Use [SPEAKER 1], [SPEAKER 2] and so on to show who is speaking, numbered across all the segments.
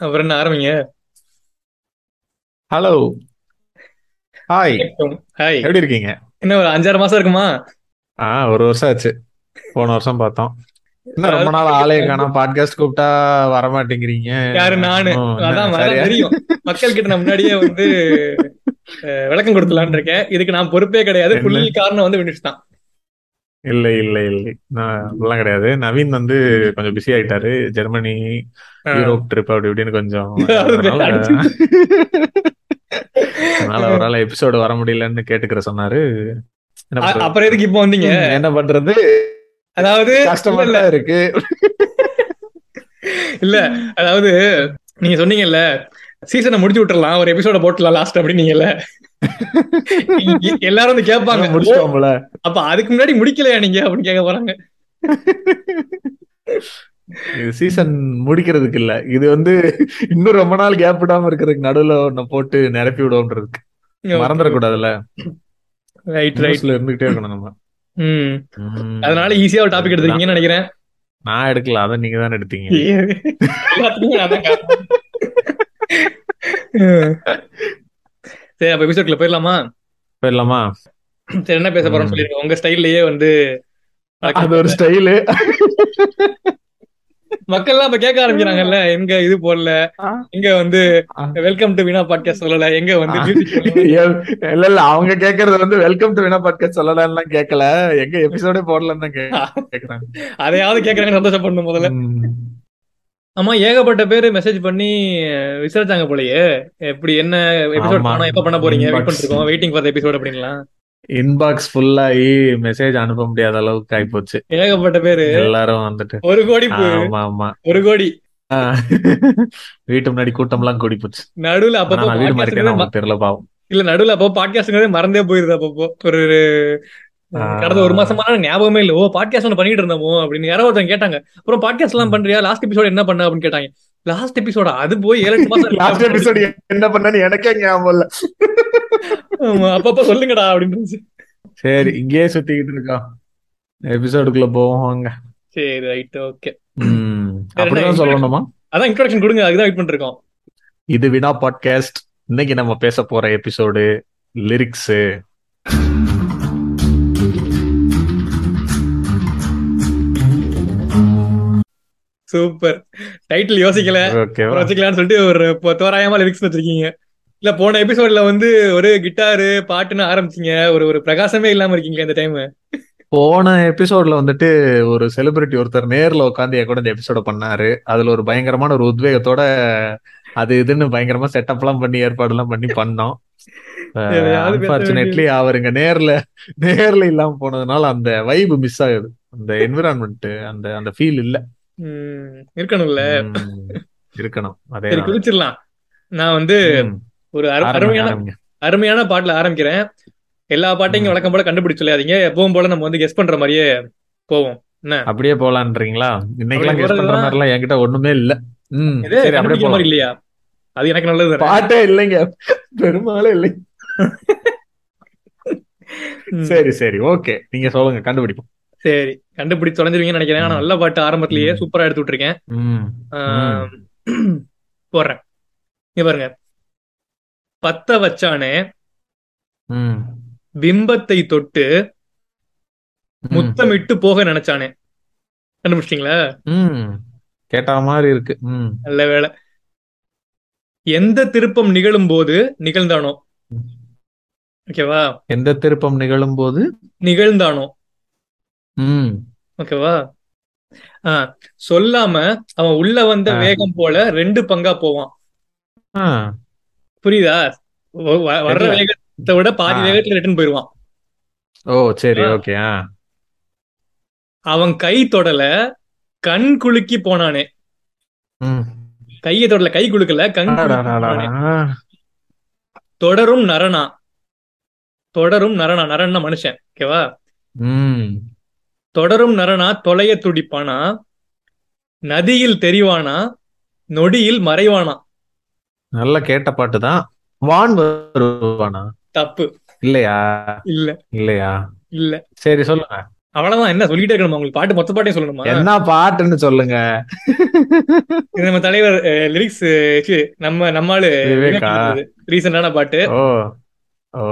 [SPEAKER 1] அப்புறம் என்ன ஆரம்பிங்க?
[SPEAKER 2] ஹலோ ஹாய்
[SPEAKER 1] ஹாய்
[SPEAKER 2] எப்படி இருக்கீங்க?
[SPEAKER 1] என்ன ஒரு அஞ்சாறு மாசம் இருக்குமா?
[SPEAKER 2] ஆ ஒரு வருஷம் ஆச்சு. போன வருஷம் பார்த்தோம். இன்னும் ரொம்ப நாள் ஆளே காணோம். பாட்காஸ்ட் கூப்பிட்டா வர மாட்டேங்கிறீங்க
[SPEAKER 1] யாரு? நானு.
[SPEAKER 2] என்ன,
[SPEAKER 1] அதான்? தெரியும். மக்கள் கிட்ட நான் முன்னாடியே வந்து விளக்கம் கொடுக்கலான்னு இருக்கேன். இதுக்கு நான் பொறுப்பே கிடையாது.
[SPEAKER 2] என்ன?
[SPEAKER 1] புள்ளி காரணம் வந்து வினிஷ் தான்.
[SPEAKER 2] இல்ல இல்ல இல்ல. நான் அதெல்லாம் கிடையாது. நவீன் வந்து கொஞ்சம் பிஸி ஆயிட்டாரு. ஜெர்மனி யூரோப் ட்ரிப் அப்படி இப்படின்னு கொஞ்சம். அதனால அவரால் எபிசோடு வர முடியலன்னு கேட்டுக்கிற சொன்னாரு?
[SPEAKER 1] அப்புறம் எதுக்கு இப்போ வந்தீங்க?
[SPEAKER 2] என்ன பண்றது?
[SPEAKER 1] அதாவது
[SPEAKER 2] கஷ்டமா இருக்கு.
[SPEAKER 1] இல்ல அதாவது நீங்க சொன்னீங்கல்ல சீசனை முடிச்சு விட்டுறலாம். ஒரு எபிசோட போட்டுலாம் லாஸ்ட் அப்படின்னீங்கல்ல இ- எல்லாரும் வந்து கேட்பாங்க "ஓ,
[SPEAKER 2] முடிச்சிட்டோம்ல
[SPEAKER 1] அப்ப அதுக்கு முன்னாடி முடிக்கலையா நீங்க? அப்படின்னு கேட்க போறாங்க.
[SPEAKER 2] இது சீசன் முடிக்கிறதுக்கு இல்ல. இது வந்து இன்னும் ரொம்ப நாள் கேப் விடாம இருக்கிறதுக்கு நடுவுல ஒண்ணு போட்டு நிரப்பி விடுவோன்றதுக்கு. மறந்துடக்கூடாதுல்ல?
[SPEAKER 1] ரைட் ரைட்
[SPEAKER 2] நியூஸ்ல இருந்துகிட்டே இருக்கணும் நம்ம.
[SPEAKER 1] அதனால ஈஸியா ஒரு டாபிக் எடுத்திருக்கீங்கன்னு நினைக்கிறேன்.
[SPEAKER 2] நான் எடுக்கல. அத நீங்க தான் எடுத்தீங்க
[SPEAKER 1] சரி அப்ப எபிசோட்ல போயிடலாமா?
[SPEAKER 2] போயிடலாமா?
[SPEAKER 1] சரி என்ன பேச போறோம்னு
[SPEAKER 2] ம்.
[SPEAKER 1] சொல்லிருங்க. உங்க ஸ்டைல்லயே வந்து
[SPEAKER 2] அது ஒரு ஸ்டைலு
[SPEAKER 1] மக்கள் எல்லாம் இப்ப கேட்க ஆரம்பிக்கிறாங்கல்ல எங்க இது போடல? எங்க வந்து வெல்கம் டு வினா பாட்காஸ்ட் சொல்லல? எங்க வந்து.
[SPEAKER 2] இல்ல இல்ல அவங்க கேக்குறது வந்து வெல்கம் டு வினா பாட்காஸ்ட் சொல்லலாம் கேட்கல. எங்க எபிசோடே போடலன்னு தான் கேக்குறாங்க
[SPEAKER 1] அதையாவது கேக்குறாங்க சந்தோஷப்படணும் முதல்ல. ஆமா ஏகப்பட்ட பேரு மெசேஜ் பண்ணி விசாரிச்சாங்க போலயே. எப்படி என்ன எபிசோட்
[SPEAKER 2] ஆமா.
[SPEAKER 1] பண்ணோம் எப்ப பண்ண போறீங்க? வெயிட் இருக்கோம். வெயிட்டிங் ஃபார் எபிசோட் அப்படின்லாம்
[SPEAKER 2] இன்பாக்ஸ் ஃபுல்லாகி மெசேஜ் அனுப்ப முடியாத அளவுக்கு ஆயிப்போச்சு.
[SPEAKER 1] ஏகப்பட்ட பேரு.
[SPEAKER 2] எல்லாரும் வந்துட்டு.
[SPEAKER 1] ஒரு கோடி
[SPEAKER 2] ஆமா ஆமா.
[SPEAKER 1] ஒரு கோடி.
[SPEAKER 2] வீட்டு முன்னாடி கூட்டம்லாம் கூடி போச்சு
[SPEAKER 1] நடுவுல
[SPEAKER 2] நான் வீடு
[SPEAKER 1] podcast
[SPEAKER 2] மாறிட்டேன்
[SPEAKER 1] ங்கிறதே ம-
[SPEAKER 2] அவங்களுக்கு தெரியல பாவம்.
[SPEAKER 1] இல்ல நடுவுல அப்போ பாட்காஸ்ட்ங்கிறதே மறந்தே போயிருது அப்பப்போ. ஒரு. கடந்த ஒரு மாசமா ஞாபகமே இல்ல. ஓ பாட்காஸ்ட் ஒன்று பண்ணிட்டு இருந்தோமோ அப்படின்னு யாரோ ஒருத்தங்க கேட்டாங்க. அப்புறம் பாட்காஸ்ட் எல்லாம் பண்றியா? லாஸ்ட் எபிசோட் என்ன பண்ண அப்படின்னு கேட்டாங்க. லாஸ்ட் எபிசோட அது போய் ஏழு மாசம்
[SPEAKER 2] லாஸ்ட் எபிசோட் என்ன பண்ணேன்னு எனக்கே ஞாபகம் இல்ல.
[SPEAKER 1] ஆமா, அப்பப்போ சொல்லுங்கடா அப்படின்னு.
[SPEAKER 2] சரி இங்கேயே சுத்திக்கிட்டு இருக்கோம். எபிசோடுக்குள்ள போவோம் வாங்க.
[SPEAKER 1] சரி ரைட் ஓகே
[SPEAKER 2] ம், அப்படிதான் சொல்லணுமா?
[SPEAKER 1] அதான் இன்ட்ரோடக்ஷன் கொடுங்க அதுதான் வெயிட் பண்ணிட்டு இருக்கோம்.
[SPEAKER 2] இது வினா பாட்காஸ்ட் இன்னைக்கு நம்ம பேச போற எபிசோடு லிரிக்ஸ்
[SPEAKER 1] சூப்பர் டைட்டில் யோசிக்கல. வச்சுக்கலாம்னு சொல்லிட்டு ஒரு தோராயமா லிரிக்ஸ் வச்சிருக்கீங்க. இல்ல போன எபிசோட்ல வந்து ஒரு கிட்டாரு பாட்டுன்னு ஆரம்பிச்சீங்க. ஒரு ஒரு பிரகாசமே இல்லாம இருக்கீங்க இந்த டைம்
[SPEAKER 2] போன எபிசோட்ல வந்துட்டு ஒரு செலிபிரிட்டி ஒருத்தர் நேர்ல உட்காந்து என் கூட இந்த எபிசோட பண்ணாரு. அதுல ஒரு பயங்கரமான ஒரு உத்வேகத்தோட அது இதுன்னு பயங்கரமா செட்டப் எல்லாம் பண்ணி ஏற்பாடு எல்லாம் பண்ணி பண்ணோம். அன்பார்ச்சுனேட்லி அவருங்க நேர்ல நேர்ல இல்லாம போனதுனால அந்த வைப் மிஸ் ஆகுது. அந்த என்விரான்மெண்ட் அந்த அந்த ஃபீல் இல்ல.
[SPEAKER 1] இருக்கணும்ல.
[SPEAKER 2] இருக்கணும். அதே
[SPEAKER 1] குதிச்சிடலாம் நான் வந்து ஒரு அரு- அருமையான அருமையான பாட்டுல ஆரம்பிக்கிறேன். எல்லா பாட்டையும். வழக்கம் போல கண்டுபிடிச்சு சொல்லாதீங்க. எப்பவும் போல நம்ம வந்து கெஸ் பண்ற மாதிரியே போவோம். என்ன?
[SPEAKER 2] அப்படியே போலான்றீங்களா?
[SPEAKER 1] அப்படி
[SPEAKER 2] கெஸ் பண்ற
[SPEAKER 1] போறதுதான்
[SPEAKER 2] மாதிரிலாம் என்கிட்ட ஒண்ணுமே இல்ல. ம் சரி அப்படியே போலாம்
[SPEAKER 1] மாதிரி இல்லையா? அது எனக்கு நல்லது.
[SPEAKER 2] பாட்டே இல்லைங்க. பெரும்பாலும் இல்லை. சரி சரி. ஓகே. நீங்க சொல்லுங்க கண்டுபிடிப்போம்.
[SPEAKER 1] சரி கண்டுபிடிச்சு தொலைஞ்சிருவீங்கன்னு நினைக்கிறேன். ஆனா. நல்ல பாட்டு ஆரம்பத்திலேயே. சூப்பரா எடுத்து விட்டுருக்கேன். போடுறேன். இங்க பாருங்க. பத்த வச்சானே பிம்பத்தை தொட்டு. முத்தமிட்டு போக நினைச்சானே. கண்டுபிடிச்சிட்டீங்களா?
[SPEAKER 2] கேட்டா மாதிரி இருக்கு.
[SPEAKER 1] நல்ல வேளை. எந்த திருப்பம் நிகழும் போது நிகழ்ந்தானோ ஓகேவா?
[SPEAKER 2] எந்த திருப்பம் நிகழும் போது
[SPEAKER 1] நிகழ்ந்தானோ?
[SPEAKER 2] ம்.
[SPEAKER 1] ஓகேவா? ஆ சொல்லாம அவன் உள்ள வந்த. வேகம் போல ரெண்டு பங்கா போவான். புரியுதா? வர்ற. வேகத்தை விட பாதி. வேகத்துல ரிட்டர்ன் போயிருவான்.
[SPEAKER 2] ஓ சரி. ஓகே
[SPEAKER 1] அவன் கை தொடல கண் குலுக்கி போனானே. கையை தொடல கை குலுக்கல கண் தொடரும் நரனா. தொடரும் நரனா. நரன்னா மனுஷன் ஓகேவா? தொடரும் நரனா தொலைய துடிப்பானா? நதியில் தெரிவானா? நொடியில் மறைவானா?
[SPEAKER 2] நல்ல கேட்ட பாட்டு தான் வான் வருவானா?
[SPEAKER 1] தப்பு.
[SPEAKER 2] இல்லையா?
[SPEAKER 1] இல்ல.
[SPEAKER 2] இல்லையா?
[SPEAKER 1] இல்ல.
[SPEAKER 2] சரி சொல்லுங்க.
[SPEAKER 1] அவ்வளவுதான். என்ன சொல்லிட்டே இருக்கணுமா உங்களுக்கு? பாட்டு மொத்த பாட்டையும் சொல்லணுமா?
[SPEAKER 2] என்ன பாட்டுன்னு சொல்லுங்க.
[SPEAKER 1] இது நம்ம தலைவர் லிரிக்ஸ் நம்ம
[SPEAKER 2] விவேகா?
[SPEAKER 1] ரீசெண்டான பாட்டு.
[SPEAKER 2] ஓ. ஓ.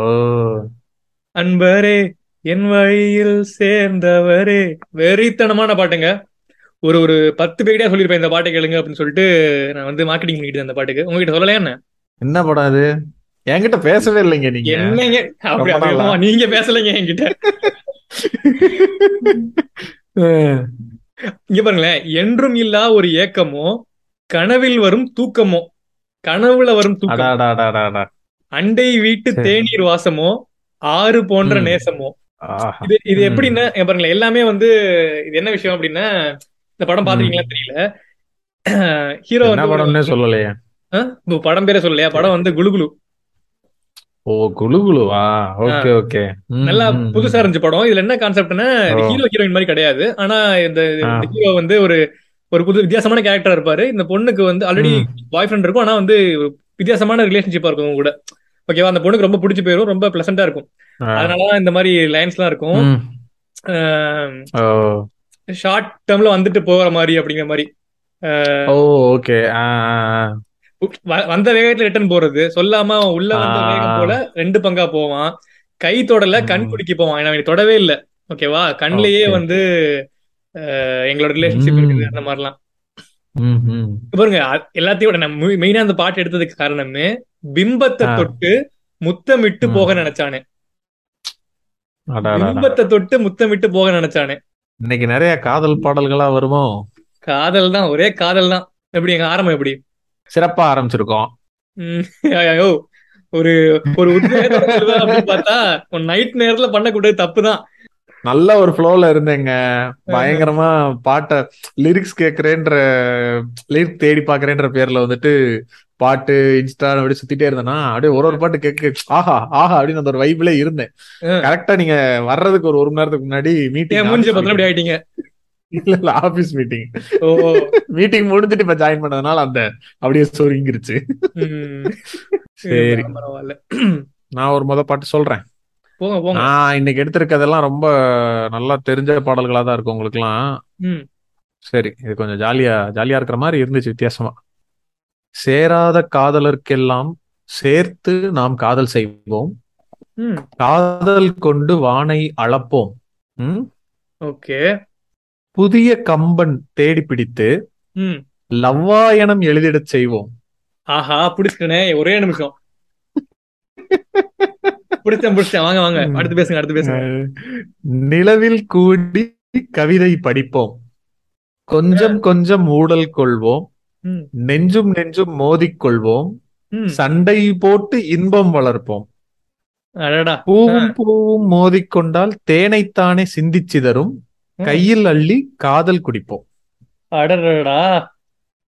[SPEAKER 1] அன்பரே என் வழியில் சேர்ந்தவரே. வெறித்தனமான பாட்டுங்க. ஒரு ஒரு பத்து பேக்கிட்டே சொல்லியிருப்பேன் இந்த பாட்டை கேளுங்க அப்படின்னு சொல்லிட்டு நான் வந்து மார்க்கெட்டிங் பண்ணிட்டு அந்த பாட்டுக்கு. உங்ககிட்ட சொல்லலையா என்ன?
[SPEAKER 2] என்ன படம் அது? என்கிட்ட பேசவே இல்லைங்க நீங்க.
[SPEAKER 1] என்னங்க? அப்படி நீங்க பேசலைங்க என்கிட்ட. இங்க பாருங்களேன். என்றும் இல்லா ஒரு ஏக்கமோ கனவில் வரும் தூக்கமோ. கனவுல வரும் தூக்கம். அண்டை வீட்டு. தேநீர் வாசமோ ஆறு போன்ற. நேசமோ. இது இது. எப்படின்னா பாருங்களேன் எல்லாமே வந்து இது என்ன விஷயம் அப்படின்னா இந்த படம் பாத்திருக்கீங்களா தெரியல. ஹீரோ
[SPEAKER 2] படம்னே சொல்லலையே.
[SPEAKER 1] படம் பேரே சொல்லலையா? படம் வந்து குலுகுலு
[SPEAKER 2] ஓ குளு குளுவா? Okay okay.
[SPEAKER 1] நல்லா புதுசா இருந்துச்சு படம். இதுல என்ன கான்செப்ட்னா. ஹீரோ ஹீரோயின் மாதிரி கிடையாது. ஆனா இந்த. ஹீரோ வந்து ஒரு ஒரு புது வித்தியாசமான கேரக்டர் இருப்பாரு. இந்த பொண்ணுக்கு வந்து ஆல்ரெடி. பாய் ஃப்ரெண்ட் இருக்கும். ஆனா வந்து வித்தியாசமான ரிலேஷன்ஷிப்பா இருக்கும் கூட. ஓகேவா அந்த பொண்ணுக்கு ரொம்ப பிடிச்சி போயிரும். ரொம்ப பிளசண்டா இருக்கும். அதனாலதான் இந்த மாதிரி லைன்ஸ் எல்லாம் இருக்கும். ஷார்ட் டேர்ம்ல வந்துட்டு போகிற மாதிரி அப்படிங்கிற மாதிரி.
[SPEAKER 2] ஓகே
[SPEAKER 1] வந்த வேகத்துல ரிட்டர்ன் போறது. சொல்லாம உள்ள வந்த. வேகம் போல ரெண்டு பங்கா போவான். கை தொடல கண். குடிக்க போவான். ஏன்னா அவனுக்கு தொடவே இல்ல. ஓகேவா கண்ணிலேயே. வந்து எங்களோட ரிலேஷன்ஷிப். இருக்குது அந்த மாதிரிலாம். பாருங்க எல்லாத்தையும் மெயினா அந்த பாட்டு எடுத்ததுக்கு காரணமே பிம்பத்தை. தொட்டு முத்தமிட்டு. போக நினைச்சானே. பிம்பத்தை தொட்டு முத்தமிட்டு போக நினைச்சானே.
[SPEAKER 2] இன்னைக்கு நிறைய காதல் பாடல்களா வருமோ?
[SPEAKER 1] காதல் தான் ஒரே காதல் தான். எப்படி எங்க ஆரம்பம் எப்படி?
[SPEAKER 2] சிறப்பா ஆரம்பிச்சிருக்கோம்.
[SPEAKER 1] ஒரு ஒரு பார்த்தா நைட் நேரத்துல பண்ணக்கூடிய தப்பு தான்
[SPEAKER 2] நல்ல ஒரு ஃப்ளோல இருந்தேங்க. பயங்கரமா பாட்ட லிரிக்ஸ் கேக்குறேன்ற லிரிக் தேடி பாக்குறேன்ற பேர்ல வந்துட்டு பாட்டு இன்ஸ்டா அப்படி சுத்திட்டே இருந்தேன்னா அப்படியே ஒரு ஒரு பாட்டு கேட்க ஆஹா ஆஹா அப்படின்னு அந்த ஒரு வைப்ல இருந்தேன். கரெக்டா நீங்க வர்றதுக்கு ஒரு ஒரு மணி நேரத்துக்கு முன்னாடி மீட்டிங்
[SPEAKER 1] மூஞ்சி பார்த்தா அப்படி ஆயிட்டீங்க?
[SPEAKER 2] இல்ல இல்ல ஆபீஸ் மீட்டிங்
[SPEAKER 1] ஓ
[SPEAKER 2] மீட்டிங் முடிஞ்சிட்டு இப்ப ஜாயின் பண்ணதுனால அந்த அப்படியே சொருங்கிருச்சு. சரி. நான் ஒரு முத பாட்டு சொல்றேன்.
[SPEAKER 1] போங்க போங்க.
[SPEAKER 2] நான் இன்னைக்கு எடுத்திருக்கதெல்லாம் ரொம்ப நல்லா தெரிஞ்ச பாடல்களா தான் இருக்கும் உங்களுக்குலாம்
[SPEAKER 1] ம்.
[SPEAKER 2] சரி இது கொஞ்சம் ஜாலியா ஜாலியா இருக்கிற மாதிரி இருந்துச்சு வித்தியாசமா. சேராத காதலர்க்கெல்லாம் சேர்த்து நாம் காதல் செய்வோம். காதல் கொண்டு வானை அளப்போம்?
[SPEAKER 1] ஓகே.
[SPEAKER 2] புதிய கம்பன் தேடி பிடித்து லவ்வாயணம் எழுதிடச் செய்வோம்.
[SPEAKER 1] ஆஹா பிடிச்சிட்டனே ஒரே நிமிஷம். பிடிச்சேன் பிடிச்சேன். வாங்க வாங்க. அடுத்து பேசுங்க அடுத்து பேசுங்க.
[SPEAKER 2] நிலவில் கூடி கவிதை படிப்போம். கொஞ்சம் கொஞ்சம் ஊடல் கொள்வோம். நெஞ்சும் நெஞ்சும் மோதிக்கொள்வோம். சண்டை போட்டு இன்பம் வளர்ப்போம்.
[SPEAKER 1] அடடா.
[SPEAKER 2] பூவும் பூவும் மோதிக்கொண்டால் தேனைத்தானே சிந்திச்சிதறும்
[SPEAKER 1] ம்.
[SPEAKER 2] கையில் அள்ளி காதல் குடிப்போம்.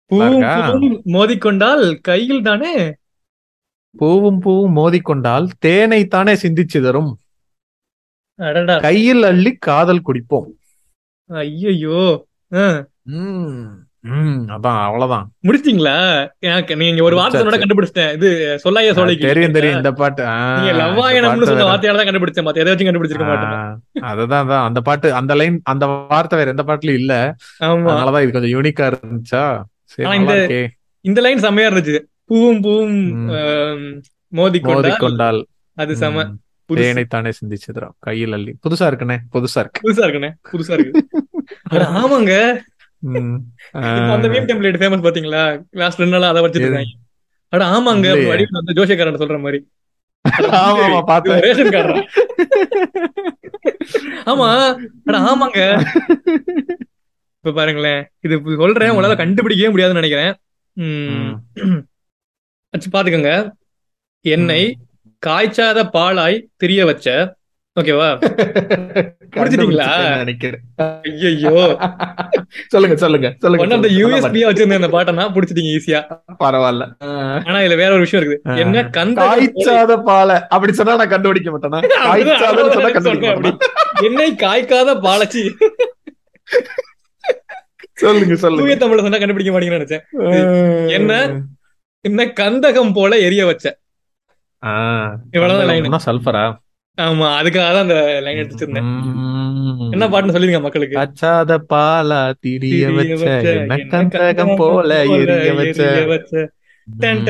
[SPEAKER 1] பூவும். பூவும் மோதிக்கொண்டால் கையில் தானே?
[SPEAKER 2] பூவும் பூவும் மோதிக்கொண்டால் தேனைத்தானே சிந்திச்சிதறும்
[SPEAKER 1] அடடா.
[SPEAKER 2] கையில் அள்ளி காதல் குடிப்போம்.
[SPEAKER 1] ஐயோ
[SPEAKER 2] அதான் அவ்வளவுதான்.
[SPEAKER 1] முடிச்சிட்டீங்களா? எனக்கு நீங்க ஒரு வார்த்தை சொன்னா. கண்டுபிடிச்சிட்டேன். இது சொல்லாய சோலைக்கு
[SPEAKER 2] தெரியும் தெரியும் இந்த பாட்டு.
[SPEAKER 1] நீங்க
[SPEAKER 2] பாட்டு
[SPEAKER 1] சொன்ன. வார்த்தையால தான் கண்டுபிடிச்சேன் மத்த. எதை வச்சு கண்டுபிடிச்சிருக்க மாட்டேன்
[SPEAKER 2] அதுதான் அதான். அந்த பாட்டு அந்த லைன் அந்த வார்த்தை வேற எந்த பாட்டுலயும் இல்ல. அதனாலதான் இது கொஞ்சம் யூனிக்கா இருந்துச்சா?
[SPEAKER 1] இந்த- இந்த லைன் செம்மையா இருந்துச்சு. பூவும் பூவும்
[SPEAKER 2] ம்.
[SPEAKER 1] ஆம், மோதிக்கொண்டால்
[SPEAKER 2] மோதிக்கொண்டால்
[SPEAKER 1] அது செம.
[SPEAKER 2] ம்,
[SPEAKER 1] புதுசு.
[SPEAKER 2] தேனைத்தானே சிந்திச்சிதறும் கையில் அள்ளி. புதுசா இருக்குண்ணே புதுசா இருக்கு.
[SPEAKER 1] புதுசா இருக்குண்ணே புதுசா இருக்கு. ஆமாங்க. அந்த மீம் டெம்ப்ளேட் ஃபேமஸ் பாத்தீங்களா லாஸ்ட் ரெண்டு நாளா அதை வச்சிட்டு இருக்காங்க. அட ஆமாங்க. வடிவில் வந்து ஜோசியக்காரன் சொல்ற மாதிரி.
[SPEAKER 2] ஆமா ஆமா பார்த்தேன்.
[SPEAKER 1] ரேஷன் கார்டா ஆமா அட ஆமாங்க. இப்ப பாருங்களேன். இது சொல்றேன் உங்களால கண்டுபிடிக்கவே முடியாதுன்னு நினைக்கிறேன். பாத்துக்கோங்க. என்னை காய்ச்சாத பாலாய் திரிய வச்ச ஓகேவா? முடிச்சிட்டீங்களா?
[SPEAKER 2] நினைக்கிறேன்.
[SPEAKER 1] ஐயோ
[SPEAKER 2] சொல்லுங்க சொல்லுங்க சொல்லுங்க
[SPEAKER 1] ஒன் ஆஃப் த
[SPEAKER 2] சொல்லுங்க.
[SPEAKER 1] யூஎஸ்பி வச்சிருந்த அந்த பாட்டை நான் புடிச்சிட்டீங்க ஈஸியா
[SPEAKER 2] பரவாயில்ல.
[SPEAKER 1] ஆனா இதுல வேற ஒரு விஷயம் இருக்குது.
[SPEAKER 2] ஆ.
[SPEAKER 1] என்ன கந்த
[SPEAKER 2] காய்ச்சாத பாலை. அப்படி சொன்னா நான் கண்டுபிடிக்க மாட்டேனா காய்ச்சாதன்னு சொன்னா கண்டுபிடிக்க மாட்டேனா.
[SPEAKER 1] என்னை காய்க்காத பாலச்சி.
[SPEAKER 2] சொல்லுங்க
[SPEAKER 1] தூய
[SPEAKER 2] சொல்லுங்க
[SPEAKER 1] தமிழ்ல சொன்னா கண்டுபிடிக்க மாட்டீங்கன்னு நினைச்சேன். என்ன? என்ன கந்தகம் போல எரிய வச்ச. இவ்வளவுதான்
[SPEAKER 2] சல்ஃபரா
[SPEAKER 1] ஆமா அதுக்காக தான் அந்த லைன் எடுத்து வச்சிருந்தேன் என்ன பாட்டுன்னு சொல்லிருங்க மக்களுக்கு.
[SPEAKER 2] அச்சாத பாலா திரிய வச்ச போல எரிய வச்ச.
[SPEAKER 1] டன்,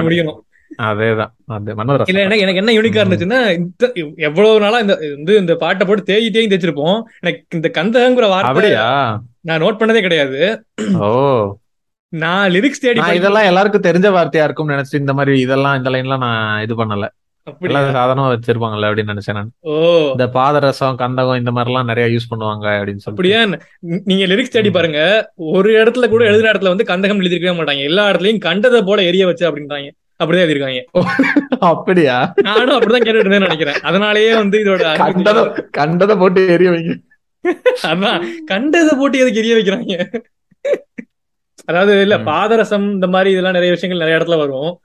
[SPEAKER 1] முடியணும்
[SPEAKER 2] அதேதான். அது
[SPEAKER 1] இல்ல எனக்கு என்ன யூனிக்கா. இருந்துச்சுன்னா எவ்வளவு நாளா இந்த வந்து இந்த பாட்டை போட்டு தேய் தேய் தேய்ச்சிருப்போம் எனக்கு இந்த கந்தகங்கிற வார்த்தை நான் நோட் பண்ணதே கிடையாது.
[SPEAKER 2] ஓ.
[SPEAKER 1] நான் லிரிக்ஸ் தேடி
[SPEAKER 2] இதெல்லாம் எல்லாருக்கும் தெரிஞ்ச வார்த்தையா இருக்கும்னு நினைச்சு இந்த மாதிரி இதெல்லாம் இந்த லைன்லாம் நான் இது பண்ணல. சாதாரணமா வச்சிருப்பாங்கல்ல அப்படின்னு நினைச்சேன் நான்.
[SPEAKER 1] ஓ.
[SPEAKER 2] இந்த பாதரசம் கந்தகம் இந்த மாதிரி எல்லாம் நிறைய யூஸ் பண்ணுவாங்க அப்படின்னு சொல்லிட்டு.
[SPEAKER 1] அப்படியா? நீங்க லிரிக்ஸ் தேடி. பாருங்க. ஒரு இடத்துல கூட
[SPEAKER 2] ம்.
[SPEAKER 1] எழுதுற இடத்துல வந்து கந்தகம் எழுதிருக்கவே மாட்டாங்க. எல்லா இடத்துலயும் கண்டதை போல எரிய வச்சு அப்படின்றாங்க. அப்படிதான் எழுதிருக்காங்க
[SPEAKER 2] அப்படியா?
[SPEAKER 1] நானும் அப்படிதான் கேட்டுட்டு நினைக்கிறேன். அதனாலயே வந்து இதோட
[SPEAKER 2] கண்டதை கண்டதை போட்டு எரிய வைங்க.
[SPEAKER 1] அதான். கண்டதை போட்டு எதுக்கு எரிய வைக்கிறாங்க? அதாவது இல்ல. பாதரசம் இந்த மாதிரி இதெல்லாம் நிறைய விஷயங்கள் நிறைய இடத்துல வரும்.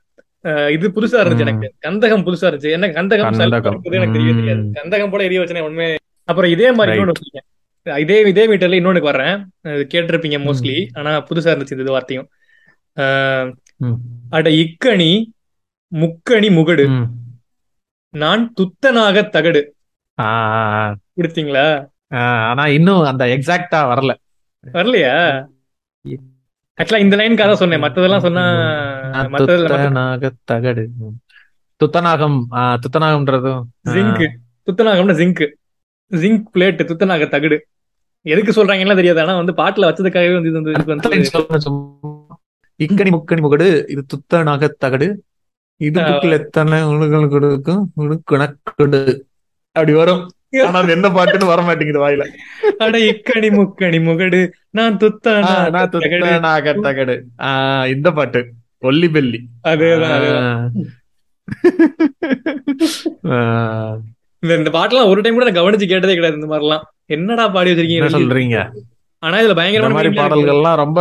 [SPEAKER 1] இது புதுசா இருந்துச்சு. எனக்கு. கந்தகம் புதுசா இருந்துச்சு. என்ன கந்தகம் எனக்கு தெரியவே தெரியாது. கந்தகம் போல எரிய வச்சனே உண்மை அப்புறம் இதே மாதிரி வச்சிருக்கேன். இதே இதே மீட்டர்ல இன்னொன்னு வர்றேன். கேட்டிருப்பீங்க மோஸ்ட்லி ஆனா புதுசா இருந்துச்சு இந்த வார்த்தையும். அட இக்கணி முக்கணி முகடு. நான் துத்தனாக தகடு. கொடுத்தீங்களா?
[SPEAKER 2] ஆனா இன்னும் அந்த எக்ஸாக்டா வரல.
[SPEAKER 1] வரலையா? ஆக்சுவலா இந்த லைனுக்காக தான் சொன்னேன். மத்ததெல்லாம் சொன்னா மத்ததுல
[SPEAKER 2] தகடு. துத்தநாகம் துத்தநாகம்ன்றதும்
[SPEAKER 1] ஜிங்க் துத்தநாகம்னா ஜிங்க் ஜிங்க் பிளேட் துத்தநாக தகடு. எதுக்கு சொல்றாங்கன்னா தெரியாது. ஆனா வந்து பாட்டுல வச்சதுக்காகவே வந்து இது வந்து.
[SPEAKER 2] இக்கணி முக்கணி முகடு இது துத்தநாக தகடு. புக்கில் எத்தனை உனக்கு கொடுக்கும்? உனக்கு அப்படி வரும். ஆனா என்ன பாட்டுன்னு வர மாட்டேங்குது வாயில.
[SPEAKER 1] அட இக்கணி முக்கணி முகடு நான்
[SPEAKER 2] ஆ,
[SPEAKER 1] துத்தநாக
[SPEAKER 2] நான்
[SPEAKER 1] தகடு
[SPEAKER 2] துத்தநாக தகடு ஆ, இந்த பாட்டு ஒல்லி பெல்லி.
[SPEAKER 1] இந்த பாட்டெல்லாம் ஒரு டைம் கூட நான் கவனிச்சு கேட்டதே கிடையாது இந்த மாதிரிலாம். என்னடா பாடி வச்சிருக்கீங்க
[SPEAKER 2] சொல்றீங்க?
[SPEAKER 1] ஆனா இதுல பயங்கரமான
[SPEAKER 2] மாதிரி. பாடல்கள்லாம் ரொம்ப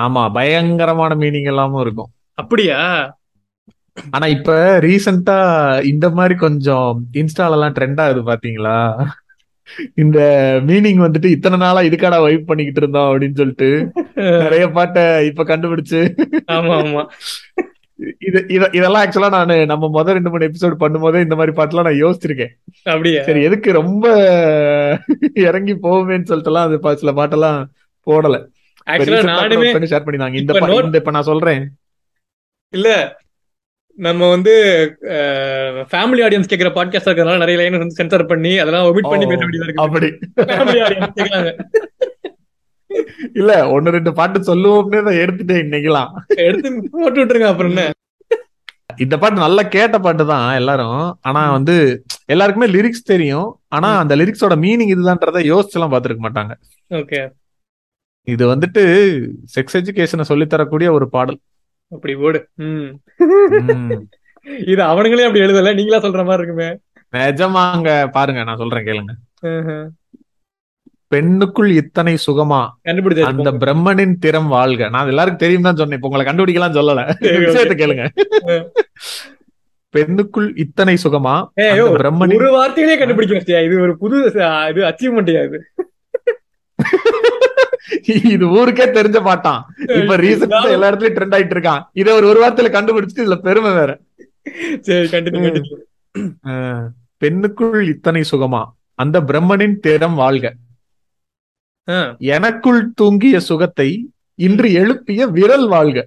[SPEAKER 2] ஆமா பயங்கரமான மீனிங் எல்லாமும் இருக்கும்.
[SPEAKER 1] அப்படியா?
[SPEAKER 2] ஆனா இப்ப ரீசெண்டா இந்த மாதிரி கொஞ்சம் இன்ஸ்டால எல்லாம் ட்ரெண்ட் ஆகுது பாத்தீங்களா? இந்த மீனிங் வந்துட்டு இத்தனை நாளா இதுக்காடா வைப் பண்ணிக்கிட்டு இருந்தோம் அப்படின்னு சொல்லிட்டு நிறைய பாட்டை இப்ப கண்டுபிடிச்சு.
[SPEAKER 1] ஆமா ஆமா.
[SPEAKER 2] இது இத- இதெல்லாம் ஆக்சுவலா நான் நம்ம முதல் ரெண்டு மூணு எபிசோட் பண்ணும்போதே இந்த மாதிரி பாட்டுலாம் நான் யோசிச்சிருக்கேன்.
[SPEAKER 1] அப்படியா?
[SPEAKER 2] சரி எதுக்கு ரொம்ப இறங்கி போகுமேன்னு சொல்லிட்டு எல்லாம் அது சில பாட்டெல்லாம் போடல.
[SPEAKER 1] ஆக்சுவலா நானுமே
[SPEAKER 2] ஷேர் பண்ணிருந்தாங்க இந்த
[SPEAKER 1] இப்ப
[SPEAKER 2] நான் சொல்றேன்.
[SPEAKER 1] இல்ல நம்ம வந்து ஃபேமிலி ஆடியன்ஸ் கேக்குற பாட்காஸ்ட் இருக்கிறதுனால நிறைய லைன் வந்து சென்சார் பண்ணி அதெல்லாம் ஒமிட் பண்ணி பேச வேண்டியதா இருக்கு
[SPEAKER 2] அப்படி.
[SPEAKER 1] ஃபேமிலி ஆடியன்ஸ் கேக்குறாங்க.
[SPEAKER 2] இல்ல ஒன்னு ரெண்டு பாட்டு சொல்லுவோம்னே நான் எடுத்துட்டேன் இன்னைக்கெல்லாம்.
[SPEAKER 1] எடுத்து போட்டு விட்டுருங்க அப்புறம் என்ன?
[SPEAKER 2] இந்த பாட்டு நல்லா கேட்ட பாட்டு தான் எல்லாரும். ஆனா வந்து எல்லாருக்குமே லிரிக்ஸ் தெரியும். ஆனா அந்த லிரிக்ஸோட மீனிங் இதுதான்றத யோசிச்சு எல்லாம் பாத்துருக்க மாட்டாங்க.
[SPEAKER 1] ஓகே.
[SPEAKER 2] இது வந்துட்டு செக்ஸ் எஜுகேஷனை சொல்லி தரக்கூடிய ஒரு பாடல்.
[SPEAKER 1] அப்படி ம். இது அவனுங்களே அப்படி எழுதல நீங்களா சொல்ற மாதிரி இருக்குமே.
[SPEAKER 2] நிஜமாங்க பாருங்க நான் சொல்றேன் கேளுங்க. பெண்ணுக்குள் இத்தனை சுகமா?
[SPEAKER 1] கண்டுபிடிச்சாச்சு
[SPEAKER 2] அந்த. பிரம்மனின் திறம் வாழ்க. நான் எல்லாருக்கும் தெரியும் தான் சொன்னேன் இப்ப உங்களை கண்டுபிடிக்கலாம் சொல்லல. விஷயத்தை கேளுங்க. பெண்ணுக்குள் இத்தனை சுகமா? பிரம்மனின்
[SPEAKER 1] ஒரு வார்த்தையிலே கண்டுபிடிக்க வச்சியா இது ஒரு புது இது அச்சீவ்மெண்ட் இது?
[SPEAKER 2] இது ஊருக்கே தெரிஞ்ச பாட்டான் இப்ப ரீசெண்டா எல்லா இடத்துலயும் ட்ரெண்ட் ஆயிட்டு இருக்கான். இதை ஒரு ஒரு வாரத்துல கண்டுபிடிச்சு இதுல பெருமை வேற.
[SPEAKER 1] சரி
[SPEAKER 2] அஹ், பெண்ணுக்குள் இத்தனை சுகமா? அந்த பிரம்மனின் திறம் வாழ்க. எனக்குள் தூங்கிய சுகத்தை இன்று எழுப்பிய விரல் வாழ்க.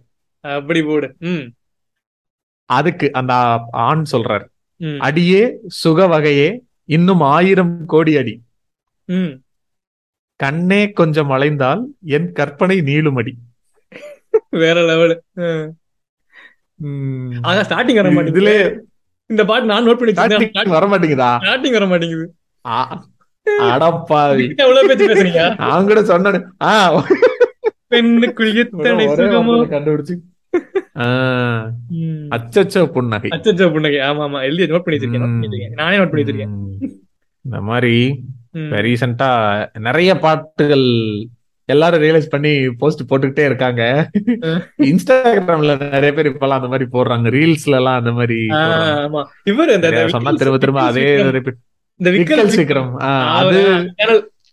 [SPEAKER 1] அப்படி போடு.
[SPEAKER 2] அதுக்கு அந்த ஆண் சொல்றார். அடியே சுக வகையே இன்னும் ஆயிரம் கோடி அடி. கண்ணே கொஞ்சம் அலைந்தால் என் கற்பனை நீளுமடி.
[SPEAKER 1] வேற லெவல்
[SPEAKER 2] உம்,
[SPEAKER 1] அதான் ஸ்டார்டிங் வர மாட்டேங்குது.
[SPEAKER 2] இதுல
[SPEAKER 1] இந்த பாட்டு நான் நோட் பண்ணி
[SPEAKER 2] starting வர மாட்டேங்குதா?
[SPEAKER 1] ஸ்டார்டிங் வர மாட்டேங்குது.
[SPEAKER 2] அடப்பாவி
[SPEAKER 1] எவ்வளவு பேச்சு பேசுறீங்க?
[SPEAKER 2] நான் கூட சொன்னேன். ஆ,
[SPEAKER 1] பெண்ணுக்குள் எத்தனை
[SPEAKER 2] ஒரே
[SPEAKER 1] சுகமோ?
[SPEAKER 2] கண்டுபிடிச்சு. அச்சச்சோ புன்னகை.
[SPEAKER 1] அச்சச்சோ புன்னகை. ஆமா ஆமா எழுதி நோட் பண்ணி வச்சிருக்கேன். நானே நோட் பண்ணி வச்சிருக்கேன்
[SPEAKER 2] இந்த மாதிரி. ரீசெண்டா நிறைய பாட்டுகள் எல்லாரும் ரியலைஸ் பண்ணி போஸ்ட் போட்டுக்கிட்டே இருக்காங்க. இன்ஸ்டாகிராம்ல நிறைய பேர் இப்பெல்லாம் அந்த மாதிரி போடுறாங்க. ரீல்ஸ்ல எல்லாம் அந்த மாதிரி
[SPEAKER 1] இவர்
[SPEAKER 2] சொன்னா திரும்ப திரும்ப அதே.
[SPEAKER 1] இந்த விக்கல்
[SPEAKER 2] சீக்கிரம் அது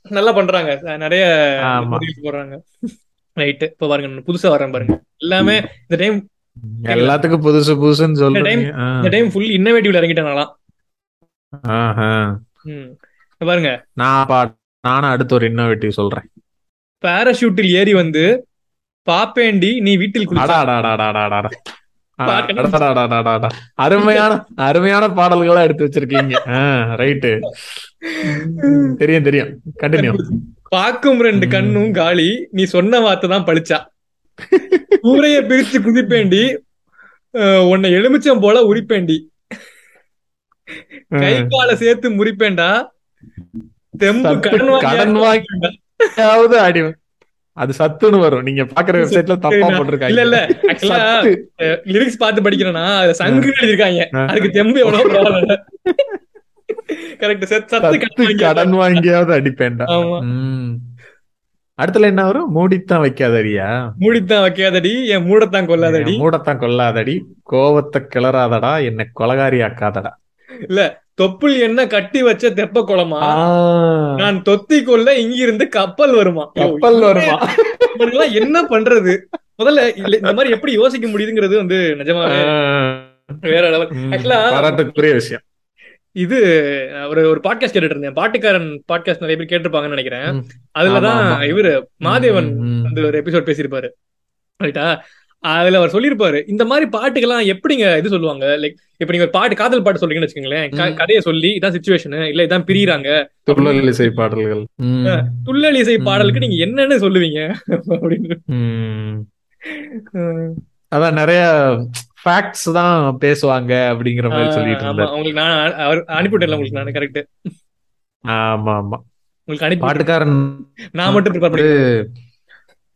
[SPEAKER 1] நல்லா பண்றாங்க. நிறைய போடுறாங்க. ரைட் இப்ப பாருங்க புதுசா வரேன் பாருங்க. எல்லாமே இந்த டைம்
[SPEAKER 2] எல்லாத்துக்கும் புதுசு புதுசுன்னு சொல்றீங்க. ஆ.
[SPEAKER 1] இந்த டைம் ஃபுல் இன்னோவேட்டிவ்ல இறங்கிட்டேனாலாம்
[SPEAKER 2] ஆஹா.
[SPEAKER 1] ம். இங்க பாருங்க.
[SPEAKER 2] நான் பா நானும் அடுத்து ஒரு இன்னோவேட்டிவ் சொல்றேன்.
[SPEAKER 1] பாராஷூட்டில் ஏறி வந்து பாப்பேண்டி நீ வீட்டில்.
[SPEAKER 2] அருமையான அருமையான பாடல்களா எடுத்து வச்சிருக்கீங்க. ரைட்டு தெரியும் தெரியும். கண்டினியூ
[SPEAKER 1] பாக்கும் ரெண்டு. கண்ணும் காலி. நீ சொன்ன வார்த்தை தான் பழிச்சா ஊரைய பிரிச்சு குதிப்பேண்டி. உன்னை எலுமிச்சம் போல உரிப்பேண்டி. கை கால சேர்த்து முறிப்பேண்டா. கடன் வாங்கியா-
[SPEAKER 2] கடன் வாங்கியாவது அடி அது சத்துன்னு வரும். நீங்க பாக்குற வெப்சைட்ல தப்பா போட்டிருக்காங்க.
[SPEAKER 1] இல்ல இல்ல. ஆக்சுவலா லிரிக்ஸ் பார்த்து படிக்கிறேன்னா அதுல சங்கு எழுதிருக்காங்க. அதுக்கு தெம்பு எவ்வளவு பரவாயில்ல கரெக்ட் சத்து
[SPEAKER 2] சத்து
[SPEAKER 1] கடன் வாங்கியா-
[SPEAKER 2] கடன் வாங்கியாவது அடிப்பேன்டா. அடுத்துல என்ன வரும்? மூடித்தான் வைக்காதடியா?
[SPEAKER 1] மூடித்தான் வைக்காதடி. என் மூடத்தான் கொல்லாதடி
[SPEAKER 2] மூடத்தான் கொல்லாதடி கோவத்தை கிளறாதடா. என்னை கொலகாரி ஆக்காதடா
[SPEAKER 1] தொப்புள் என்ன கட்டி வச்ச தெப்ப குளமா? நான் தொத்தி கொள்ள இங்கிருந்து கப்பல் வருமா?
[SPEAKER 2] கப்பல் வருமா?
[SPEAKER 1] என்ன பண்றது? முதல்ல இல்ல, இந்த மாதிரி எப்படி யோசிக்க முடியுதுங்கிறது வந்து நிஜமாவே வேற லெவல்
[SPEAKER 2] பாராட்டுக்குரிய விஷயம்.
[SPEAKER 1] இது ஒரு ஒரு பாட்காஸ்ட் கேட்டுட்டு இருந்தேன். பாட்டுக்காரன் பாட்காஸ்ட் நிறைய பேர் கேட்டிருப்பாங்கன்னு நினைக்கிறேன். அதுலதான். இவரு மாதேவன். வந்து ஒரு எபிசோட் பேசியிருப்பாரு. ரைட்டா அதுல அவர் சொல்லியிருப்பாரு இந்த மாதிரி பாட்டுக்கெல்லாம் எப்படிங்க இது சொல்லுவாங்க? லைக் இப்ப நீங்க ஒரு பாட்டு காதல் பாட்டு சொல்றீங்கன்னு வச்சுக்கோங்களேன். கதையை சொல்லி இதான் சுச்சுவேஷன் இல்ல இதான் பிரியறாங்க.
[SPEAKER 2] துள்ளல் இசை பாடல்கள். ம்,
[SPEAKER 1] துள்ளல் இசை. பாடலுக்கு நீங்க என்னன்னு சொல்லுவீங்க? அப்படின்னு.
[SPEAKER 2] அதான் நிறைய ஃபேக்ட்ஸ் தான் பேசுவாங்க அப்படிங்கிற மாதிரி சொல்லிட்டு
[SPEAKER 1] ஆமா.
[SPEAKER 2] இருந்தாரு.
[SPEAKER 1] உங்களுக்கு நான் அவர் அனுப்பிவிட்டேன்ல உங்களுக்கு நான் கரெக்ட்
[SPEAKER 2] ஆமா ஆமா
[SPEAKER 1] உங்களுக்கு அனுப்பி
[SPEAKER 2] பாட்டுக்காரன்
[SPEAKER 1] நான் மட்டும் ப்ரிப்பேர் பண்ணி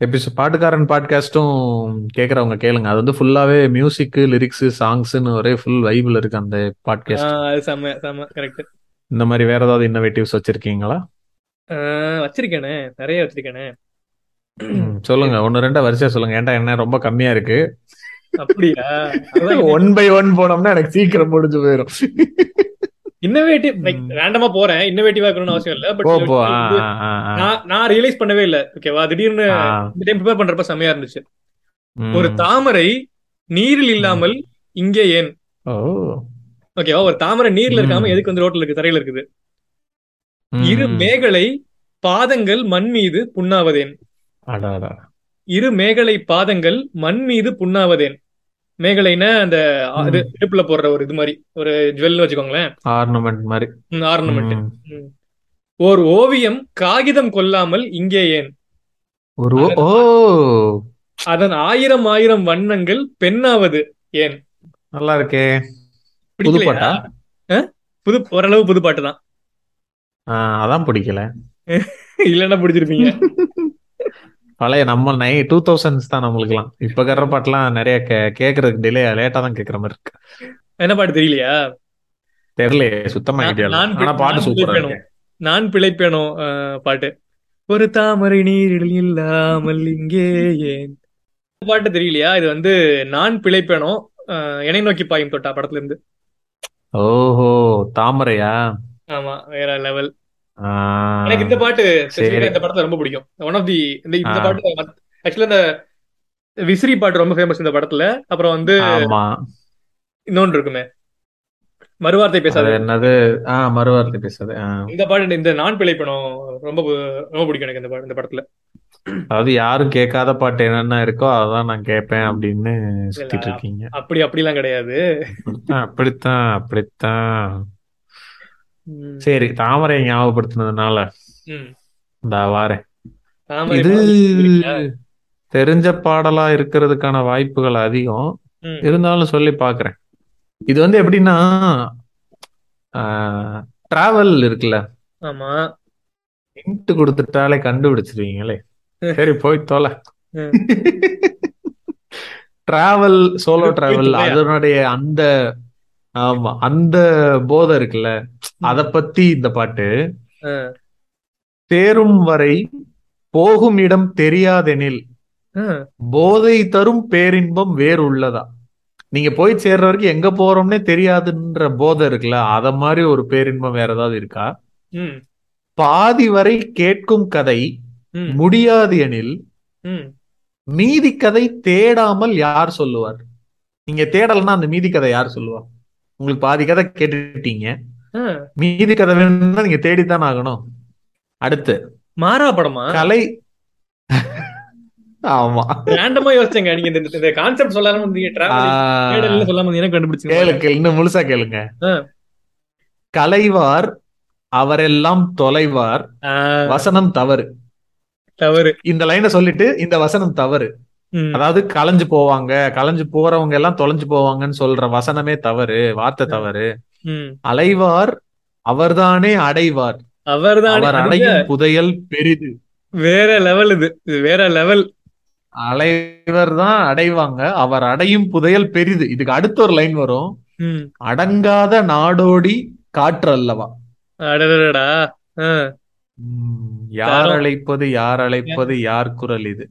[SPEAKER 2] எபிசோட் பாட்டுக்காரன் பாட்காஸ்டும் கேக்குறவங்க கேளுங்க. அது வந்து ஃபுல்லாவே மியூசிக் லிரிக்ஸ் சாங்ஸ்னு ஒரே ஃபுல் வைபிள் இருக்கு அந்த பாட்காஸ்ட்
[SPEAKER 1] செம்ம செம்ம கரெக்ட்
[SPEAKER 2] இந்த மாதிரி வேற ஏதாவது இன்னோவேட்டிவ்ஸ் வச்சிருக்கீங்களா?
[SPEAKER 1] வச்சிருக்கேனே. நிறைய வச்சிருக்கேனே.
[SPEAKER 2] சொல்லுங்க. ஒன்னு ரெண்டா வரிசையா சொல்லுங்க. ஏன்டா என்ன ரொம்ப கம்மியா இருக்கு?
[SPEAKER 1] அப்படியா?
[SPEAKER 2] ஒன் பை ஒன் போனோம்னா எனக்கு சீக்கிரம் முடிஞ்சு போயிடும்
[SPEAKER 1] இன்னோவேட்டிவ் லைக். ரேண்டமா போறேன். இன்னோவேட்டிவா இருக்கணும்னு அவசியம் இல்ல. பட். நான் நான் ரியலைஸ் பண்ணவே இல்ல. ஓகேவா திடீர்னு இந்த டைம் ப்ரிப்பேர் பண்றப்ப செமையா இருந்துச்சு. ஒரு தாமரை நீரில் இல்லாமல் இங்கே ஏன்? ஓகேவா ஒரு தாமரை நீர்ல இருக்காம. எதுக்கு வந்து ரோட்ல இருக்கு? தரையில இருக்குது. இரு மேகலை பாதங்கள் மண் மீது புண்ணாவதேன். இரு மேகலை பாதங்கள் மண் மீது புண்ணாவதேன். மேகலைன்னா அந்த இது. இடுப்புல போடுற ஒரு இது மாதிரி ஒரு ஜுவல் வச்சுக்கோங்களேன்.
[SPEAKER 2] ஆர்னமெண்ட் மாதிரி.
[SPEAKER 1] ஆர்னமெண்ட். ஓர் ஓவியம் காகிதம் கொல்லாமல் இங்கே ஏன்?
[SPEAKER 2] ஒரு ஓ-
[SPEAKER 1] அதன் ஆயிரம் ஆயிரம் வண்ணங்கள் பெண்ணாவது ஏன்?
[SPEAKER 2] நல்லா இருக்கே புது
[SPEAKER 1] ஓரளவு புது பாட்டு தான்
[SPEAKER 2] அதான் பிடிக்கல.
[SPEAKER 1] இல்லன்னா பிடிச்சிருப்பீங்க.
[SPEAKER 2] பழைய நம்ம நை டூ தௌசண்ட்ஸ் தான் நம்மளுக்குலாம் இப்ப கற பாட்டுலாம் நிறைய கேக்குறதுக்கு டிலே லேட்டா தான் கேக்குற மாதிரி இருக்கு.
[SPEAKER 1] என்ன பாட்டு தெரியலையா?
[SPEAKER 2] தெரியலையே சுத்தமா ஆனா பாட்டு சூப்பரா
[SPEAKER 1] நான் பிழைப்பேனோ பாட்டு? ஒரு தாமரை நீரில் இல்லாமல் இங்கே ஏன்? பாட்டு தெரியலையா? இது வந்து நான் பிழைப்பேனோ? என்னை நோக்கி பாயும் தொட்டா படத்துல இருந்து
[SPEAKER 2] ஓஹோ தாமரையா?
[SPEAKER 1] ஆமா வேற லெவல் எனக்கு இந்த பாட்டு இந்த படத்துல ரொம்ப பிடிக்கும். ஒன் ஆஃப் தி இந்த இந்த. பாட்டு ஆக்சுவலா இந்த விசிறி பாட்டு ரொம்ப ஃபேமஸ் இந்த படத்துல. அப்புறம் வந்து இன்னொன்று இருக்குமே. மறுவார்த்தை பேசாத.
[SPEAKER 2] என்னது? ஆ மறுவார்த்தை பேசுறது ஆ.
[SPEAKER 1] இந்த பாட்டு இந்த நான் பிழைப்பேனும் ரொம்ப ரொம்ப பிடிக்கும் எனக்கு இந்த பாட்டு இந்த படத்துல.
[SPEAKER 2] அதாவது யாரும் கேட்காத பாட்டு என்னென்ன இருக்கோ அதான் நான் கேட்பேன் அப்படின்னு சுத்திட்டு இருக்கீங்க.
[SPEAKER 1] அப்படி அப்படிலாம் கிடையாது.
[SPEAKER 2] அப்படித்தான் அப்படித்தான். சரி தாமரை ஞாபகப்படுத்தினதுனால. இந்த வாரேன் இது? தெரிஞ்ச பாடலா இருக்கிறதுக்கான வாய்ப்புகள் அதிகம். இருந்தாலும் சொல்லி பாக்குறேன் இது வந்து எப்படின்னா டிராவல் இருக்குல்ல
[SPEAKER 1] ஆமா
[SPEAKER 2] ஹிண்ட் கொடுத்துட்டாலே கண்டுபிடிச்சிருவீங்களே சரி போய் தொலை. Travel solo travel? அதனுடைய அந்த ஆமா அந்த போதை இருக்குல்ல அத பத்தி இந்த பாட்டு. தேரும் வரை போகும் இடம் தெரியாதெனில். போதை தரும் பேரின்பம் வேறு உள்ளதா நீங்க போய் சேர்ற வரைக்கும் எங்க போறோம்னே தெரியாதுன்ற போதை இருக்குல்ல அத மாதிரி ஒரு பேரின்பம் வேற ஏதாவது இருக்கா. பாதி வரை கேட்கும் கதை. முடியாது எனில். மீதி கதை தேடாமல் யார் சொல்லுவார் நீங்க தேடலன்னா அந்த மீதி கதை யார் சொல்லுவா உங்களுக்கு பாதி கதை கேட்டுட்டீங்க. மீதி கதை வேணும்னா நீங்க தேடித்தான் ஆகணும். அடுத்து.
[SPEAKER 1] மாறா படமா?
[SPEAKER 2] கலை. ஆமா.
[SPEAKER 1] ரேண்டமா யோசிச்சேங்க. நீங்க இந்த கான்செப்ட் சொல்லாம வந்தீங்க சொல்லாம
[SPEAKER 2] கேளுக்கு இன்னும் முழுசா கேளுங்க. கலைவார் அவரெல்லாம் தொலைவார். வசனம் தவறு.
[SPEAKER 1] தவறு.
[SPEAKER 2] இந்த லைனை சொல்லிட்டு இந்த வசனம் தவறு. அதாவது கலைஞ்சு போவாங்க கலைஞ்சு போறவங்க எல்லாம் தொலைஞ்சு போவாங்கன்னு சொல்ற வசனமே தவறு வார்த்தை தவறு. அலைவார் அவர்தானே அடைவார்.
[SPEAKER 1] அவர்தானே
[SPEAKER 2] அடையும் புதையல் பெரிது.
[SPEAKER 1] வேற லெவல் இது. வேற லெவல்
[SPEAKER 2] அலைவர் தான் அடைவாங்க அவர் அடையும் புதையல் பெரிது. இதுக்கு அடுத்த ஒரு லைன் வரும். அடங்காத நாடோடி காற்று அல்லவா? யார். அழைப்பது யார் அழைப்பது யார் குரல் இது?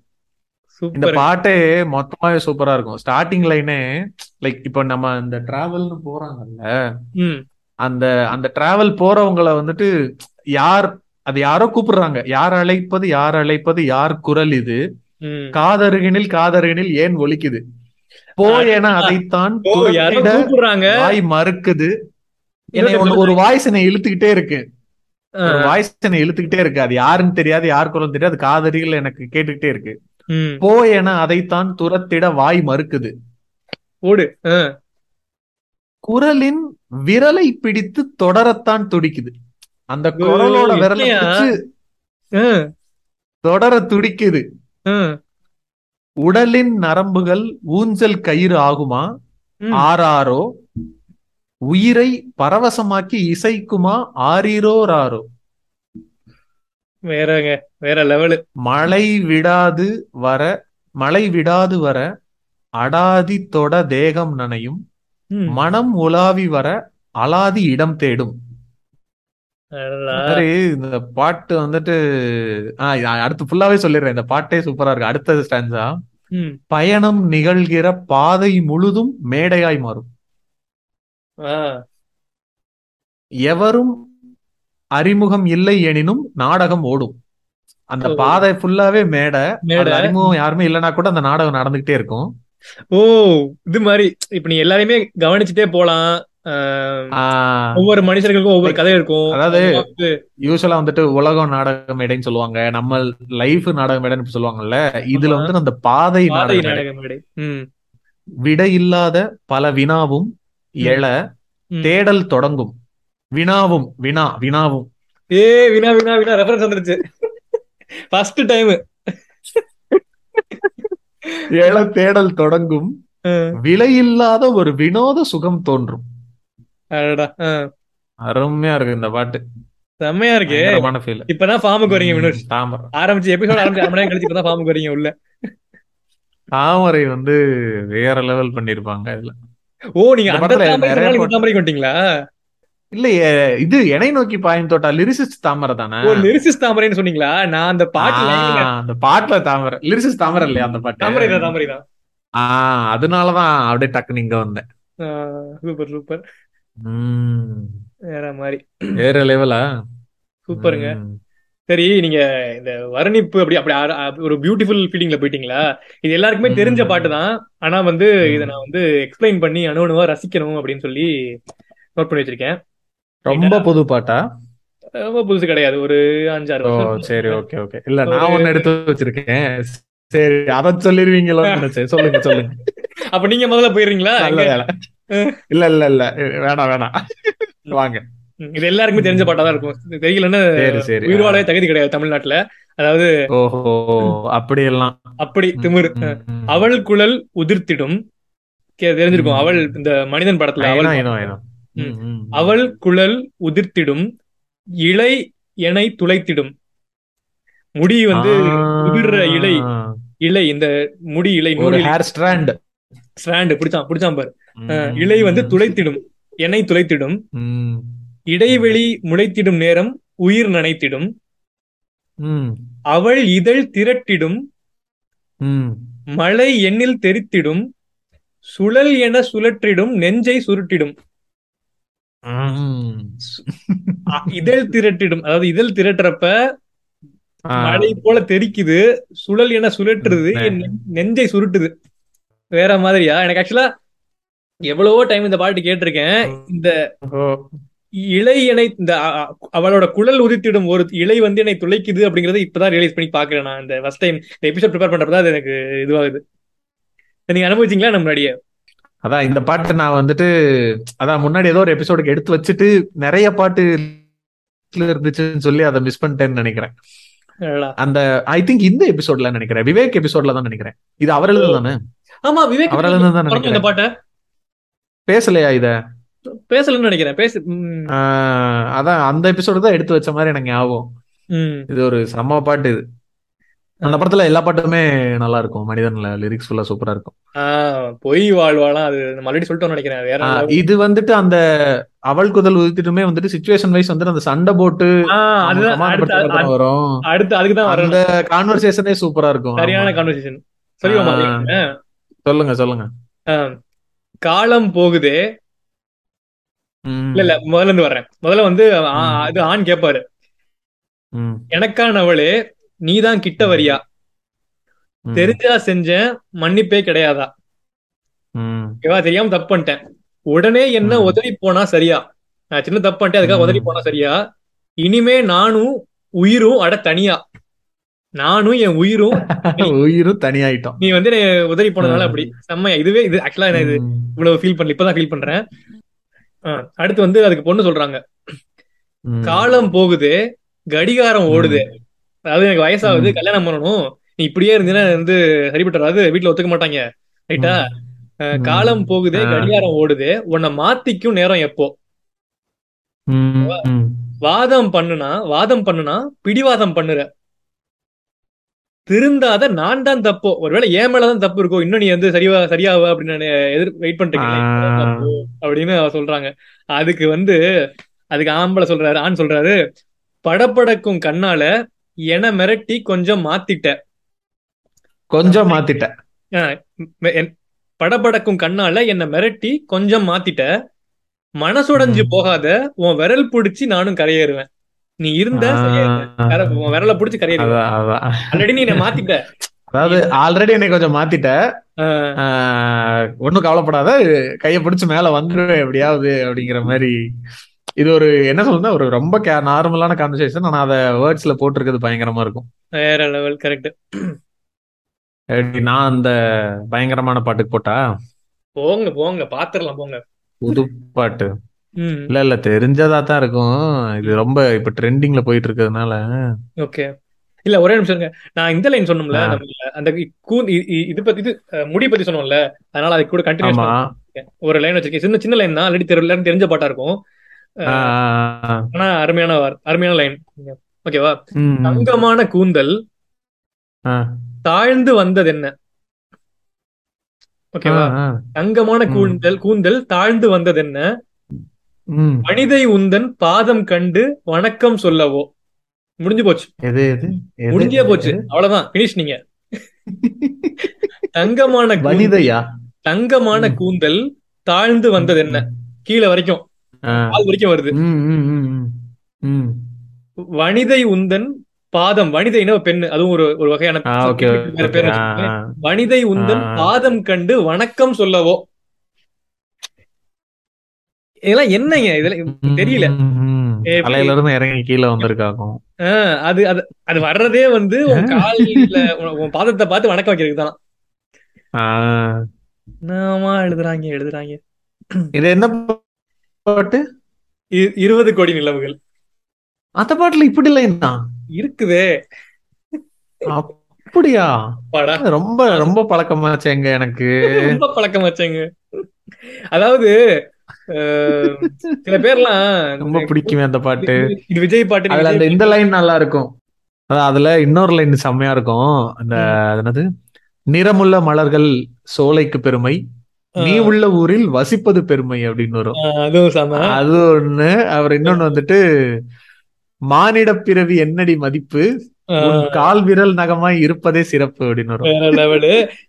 [SPEAKER 2] இந்த பாட்டே மொத்தமாவே சூப்பரா இருக்கும். ஸ்டார்டிங் லைனே லைக் இப்ப நம்ம இந்த டிராவல்னு போறாங்கல்ல அந்த அந்த டிராவல் போறவங்கள வந்துட்டு யார் அது யாரோ கூப்பிடுறாங்க. யார் அழைப்பது யார் அழைப்பது யார் குரல் இது? காதருகினில் காதருகினில் ஏன் ஒலிக்குது? போயென அதைத்தான்
[SPEAKER 1] ஓ யாரோ
[SPEAKER 2] துரத்திட
[SPEAKER 1] கூப்பிடுறாங்க.
[SPEAKER 2] வாய் மறுக்குது. ஒரு வாய்ஸ் என்னை இழுத்துக்கிட்டே இருக்கு. வாய்ஸ் என்னை இழுத்துக்கிட்டே இருக்கு. அது யாருன்னு தெரியாது யார் குரல் தெரியாது. காதறிகள் எனக்கு கேட்டுக்கிட்டே இருக்கு.
[SPEAKER 1] ம்.
[SPEAKER 2] போயென அதைத்தான் துரத்திட வாய் மறுக்குது.
[SPEAKER 1] ஓடு.
[SPEAKER 2] குரலின் விரலை பிடித்து தொடரத்தான் துடிக்குது. அந்த குரலோட விரலை தொடர துடிக்குது. உடலின் நரம்புகள் ஊஞ்சல் கயிறு ஆகுமா. ஆறாரோ? உயிரை பரவசமாக்கி இசைக்குமா? ஆரீரோ ராரோ?
[SPEAKER 1] வேறங்க வேற லெவலு
[SPEAKER 2] மழை விடாது வர மழை விடாது வர அடாதி தொட தேகம் நனையும். மனம் உலாவி வர அலாதி இடம் தேடும். இந்த பாட்டு வந்துட்டு அடுத்து ஃபுல்லாவே சொல்லிடுறேன். இந்த பாட்டே சூப்பரா இருக்கு. அடுத்தது ஸ்டான்ஸா
[SPEAKER 1] ம்.
[SPEAKER 2] பயணம் நிகழ்கிற பாதை முழுதும் மேடையாய் மாறும். எவரும் அறிமுகம் இல்லை எனினும் நாடகம் ஓடும். அந்த. பாதை ஃபுல்லாவே மேடை. அறிமுகம் யாருமே இல்லைன்னா கூட அந்த நாடகம் நடந்துகிட்டே இருக்கும்.
[SPEAKER 1] ஓ இது மாதிரி இப்ப நீ எல்லாரையுமே கவனிச்சுட்டே போலாம். ஒவ்வொரு மனுஷர்களுக்கும் ஒவ்வொரு கதை இருக்கும்.
[SPEAKER 2] அதாவது யூஸ்வலா வந்துட்டு உலகம் நாடக மேடைன்னு சொல்லுவாங்க. நம்ம லைஃப் நாடக மேடைன்னு சொல்லுவாங்கல்ல இதுல. வந்து அந்த பாதை நாடக மேடை. விடை இல்லாத பல வினாவும் எழ. தேடல் தொடங்கும். வினாவும் வினா வினாவும்.
[SPEAKER 1] ஏ வினா வினா வினா ரெஃபரன்ஸ் வந்துருச்சு. ஃபர்ஸ்ட் டைம்
[SPEAKER 2] எழ தேடல் தொடங்கும். விலையில்லாத ஒரு வினோத சுகம் தோன்றும். அருமையா இருக்கு இந்த பாட்டு.
[SPEAKER 1] செம்மையா இருக்கு. இப்பதான் ஃபார்முக்கு வரீங்க வினோஷ்.
[SPEAKER 2] தாமரை.
[SPEAKER 1] ஆரம்பிச்சு எபிசோட் ஆரம்பிச்சு அரை மணி நேரம் கழிச்சு இப்பதான் ஃபார்முக்கு வரீங்க உள்ள.
[SPEAKER 2] தாமரை வந்து வேற லெவல் பண்ணிருப்பாங்க இதுல.
[SPEAKER 1] ஓ நீங்க அந்த தாமரை
[SPEAKER 2] நிறைய இல்லையே இது எனை நோக்கி பாயும் தோட்டா லிரிசிஸ்ட் தாமரை தானே?
[SPEAKER 1] ஓ லிரிசிஸ் தாமரைன்னு சொன்னீங்களா? நான் அந்த பாட்டு line ல-
[SPEAKER 2] ஆ, அந்த பாட்டுல தாமரை லிரிசிஸ்ட் தாமரை இல்லையா அந்த பாட்டு?
[SPEAKER 1] தாமரை தான் தாமரை தான்.
[SPEAKER 2] ஆஹ் அதனாலதான் அப்படியே டக்குன்னு இங்க வந்தேன்.
[SPEAKER 1] Super super. வேற மாதிரி.
[SPEAKER 2] வேற லெவலா
[SPEAKER 1] சூப்பருங்க. சரி நீங்க இந்த வர்ணிப்பு அப்படி அப்படி ஒரு பியூட்டிஃபுல் ஃபீலிங்ல போயிட்டீங்களா? இது எல்லாருக்குமே தெரிஞ்ச. பாட்டு தான். ஆனா வந்து. இதை நான் வந்து எக்ஸ்பிளைன் பண்ணி அணுவணுவா ரசிக்கணும் அப்படின்னு சொல்லி நோட் பண்ணி வச்சிருக்கேன்.
[SPEAKER 2] ரொம்ப புது பாட்டா
[SPEAKER 1] ரொம்ப புதுசு கிடையாது. ஒரு அஞ்சாறு வருஷம்.
[SPEAKER 2] சரி ஓகே ஓகே. இல்ல நான் ஒண்ணு எடுத்து வச்சிருக்கேன். சரி அத சொல்லிருவீங்களோன்னு நினைச்சேன். சொல்லுங்க சொல்லுங்க.
[SPEAKER 1] அப்ப நீங்க முதல்ல போயிடுறீங்களா
[SPEAKER 2] இல்ல இல்ல இல்ல. வேணாம் வேணாம். வாங்க.
[SPEAKER 1] இது எல்லாருக்குமே தெரிஞ்ச பாட்டா தான் இருக்கும். தெரியலன்னா உயிர் வாழவே தகுதி கிடையாது தமிழ்நாட்டுல. அதாவது
[SPEAKER 2] ஓஹோ அப்படி எல்லாம்
[SPEAKER 1] அப்படி திமிரு. அவள் குழல் உதிர்த்திடும். தெரிஞ்சிருக்கும். அவள் இந்த மனிதன் படத்துல அவள் அவள் குழல் உதிர்த்திடும் இலை எனை துளைத்திடும். முடி வந்து. உதிர்ற இலை இலை இந்த முடி இலை
[SPEAKER 2] ஹேர் ஸ்ட்ராண்ட்
[SPEAKER 1] ஸ்ட்ராண்ட் பிடிச்சான் பிடிச்சான் பாரு. இலை வந்து துளைத்திடும் எனை துளைத்திடும். இடைவெளி முளைத்திடும் நேரம் உயிர் நனைத்திடும். அவள் இதழ் திரட்டிடும். மழை எண்ணில் தெரித்திடும். சுழல் என சுழற்றிடும் நெஞ்சை சுருட்டிடும். இதழ் திரட்டிடும். அதாவது இதழ் திரட்டுறப்ப மழை போல தெரிக்குது சுழல் என. என் நெ- நெஞ்சை சுருட்டுது. வேற மாதிரியா? எனக்கு ஆக்சுவலா எவ்வளவோ டைம் இந்த பாட்டு கேட்டிருக்கேன். இந்த. இலை என்னை இந்த அவளோட குழல் உதித்திடும் ஒரு இலை வந்து என்னை துளைக்குது அப்படிங்கறத இப்பதான் ரியலைஸ் பண்ணி பாக்குறேன் நான். இந்த ஃபர்ஸ்ட் டைம் இந்த எபிசோட் ப்ரிப்பேர் பண்றப்பதான் அது எனக்கு இதுவாகுது. நீங்க அனுபவிச்சீங்களா நம்ம முன்னாடியே?
[SPEAKER 2] அதான் இந்த பாட்டு நான் வந்துட்டு அதான் முன்னாடி ஏதோ ஒரு எபிசோடுக்கு எடுத்து வச்சுட்டு நிறைய பாட்டு இருந்துச்சுன்னு சொல்லி அதை மிஸ் பண்ணிட்டேன்னு நினைக்கிறேன். அந்த ஐ திங்க் இந்த எபிசோட்ல நினைக்கிறேன். விவேக் எபிசோட்ல தான் நினைக்கிறேன். இது அவர் தானே?
[SPEAKER 1] ஆமா விவேக்
[SPEAKER 2] அவர் தான்
[SPEAKER 1] இந்த பாட்டை.
[SPEAKER 2] பேசலையா இத?
[SPEAKER 1] பேசலன்னு நினைக்கிறேன். பேசு
[SPEAKER 2] அதான் அந்த எபிசோடு தான் எடுத்து வச்ச மாதிரி எனக்கு ஞாபகம். இது ஒரு செம்ம பாட்டு இது. அந்த படத்துல எல்லா பாட்டுமே நல்லா இருக்கும். மனிதன்ல லிரிக்ஸ் ஃபுல்லா சூப்பரா இருக்கும்.
[SPEAKER 1] பொய் வாழ்வாலாம் அது ஆல்ரெடி சொல்லிட்டோம்னு நினைக்கிறேன். வேற.
[SPEAKER 2] இது வந்துட்டு அந்த அவள் குதல் உதித்துட்டுமே வந்துட்டு சுச்சுவேஷன் வைஸ் வந்துட்டு அந்த சண்டை போட்டு வரும்.
[SPEAKER 1] அடுத்து அதுக்கு தான்
[SPEAKER 2] அந்த கான்வர்சேஷனே சூப்பரா இருக்கும்.
[SPEAKER 1] சரியான. கான்வர்சேஷன்.
[SPEAKER 2] சொல்லுங்க சொல்லுங்க.
[SPEAKER 1] காலம் போகுதே. இல்ல இல்ல முதல்ல இருந்து வர்றேன். முதல்ல வந்து. இது ஆண் கேட்பாரு
[SPEAKER 2] ம்,
[SPEAKER 1] எனக்கானவளே நீதான் கிட்ட வரியா? தெரிஞ்சா செஞ்சேன் மன்னிப்பே கிடையாதா? ஓகேவா தெரியாம தப்பு பண்ணிட்டேன். உடனே என்ன. உதவி போனா சரியா? நான் சின்ன தப்பு பண்ணிட்டேன் அதுக்காக. உதவி போனா சரியா? இனிமே நானும் உயிரும் அட தனியா. நானும் என் உயிரும்
[SPEAKER 2] உயிரும் தனியாயிட்டோம்.
[SPEAKER 1] நீ வந்து உதவி போனதுனால. அப்படி. செம்மையா. இதுவே இது ஆக்சுவலா நான் இது இவ்வளவு ஃபீல் பண்ணல இப்பதான் ஃபீல் பண்றேன். அடுத்து வந்து அதுக்கு பொண்ணு சொல்றாங்க. காலம் போகுது கடிகாரம் ஓடுது. அதாவது எனக்கு வயசாகுது. கல்யாணம் பண்ணணும். நீ இப்படியே இருந்தீங்கன்னா வந்து சரிப்பட்டு வராது வீட்டுல ஒத்துக்க மாட்டாங்க. ரைட்டா. காலம் போகுது. கடிகாரம் ஓடுது உன்னை மாத்திக்கும் நேரம் எப்போ. வாதம் பண்ணுனா வாதம் பண்ணுனா பிடிவாதம் பண்ணுற. திருந்தாத நான் தான் தப்போ. ஒருவேளை என் மேலதான் தப்பு இருக்கோ இன்னும் நீ வந்து சரியா சரியாவ அப்படின்னு எதிர் வெயிட் பண்ணிட்டு அப்படின்னு சொல்றாங்க. அதுக்கு வந்து அதுக்கு ஆம்பளை சொல்றாரு ஆண் சொல்றாரு. படபடக்கும் கண்ணால என மிரட்டி கொஞ்சம் மாத்திட்ட.
[SPEAKER 2] கொஞ்சம் மாத்திட்டேன்
[SPEAKER 1] ஆஹ் மெ- என்- படபடக்கும் கண்ணால என்ன மிரட்டி கொஞ்சம் மாத்திட்ட. மனசுடைஞ்சு. போகாத உன் விரல் பிடிச்சி நானும் கரையேறுவேன். நீ இருந்த உன் விரலை பிடிச்சி கரையேறுவேன் ஆல்ரெடி நீ என்ன மாத்திட்ட.
[SPEAKER 2] அதாவது ஆல்ரெடி என்னை கொஞ்சம் மாத்திட்ட. ஒண்ணும் கவலைப்படாத கைய பிடிச்சு மேல வந்துருவேன் எப்படியாவது அப்படிங்கிற மாதிரி. இது ஒரு என்ன சொல்றது ஒரு ரொம்ப நார்மலான கான்வர்சேஷன் ஆனா அத வேர்ட்ஸ்ல போட்டிருக்கிறது பயங்கரமா இருக்கும்.
[SPEAKER 1] வேற லெவல் கரெக்ட்
[SPEAKER 2] நான் அந்த பயங்கரமான பாட்டுக்கு போட்டா?
[SPEAKER 1] போங்க போங்க பாத்துரலாம் போங்க.
[SPEAKER 2] புது பாட்டு இல்ல இல்ல தெரிஞ்சதா தான் இருக்கும். இது ரொம்ப இப்ப ட்ரெண்டிங்ல போயிட்டு இருக்கிறதுனால
[SPEAKER 1] ஓகே. இல்ல ஒரே நிமிஷம் நான் இந்த லைன் சொன்னோம்ல அந்த இது பத்தி இது முடி பத்தி சொன்னோம்ல அதனால அது கூட கண்டினியூஸ்
[SPEAKER 2] ஆமா.
[SPEAKER 1] ஒரு லைன் வச்சிருக்கேன். சின்ன சின்ன லைன் தான். ஆல்ரெடி தெரியல தெரிஞ்ச பாட்டா இருக்கும். ஆனா அருமையான வார்- அருமையான லைன் ஓகேவா. தங்கமான கூந்தல் தாழ்ந்து வந்தது என்ன ஓகேவா. தங்கமான. கூந்தல் கூந்தல் தாழ்ந்து வந்தது என்ன. மனிதை உந்தன் பாதம் கண்டு வணக்கம் சொல்லவோ. முடிஞ்சு போச்சு? முடிஞ்சே போச்சு. அவ்வளவுதான். பினிஷ் நீங்க. தங்கமான
[SPEAKER 2] வனிதையா
[SPEAKER 1] தங்கமான. கூந்தல் தாழ்ந்து வந்தது என்ன கீழே வரைக்கும். கால் வரைக்கும் வருது. வனிதை உந்தன் பாதம். வனிதைன்னா ஒரு பெண்ணு. அதுவும் ஒரு ஒரு வகையான பேர். வனிதை உந்தன். பாதம் கண்டு வணக்கம் சொல்லவோ. இதெல்லாம் என்னங்க? இதெல்லாம் தெரியல.
[SPEAKER 2] தலையில இருந்து இறங்கி கீழே வந்திருக்காகும்
[SPEAKER 1] ஆஹ் அது அது அது வர்றதே வந்து உன் காலில உன் பாதத்தை பார்த்து வணக்கம் வைக்கிறதுக்கு தான். எழுதுறாங்க எழுதுறாங்க.
[SPEAKER 2] இது என்ன பாட்டு?
[SPEAKER 1] இருபது கோடி நிலவுகள்.
[SPEAKER 2] அந்த பாட்டுல இப்படி இல்லைன்னா
[SPEAKER 1] இருக்குதே.
[SPEAKER 2] அப்படியா?
[SPEAKER 1] பாடா.
[SPEAKER 2] ரொம்ப ரொம்ப பழக்கமாச்சேங்க எனக்கு.
[SPEAKER 1] ரொம்ப பழக்கம் வச்சேங்க. அதாவது சில பேர்லாம்
[SPEAKER 2] ரொம்ப பிடிக்குமே அந்த பாட்டு.
[SPEAKER 1] இது- விஜய் பாட்டு
[SPEAKER 2] அதுல அந்த இந்த லைன் நல்லா இருக்கும். அதுல இன்னொரு லைன் செம்மையா இருக்கும். அந்த என்னது? நிறமுள்ள மலர்கள் சோலைக்கு பெருமை. நீ உள்ள ஊரில் வசிப்பது பெருமை அப்படின்னு வரும். அது ஒண்ணு. அவர் இன்னொன்னு வந்துட்டு மானிட பிறவி என்னடி மதிப்பு? கால் விரல் நகமாய் இருப்பதே சிறப்பு அப்படின்னு வரும்.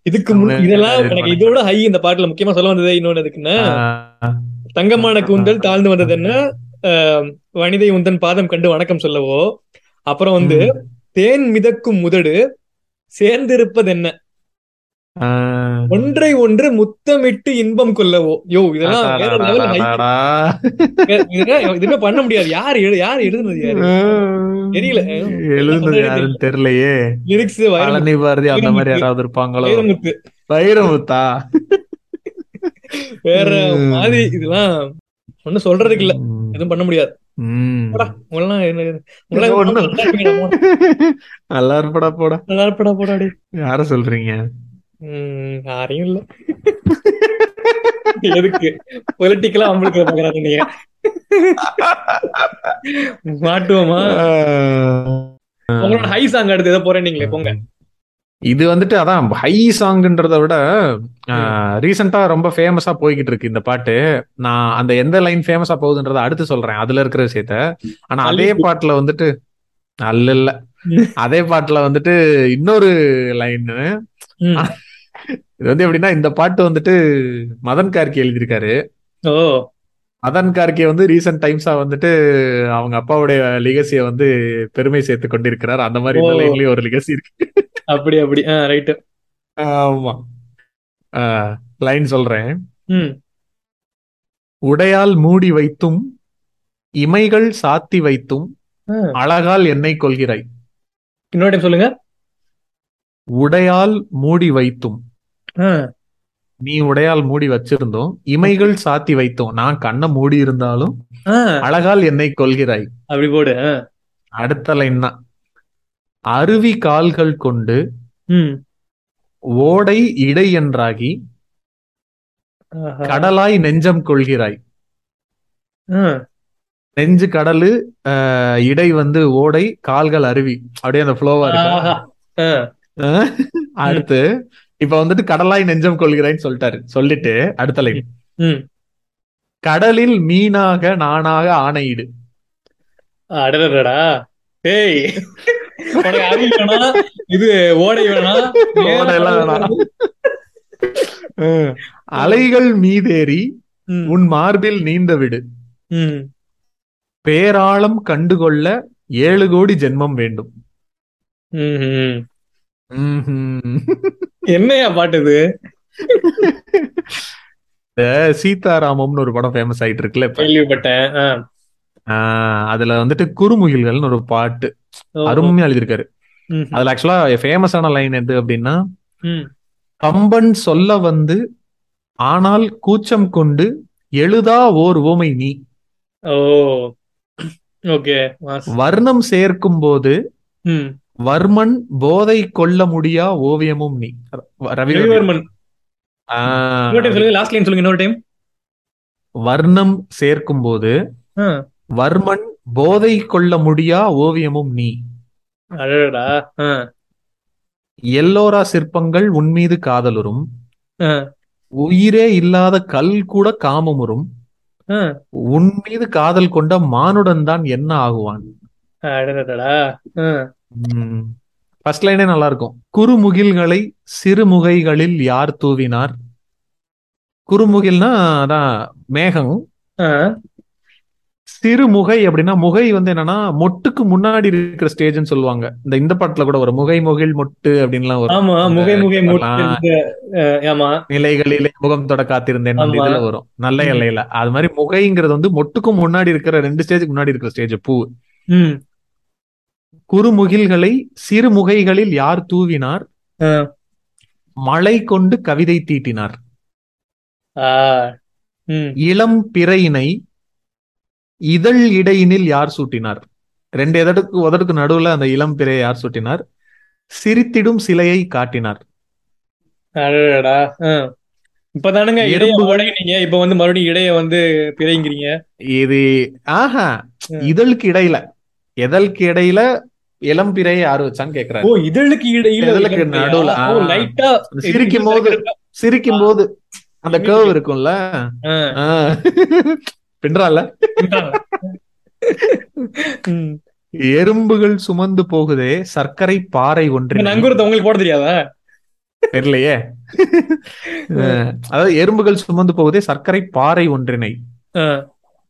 [SPEAKER 1] இதுக்கு இதெல்லாம்
[SPEAKER 2] இது
[SPEAKER 1] எனக்கு. இதோட ஹை இந்த பாட்டுல முக்கியமா சொல்ல வந்தது இன்னொன்னு எதுக்குன்னா தங்கமான கூந்தல் தாழ்ந்து வந்தது என்ன? வனிதை உந்தன் பாதம் கண்டு வணக்கம் சொல்லவோ? அப்புறம் வந்து. தேன் மிதக்கும் முதடு சேர்ந்திருப்பது என்ன ஒன்றை ஒன்று முத்தமிட்டு இன்பம் கொள்ளவோ. யோ இதெல்லாம் இதுமே பண்ண முடியாது. யார் யார் எழுதுனது யாரு? தெரியல.
[SPEAKER 2] எழுதுனது யாருன்னு தெரியலையே.
[SPEAKER 1] லிரிக்ஸ்
[SPEAKER 2] பழனி பாரதி அந்த மாதிரி. யாராவது இருப்பாங்களோ.
[SPEAKER 1] வைரமுத்து
[SPEAKER 2] வைரமுத்தா
[SPEAKER 1] வேற. மாதிரி இதெல்லாம் ஒண்ணும் சொல்றதுக்கு இல்ல. எதுவும் பண்ண முடியாது. நல்லா இருப்பீங்கடா, போடா.
[SPEAKER 2] நல்லா இருப்படா போடா.
[SPEAKER 1] நல்லா இருப்படா போடாடி
[SPEAKER 2] யார சொல்றீங்க?
[SPEAKER 1] யாரையும் இல்ல. எதுக்கு? பொலிட்டிக்கலா அம்பளுக்கு பாக்குறாங்க நீங்க மாட்டுவோமா? உங்களோட ஹை சாங் அடுத்து ஏதோ போறேன் நீங்களே போங்க.
[SPEAKER 2] இது வந்துட்டு அதான் ஹை சாங்ன்றத விட ரீசெண்டா ரொம்ப ஃபேமஸா போய்கிட்டு இருக்கு இந்த பாட்டு. நான் அந்த எந்த லைன் ஃபேமஸா போகுதுன்றத அடுத்து சொல்றேன். அதுல இருக்கிற விஷயத்த. ஆனா அதே. பாட்டுல வந்துட்டு அல்ல இல்ல. அதே பாட்டுல வந்துட்டு இன்னொரு லைன். இது வந்து எப்படின்னா இந்த பாட்டு வந்துட்டு மதன் கார்கி எழுதியிருக்காரு.
[SPEAKER 1] ஓ.
[SPEAKER 2] மதன் கார்கே வந்து ரீசெண்ட் டைம்ஸா வந்துட்டு அவங்க அப்பாவுடைய லிகசிய வந்து பெருமை சேர்த்து கொண்டிருக்கிறார். அந்த மாதிரி இந்த. லைன்லயும் ஒரு லிகசி இருக்கு.
[SPEAKER 1] அப்படி அப்படி. ஆ ரைட்டு
[SPEAKER 2] ஆமா. லைன் சொல்றேன். உடையால் மூடி வைத்தும் இமைகள் சாத்தி வைத்தும். அழகால் என்னை கொள்கிறாய்.
[SPEAKER 1] இன்னொரு டைம் சொல்லுங்க.
[SPEAKER 2] உடையால் மூடி வைத்தும் நீ உடையால் மூடி வச்சிருந்தோம். இமைகள் சாத்தி வைத்தோம். நான் கண்ணை மூடி இருந்தாலும் அழகால் என்னை கொள்கிறாய்.
[SPEAKER 1] அப்படி போடு.
[SPEAKER 2] அடுத்த லைன் தான். அருவி கால்கள் கொண்டு ஓடை இடை என்றாகி. கடலாய் நெஞ்சம் கொள்கிறாய். நெஞ்சு கடலு இடை வந்து ஓடை கால்கள் அருவி. அப்படியே அந்த ஃப்ளோவா இருக்கா? அடுத்து இப்ப வந்துட்டு கடலாய் நெஞ்சம் கொள்கிறாய்ன்னு சொல்லிட்டாரு. சொல்லிட்டு அடுத்த லைன் கடலில் மீனாக நானாக ஆணையிடு.
[SPEAKER 1] அடடடா வேணாம் இது ஓடை வேணாம்
[SPEAKER 2] ஓடையெல்லாம் வேணாம். அலைகள் மீதேறி உன் மார்பில் நீந்த விடு. பேராளம் கண்டுகொள்ள ஏழு கோடி ஜென்மம் வேண்டும்.
[SPEAKER 1] என்னையா பாட்டு இது
[SPEAKER 2] சீதாராமம்னு ஒரு படம் ஃபேமஸ் ஆயிட்டு இருக்குல்ல
[SPEAKER 1] கேள்விப்பட்டேன்
[SPEAKER 2] அதுல வந்துட்டு குறுமுகில்கள்னு ஒரு பாட்டு அருமையா எழுதியிருக்காரு. அதுல ஆக்சுவலா ஃபேமஸான லைன் எது அப்படின்னா. கம்பன் சொல்ல வந்து ஆனால் கூச்சம் கொண்டு எழுதா ஓர் ஓமை நீ. வர்ணம் சேர்க்கும் போது வர்மன் போதை கொள்ள முடியா ஓவியமும் நீ. ரவி
[SPEAKER 1] ரவிவர்மன்.
[SPEAKER 2] வர்ணம் சேர்க்கும் போது வர்மன் போதை கொள்ள முடியா ஓவியமும் நீ. எல்லோரா சிற்பங்கள் உன்மீது காதலுறும்.
[SPEAKER 1] ஆ.
[SPEAKER 2] உயிரே இல்லாத கல் கூட காமமுறும். உன் மீது காதல் கொண்ட மானுடன் தான் என்ன ஆகுவான்? ஃபர்ஸ்ட் லைனே நல்லா இருக்கும் குறுமுகில்களை சிறுமுகைகளில் யார் தூவினார்? குறுமுகில்னா அதான் மேகம். சிறுமுகை அப்படின்னா முகை வந்து என்னன்னா மொட்டுக்கு முன்னாடி இருக்கிற ஸ்டேஜ்னு சொல்லுவாங்க. இந்த இந்த பாட்டுல கூட ஒரு முகை முகில் மொட்டு அப்படின்லாம் வரும்.
[SPEAKER 1] ஆமா முகை முகை ஆமா.
[SPEAKER 2] நிலைகளிலே முகம் தொட காத்திருந்தேன். இதுல வரும். நல்ல. எல்லையில. அது மாதிரி முகைங்கிறது வந்து மொட்டுக்கும் முன்னாடி இருக்கிற ரெண்டு ஸ்டேஜுக்கு முன்னாடி இருக்கிற ஸ்டேஜ் பூ. குறுமுகில்களை சிறுமுகைகளில் யார் தூவினார். மழை கொண்டு கவிதை தீட்டினார். இளம் பிறையினை இதழ் இடையினில் யார் சூட்டினார்? ரெண்டு எதடுக்கு உதடுக்கு நடுவுல அந்த இளம் பிறையை யார் சூட்டினார்? சிரித்திடும் சிலையை காட்டினார்.
[SPEAKER 1] இப்பதானுங்க இடைய
[SPEAKER 2] எறும்புகள்-
[SPEAKER 1] உடையீங்க இப்ப வந்து மறுபடியும் இடைய வந்து பிறைங்கிறீங்க
[SPEAKER 2] இது ஆஹா. இதழுக்கு இடையில. எதற்கு இடையில? இளம் பிறையை யார் வச்சான்னு கேக்குறாரு.
[SPEAKER 1] ஓ இதழுக்கு இடையில
[SPEAKER 2] இதழுக்கு? நடுவுல.
[SPEAKER 1] லைட்டா
[SPEAKER 2] சிரிக்கும் போது சிரிக்கும் போது அந்த கேர்வ் இருக்கும்ல. பின்றால. எறும்புகள் சுமந்து போகுதே சர்க்கரை பாறை ஒன்று.
[SPEAKER 1] நங்கூரத்தை உங்களுக்கு போட தெரியாதா?
[SPEAKER 2] தெரியலையே. அதாவது எறும்புகள் சுமந்து போகுதே சர்க்கரை பாறை ஒன்றினை.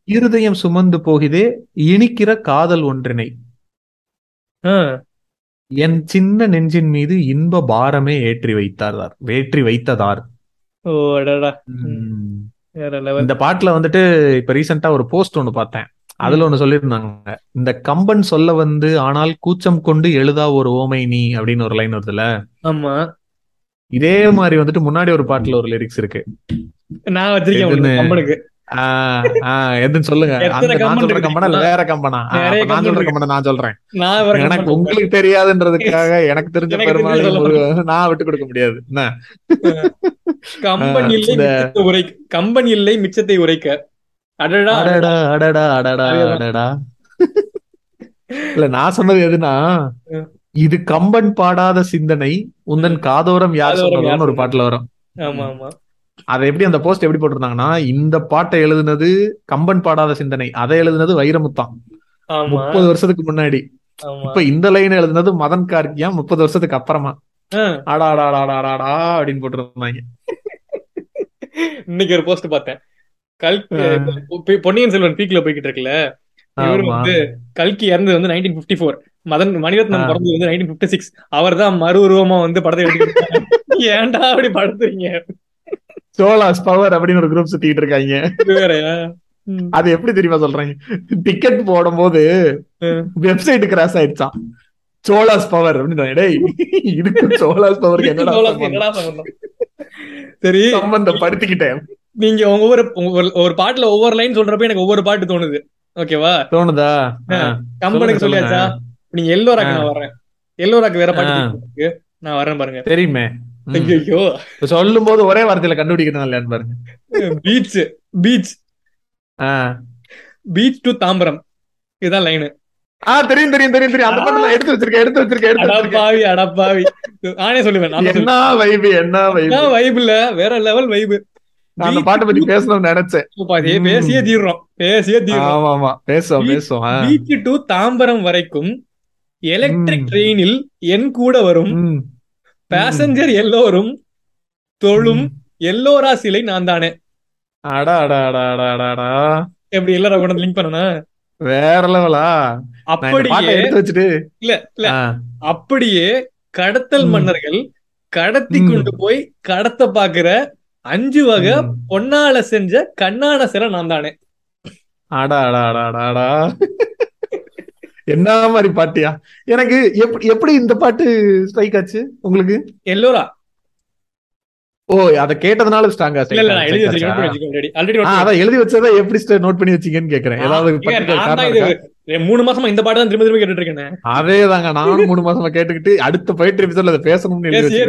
[SPEAKER 2] இருதயம் சுமந்து போகுதே இனிக்கிற காதல் ஒன்றினை. என் சின்ன நெஞ்சின் மீது இன்ப பாரமே ஏற்றி வைத்தார் ஏற்றி வைத்ததார். இந்த பாட்டுல வந்துட்டு இப்ப ரீசெண்டா ஒரு போஸ்ட் ஒண்ணு பார்த்தேன். அதுல ஒண்ணு சொல்லியிருந்தாங்க. இந்த கம்பன் சொல்ல வந்து ஆனால் கூச்சம் கொண்டு எழுதா ஒரு ஓமை நீ அப்படின்னு ஒரு லைன் வருதுல
[SPEAKER 1] ஆமா.
[SPEAKER 2] இதே மாதிரி வந்துட்டு முன்னாடி ஒரு பாட்டுல ஒரு லிரிக்ஸ் இருக்கு.
[SPEAKER 1] நான் வச்சிருக்கேன்
[SPEAKER 2] எதுன்னு? எதுன்னு சொல்லுங்க. வேற கம்பனா? நான் சொல்ற. கம்பனை நான் சொல்றேன். எனக்கு உங்களுக்கு தெரியாதுன்றதுக்காக எனக்கு தெரிஞ்ச முருகன் நான் விட்டு கொடுக்க முடியாது.
[SPEAKER 1] கம்பன் இல்லை மிச்சத்தை உரைக்க கம்பன் இல்லை மிச்சத்தை உரைக்க. அடடா.
[SPEAKER 2] அடடா அடடா அடடா
[SPEAKER 1] அதேதான்.
[SPEAKER 2] அடடா. இல்ல நான் சொன்னது எதுனா
[SPEAKER 1] ம்.
[SPEAKER 2] இது கம்பன் பாடாத சிந்தனை உந்தன் காதோரம் யார் சொன்னதுன்னு ஒரு? பாட்டுல வரும்.
[SPEAKER 1] ஆமா ஆமா.
[SPEAKER 2] அதை எப்படி அந்த போஸ்ட் எப்படி போட்டிருந்தாங்கன்னா இந்த பாட்டை எழுதுனது கம்பன் பாடாத சிந்தனை அதை எழுதுனது வைரமுத்தான் முப்பது வருஷத்துக்கு முன்னாடி. இப்ப இந்த லைன் எழுதுனது மதன் கார்கியா முப்பது வருஷத்துக்கு அப்புறமா? ஆடா ஆடா ஆடா ஆடா அப்படின்னு போட்டிருந்தாங்க.
[SPEAKER 1] இன்னைக்கு ஒரு போஸ்ட் பார்த்தேன். பொ- பொன்னியின் செல்வன் பீக்ல போய்கிட்டு இருக்குல்ல? இவரு வந்து கல்கி இறந்தது வந்து nineteen fifty four Madan Maniratnam. பிறந்தது வந்து நைன்டீன் பிப்டி சிக்ஸ் அவர் தான் மறு உருவமா வந்து படத்தை எடுத்துக்கிட்டாங்க ஏன்டா அப்படி படுத்துறீங்க?
[SPEAKER 2] சோலாஸ் பவர் அப்படின்னு ஒரு குரூப் சுத்திட்டு இருக்காங்க. அது எப்படி தெரியுமா சொல்றாங்க? டிக்கெட் போடும்போது
[SPEAKER 1] ம்.
[SPEAKER 2] வெப்சைட் கிராஸ் ஆயிடுச்சான் சோலாஸ் பவர் அப்படின்னு டேய் இதுக்கு சோலாஸ் பவருக்கு என்னடா?
[SPEAKER 1] சரி.
[SPEAKER 2] சம்பந்தப்படுத்திக்கிட்டேன்.
[SPEAKER 1] நீங்க ஒவ்வொரு ஒரு பாட்டுல ஒவ்வொரு லைன் சொல்றப்ப எனக்கு ஒவ்வொரு பாட்டு தோணுது. ஓகேவா
[SPEAKER 2] தோணுதா.
[SPEAKER 1] கம்பனுக்கு
[SPEAKER 2] சொல்லுங்க,
[SPEAKER 1] சொல்லியாச்சா? நீங்க எல்லோராக்கு. நான் வர்றேன். எல்லோராக்கு வேற பாட்டு. நான் வரேன் பாருங்க.
[SPEAKER 2] தெரியுமே.
[SPEAKER 1] ஐயோ
[SPEAKER 2] சொல்லும் போது ஒரே வார்த்தையில கண்டுபிடிக்கணும் இல்லையான்னு பாருங்க.
[SPEAKER 1] Beach. Beach. Beach to Tambaram. இதுதான் லைனு
[SPEAKER 2] ஆ தெரியும் தெரியும் தெரியும் தெரியும். அந்த நான் எடுத்து வச்சிருக்கேன் எடுத்து வச்சிருக்கேன் எடுத்து
[SPEAKER 1] அடப்பாவி அடப்பாவி நானே சொல்லுவேன்
[SPEAKER 2] என்ன வைபு என்ன வைபு
[SPEAKER 1] வைப் இல்ல வேற லெவல் வைப்
[SPEAKER 2] நான் அந்த பாட்டை பத்தி பேசணும்னு நினைச்சேன்.
[SPEAKER 1] பேசியே தீர்றோம் பேசியே தீர்றோம்.
[SPEAKER 2] ஆமா ஆமா பேசுவோம் பேசுவோம்.
[SPEAKER 1] பீச் டு தாம்பரம் வரைக்கும் எலக்ட்ரிக். ட்ரெயினில் என் கூட வரும். பேசஞ்சர் எல்லோரும் தொழும் எல்லோரா சிலை நான் தானே
[SPEAKER 2] அடா அடா அடா அடா அடா அடா.
[SPEAKER 1] எப்படி எல்லாரும் கொண்டு லிங்க் பண்ணனா
[SPEAKER 2] வேற லெவலா?
[SPEAKER 1] அப்படியே
[SPEAKER 2] எடுத்து வச்சுட்டு.
[SPEAKER 1] இல்ல இல்ல. அப்படியே கடத்தல். மன்னர்கள் கடத்தி. கொண்டு போய் கடத்த பாக்குற அஞ்சு வகை. பொன்னால செஞ்ச கண்ணான சிலை நான் தானே
[SPEAKER 2] அடா அடா அடா அடா அடா. என்ன மாதிரி பாட்டியா? எனக்கு எப்படி இந்த பாட்டு ஸ்ட்ரைக் ஆச்சு உங்களுக்கு?
[SPEAKER 1] எல்லோரா?
[SPEAKER 2] ஓ அத கேட்டதுனால ஸ்ட்ராங்கா
[SPEAKER 1] இல்ல இல்ல நான் எழுதி வச்சிருக்கேன் ஆல்ரெடி
[SPEAKER 2] எழுதி வச்சதை எப்படி நோட் பண்ணி வச்சீங்கன்னு கேக்குறேன். ஏதாவது?
[SPEAKER 1] மூணு மாசமா இந்த பாட்டு தான் திரும்ப திரும்ப கேட்டுட்டு இருக்கேன்.
[SPEAKER 2] அதேதாங்க நானும் மூணு மாசமா கேட்டுக்கிட்டு அடுத்த போயிட்டு எபிசோட்ல அதை பேசணும்னு எழுதி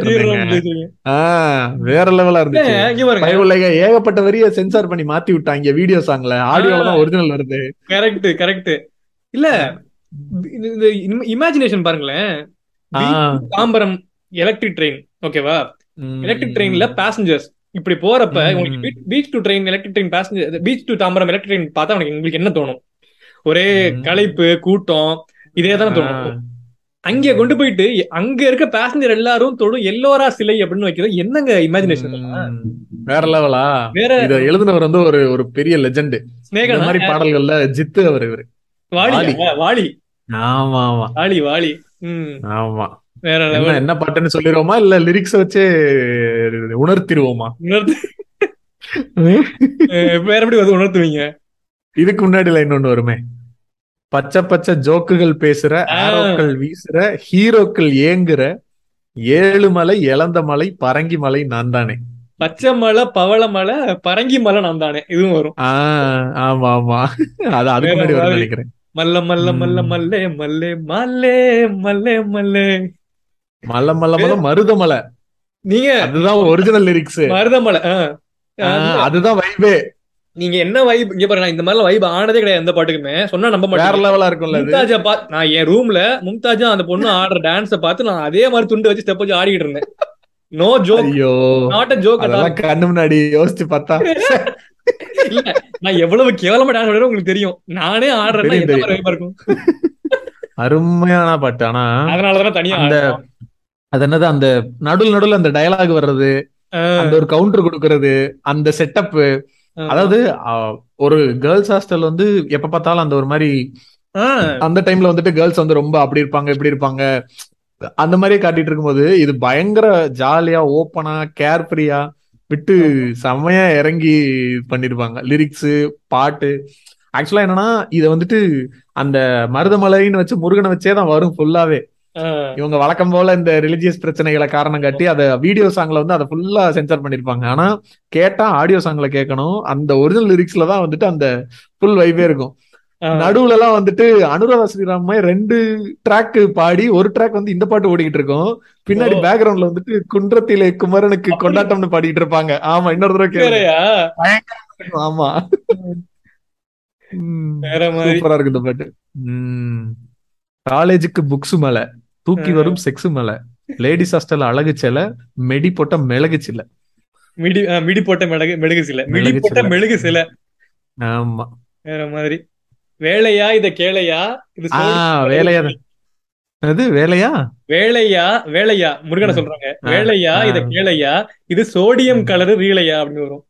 [SPEAKER 2] வேற லெவலா இருந்துச்சு. ஏகப்பட்ட வரிய சென்சார் பண்ணி மாத்தி விட்டாங்க வீடியோ சாங்ல ஆடியோல தான் ஒரிஜினல் வருது.
[SPEAKER 1] கரெக்ட் கரெக்ட் இல்ல இந்த இமேஜினேஷன் பாருங்களேன். தாம்பரம் எலக்ட்ரிக் ட்ரெயின் ஓகேவா எலக்ட்ரிக் ட்ரெயின்ல பேசஞ்சர்ஸ் இப்படி போறப்ப. உங்களுக்கு beach to train electric train passenger beach to Tambaram electric train பார்த்தா உங்களுக்கு உங்களுக்கு என்ன தோணும்? ஒரே. களைப்பு கூட்டம் இதே தானே தோணும். அங்கே கொண்டு போயிட்டு அங்க இருக்க பேசஞ்சர் எல்லாரும் தொடும் எல்லோரா சிலை அப்படின்னு வைக்கிறது என்னங்க இமேஜினேஷன்.
[SPEAKER 2] வேற லெவலா
[SPEAKER 1] வேற
[SPEAKER 2] இத எழுதினவர் வந்து ஒரு ஒரு பெரிய லெஜெண்ட்
[SPEAKER 1] ஸ்னேகனா?
[SPEAKER 2] மாதிரி பாடல்கள்ல ஜித்து அவர் இவரு.
[SPEAKER 1] வாலி.
[SPEAKER 2] ஆமா ஆமா.
[SPEAKER 1] வாலி வாலி.
[SPEAKER 2] ஆமா.
[SPEAKER 1] வேற
[SPEAKER 2] என்ன பாட்டுன்னு சொல்லிடுவோமா? இல்ல லிரிக்ஸ் வச்சே உணர்த்திடுவோமா?
[SPEAKER 1] உணர்த்து. வேற எப்படி வந்து உணர்த்துவீங்க?
[SPEAKER 2] இதுக்கு முன்னாடி லைன் ஒண்ணு வருமே. பச்சை பச்சை ஜோக்குகள் பேசுற. ஆரோக்கள் வீசுற ஹீரோக்கள் ஏங்குற ஏழு மலை இளந்த மலை பரங்கி மலை நான் தானே.
[SPEAKER 1] பச்சை மலை பவள மலை பரங்கி மலை நான் தானே. இதுவும் வரும்.
[SPEAKER 2] ஆமா ஆமா. அது அதுக்கு முன்னாடி. நினைக்கிறேன்.
[SPEAKER 1] மல்ல மல்ல மல்ல. மல்லே மல்லே மல்லே மல்லே மல்லே.
[SPEAKER 2] மல்ல மல்ல மல்ல மருதமலை.
[SPEAKER 1] நீங்க?
[SPEAKER 2] அதுதான் ஒரிஜினல் லிரிக்ஸ்
[SPEAKER 1] மருதமலை
[SPEAKER 2] அதுதான் வைபே
[SPEAKER 1] நீங்க என்ன வைப் இங்க பாருங்க இந்த மாதிரி வைப் ஆனதே கிடையாது எந்த பாட்டுக்குமே. சொன்னா நம்ப
[SPEAKER 2] வேற
[SPEAKER 1] மாட்டேன்
[SPEAKER 2] லெவலா இருக்கும்ல அது?
[SPEAKER 1] மும்தாஜா பா நான் என் ரூம்ல மும்தாஜா அந்த பொண்ணு ஆடுற டான்ஸ பார்த்து நான் அதே மாதிரி துண்டு வச்சு ஸ்டெப் வச்சு ஆடிட்டு இருந்தேன். நோ ஜோக்
[SPEAKER 2] ஐயோ.
[SPEAKER 1] நாட் அ ஜோக்
[SPEAKER 2] அதெல்லாம் கண்ணு முன்னாடி யோசிச்சு பார்த்தா.
[SPEAKER 1] இல்ல நான் எவ்வளவு கேவலமா டான்ஸ் ஆடுறேன் உங்களுக்கு தெரியும். நானே ஆடுறேன்னா என்ன மாதிரி இருக்கும்
[SPEAKER 2] அருமையான பாட்டு. ஆனா
[SPEAKER 1] அதனாலதான் தனியா
[SPEAKER 2] அந்த-. அது என்னது அந்த நடுவில் நடுவில் அந்த டயலாக் வர்றது அந்த ஒரு கவுண்டர் கொடுக்கறது அந்த செட்டப். அதாவது ஒரு கேர்ள்ஸ் ஹாஸ்டல் வந்து எப்ப பார்த்தாலும் அந்த ஒரு மாதிரி அந்த டைம்ல வந்துட்டு கேர்ள்ஸ் வந்து ரொம்ப அப்படி இருப்பாங்க இப்படி இருப்பாங்க. அந்த மாதிரியே காட்டிட்டு இருக்கும்போது இது பயங்கர ஜாலியா ஓப்பனா கேர் ஃப்ரீயா விட்டு செம்மையா இறங்கி பண்ணிருப்பாங்க. லிரிக்ஸ் பாட்டு. ஆக்சுவலா என்னன்னா இத வந்துட்டு அந்த மருதமலைன்னு வச்சு முருகனை வச்சே தான் வரும் ஃபுல்லாவே இவங்க வழக்கம் போல இந்த ரிலிஜியஸ் பிரச்சனைகளை காரணம் காட்டி அதை வீடியோ சாங்ல வந்து அதை ஃபுல்லா சென்சார் பண்ணிருப்பாங்க. ஆனா கேட்டா ஆடியோ சாங்ல கேட்கணும். அந்த ஒரிஜினல் லிரிக்ஸ்ல தான் வந்துட்டு அந்த ஃபுல் வைவே இருக்கும். நடுவுல எல்லாம் வந்துட்டு அனுராதா ஸ்ரீராம் ரெண்டு ட்ராக் பாடி ஒரு ட்ராக் வந்து இந்த பாட்டு ஓடிக்கிட்டு இருக்கும். பின்னாடி. பேக்ரவுண்ட்ல வந்துட்டு குன்றத்திலே குமரனுக்கு? கொண்டாட்டம்னு பாடிட்டு இருப்பாங்க. ஆமா இன்னொரு தடவை கேளுங்க. ஆமா. சூப்பரா இருக்கு இந்த பாட்டு. காலேஜுக்கு புக்ஸ் மேல தூக்கி. வரும் செக்ஸ் மேல லேடிஸ் ஹாஸ்டல் அழகு செல மெடி போட்ட மிளகு சில.
[SPEAKER 1] மிடி மிடி போட்ட மெழுகு மெழுகு சில. மிடி போட்ட. மெழுகு சில.
[SPEAKER 2] ஆமா.
[SPEAKER 1] வேற மாதிரி. வேலையா? இத கேளையா? இது
[SPEAKER 2] வேலையா அது வேலையா?
[SPEAKER 1] வேலையா? வேலையா? முருகனை சொல்றாங்க. வேலையா. இத கேளையா? இது சோடியம் கலரு ரீலையா அப்படின்னு வரும்.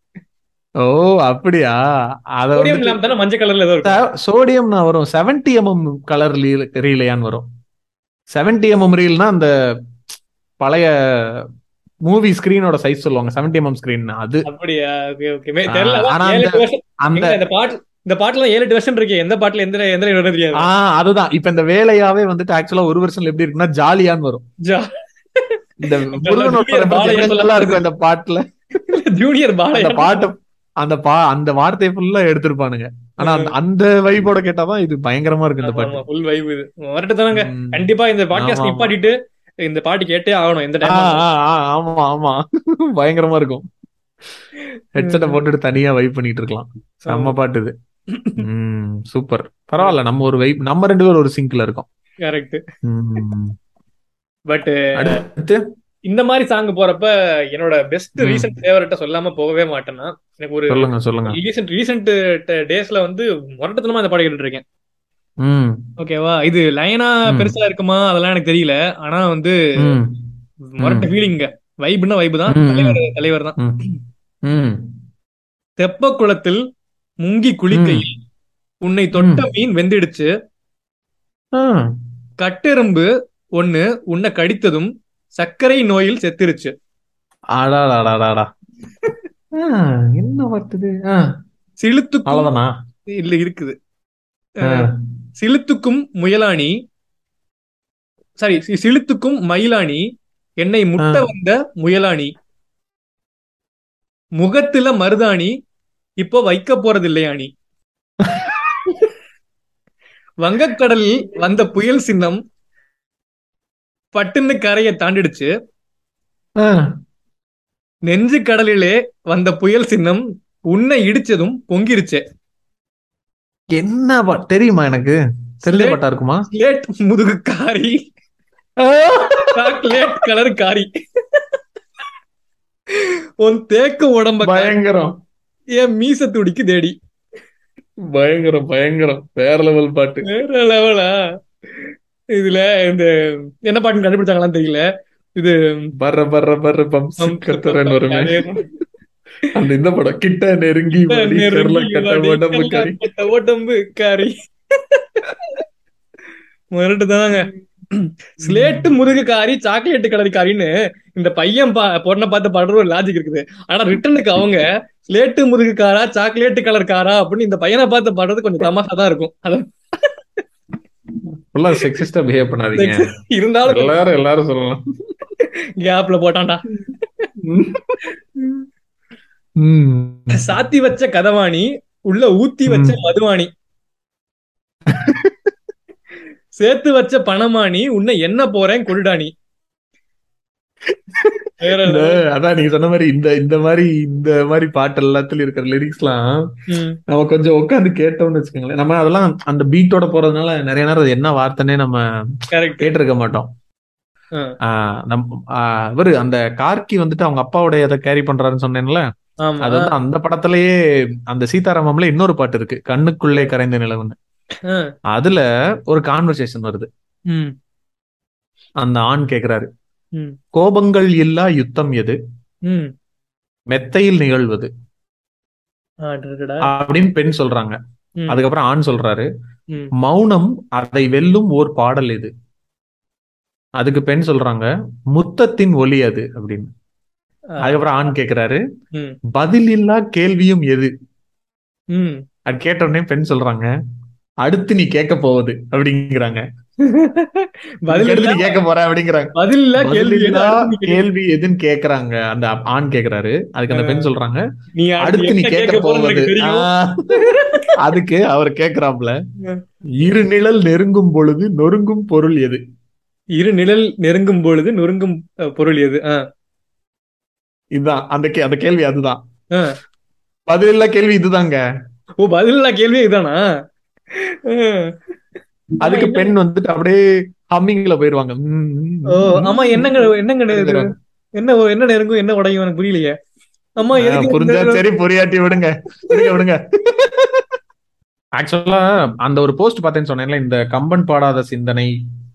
[SPEAKER 2] ஓ அப்படியா? அத
[SPEAKER 1] சோடியம் மஞ்சள் கலர்ல ஏதோ
[SPEAKER 2] சோடியம்னா வரும். 70 எம்எம் கலர் ரீலையான்னு வரும். 70 எம்எம் ரீல்னா அந்த பழைய மூவி ஸ்கிரீனோட சைஸ் சொல்லுவாங்க. 70 எம்எம் ஸ்கிரீன் அது.
[SPEAKER 1] அப்படியா? ஓகே ஓகே தெரியல.
[SPEAKER 2] ஆனா அந்த- அந்த
[SPEAKER 1] பாட்டு இந்த பாட்டுல ஏழு எட்டு வருஷம் இருக்கு. எந்த பாட்டுல எந்த எந்த தெரியாது.
[SPEAKER 2] ஆ அதுதான். இப்ப இந்த வேலையாவே வந்துட்டு ஆக்சுவலா ஒரு வருஷன்ல எப்படி இருக்குன்னா ஜாலியான்னு வரும். இந்த இருக்கும் அந்த பாட்டுல.
[SPEAKER 1] ஜூனியர் பாலையா
[SPEAKER 2] பாட்டு அந்த பா அந்த வார்த்தையை ஃபுல்லா எடுத்திருப்பானுங்க. ஆனா அந்த- அந்த வைபோட கேட்டாதான் இது பயங்கரமா இருக்கு இந்த பாட்டு.
[SPEAKER 1] ஃபுல் வைப் இது. வரட்டு. கண்டிப்பா இந்த பாட்காஸ்ட். நிப்பாட்டிட்டு இந்த பாட்டு கேட்டே ஆகணும் எந்த
[SPEAKER 2] ஆ,
[SPEAKER 1] டைம்
[SPEAKER 2] ஆமா ஆமா. பயங்கரமா இருக்கும். ஹெட்செட்டை போட்டுட்டு தனியா வைப் பண்ணிட்டு இருக்கலாம். செம்ம பாட்டு இது. சூப்பர். பரவாயில்ல நம்ம ஒரு வைப் நம்ம ரெண்டு பேரும் ஒரு சிங்க்ல இருக்கோம்.
[SPEAKER 1] கரெக்ட். பட்
[SPEAKER 2] அடுத்து?
[SPEAKER 1] இந்த மாதிரி சாங் போறப்ப என்னோட பெஸ்ட்
[SPEAKER 2] ம்.
[SPEAKER 1] ரீசன்ட் ஃபேவரட்ட சொல்லாம போகவே மாட்டேன்னா எனக்கு ஒரு
[SPEAKER 2] சொல்லுங்க சொல்லுங்க.
[SPEAKER 1] ரீசென்ட் ரீசெண்ட் டேஸ்ல வந்து முரட்டத்தனமா இந்த பாடம் கேட்டுட்டு இருக்கேன் ஓகேவா? இது லைனா. பெருசா இருக்குமா? அதெல்லாம் எனக்கு தெரியல. ஆனா வந்து முரட்ட ஃபீலிங்க வைப்னா வைப் தான். தலைவர் தலைவர் தான். தெப்ப குளத்தில் முங்கி குளிக்கையில் உன்னை தொட்ட மீன் வெந்திடுச்சு. கட்டெரும்பு ஒண்ணு உன்னை கடித்ததும் சர்க்கரை நோயில் செத்துருச்சு.
[SPEAKER 2] என்ன வருது
[SPEAKER 1] சிலுத்துக்கும் இல்ல இருக்குது. சிலுத்துக்கும் முயலாணி சாரி சிலுத்துக்கும் மயிலாணி என்னை முட்ட. வந்த முயலாணி முகத்துல மருதாணி இப்போ வைக்க போறது இல்லையாணி வங்கக்கடலில் வந்த புயல் சின்னம் பட்டுன்னு கரையை தாண்டிடுச்சு. நெஞ்சு கடலிலே வந்த புயல் சின்னம் உன்னை இடிச்சதும் பொங்கிருச்சு.
[SPEAKER 2] என்ன தெரியுமா எனக்கு? தெரிஞ்ச
[SPEAKER 1] Slate-
[SPEAKER 2] பாட்டா இருக்குமா?
[SPEAKER 1] ஸ்லேட் முதுகு காரி. சாக்லேட் கலர் காரி. உன் தேக்கு உடம்ப காரி,
[SPEAKER 2] பயங்கரம்.
[SPEAKER 1] என் மீச துடிக்கு தேடி?
[SPEAKER 2] பயங்கரம் பயங்கரம். வேற லெவல் பாட்டு.
[SPEAKER 1] வேற லெவலா இதுல இந்த என்ன பாட்டுன்னு கண்டுபிடிச்சாங்களான்னு தெரியல. இது
[SPEAKER 2] பர்ற பர்ற பர்ற பம்சி கத்துறன்னு வருமே அந்த இந்த படம் கிட்ட நெருங்கி உடம்பு கறி.
[SPEAKER 1] உடம்பு காரி முரட்டு தாங்க ஸ்லேட்டு முருகு காரி சாக்லேட் கலர் காரின்னு இந்த பையன் பா பொண்ணை பார்த்து பாடுற ஒரு லாஜிக் இருக்குது. ஆனா ரிட்டனுக்கு அவங்க ஸ்லேட்டு முருகு காரா சாக்லேட் கலர் காரா அப்படின்னு இந்த பையனை பார்த்து பாடுறது கொஞ்சம் தமாஷா தான் இருக்கும் அது
[SPEAKER 2] ஃபுல்லா செக்ஸிஸ்டா பிஹேவ் பண்ணாதீங்க.
[SPEAKER 1] இருந்தாலும்
[SPEAKER 2] எல்லாரும் எல்லாரும் சொல்லலாம்.
[SPEAKER 1] கேப்ல போட்டான்டா. சாத்தி வச்ச கதவாணி உள்ள ஊத்தி வச்ச மதுவாணி. சேர்த்து வச்ச பணமானி உன்னை என்ன போறேன் level.
[SPEAKER 2] அதான் நீங்க சொன்ன மாதிரி இந்த இந்த மாதிரி இந்த மாதிரி பாட்டு எல்லாத்துலயும் இருக்கிற லிரிக்ஸ்லாம்
[SPEAKER 1] ம்,
[SPEAKER 2] நம்ம கொஞ்சம் உட்காந்து கேட்டோம்னு வச்சுக்கோங்களேன். நம்ம அதெல்லாம் அந்த பீட்டோட போறதுனால நிறைய நேரம் என்ன வார்த்தைன்னே நம்ம. கேட்டிருக்க மாட்டோம். இவரு அந்த கார்கி வந்துட்டு அவங்க அப்பாவுடைய அதை கேரி பண்றாருன்னு சொன்னேன்ல. அது வந்து அந்த படத்திலேயே அந்த சீதாராமம்ல இன்னொரு பாட்டு இருக்கு. கண்ணுக்குள்ளே கரைந்த நிலவுன்னு. அதுல ஒரு கான்வர்சேஷன் வருது. அந்த ஆண் கேக்குறாரு. கோபங்கள் இல்லா யுத்தம் எது. மெத்தையில் நிகழ்வது. அப்படின்னு பெண் சொல்றாங்க. அதுக்கப்புறம் ஆண் சொல்றாரு. மௌனம் அதை வெல்லும் ஓர் பாடல் இது. அதுக்கு பெண் சொல்றாங்க முத்தத்தின் ஒலி அது அப்படின்னு. அதுக்கப்புறம் ஆண் கேக்குறாரு பதில் இல்லா கேள்வியும் எது. அது கேட்ட உடனே பெண் சொல்றாங்க அடுத்து நீ கேட்க போவது அப்படிங்கிறாங்க.
[SPEAKER 1] பதில்
[SPEAKER 2] நீ கேட்க போற அப்படிங்கிறாங்க.
[SPEAKER 1] பதில் இல்ல கேள்வி கேள்வி.
[SPEAKER 2] எதுன்னு கேக்குறாங்க. அந்த ஆண் கேக்குறாரு. அதுக்கு அந்த பெண் சொல்றாங்க
[SPEAKER 1] நீ
[SPEAKER 2] அடுத்து நீ கேட்க போவது அதுக்கு அவர் கேக்குறாப்ல இரு நிழல் நெருங்கும் பொழுது நொறுங்கும் பொருள் எது?
[SPEAKER 1] இரு நிழல் நெருங்கும் பொழுது நொறுங்கும் பொருள் எது?
[SPEAKER 2] இதுதான். அந்த கே- அந்த கேள்வி அதுதான். பதில் இல்லா கேள்வி இதுதாங்க.
[SPEAKER 1] ஓ பதில் இல்ல கேள்வி இதானா ஆ.
[SPEAKER 2] அதுக்கு பெண் வந்துட்டு அப்படியே ஹம்மிங்ல போயிருவாங்க.
[SPEAKER 1] ஆமா என்னங்க என்னங்க. என்ன என்ன நெருங்கும் என்ன உடையும் எனக்கு புரியலையே. அம்மா
[SPEAKER 2] ஆ,
[SPEAKER 1] எதுக்கு
[SPEAKER 2] புரிஞ்சா சரி புரியாட்டி விடுங்க. விடுங்க விடுங்க. ஆக்சுவலா அந்த ஒரு போஸ்ட் பார்த்தேன்னு சொன்னேன்ல இந்த கம்பன் பாடாத சிந்தனை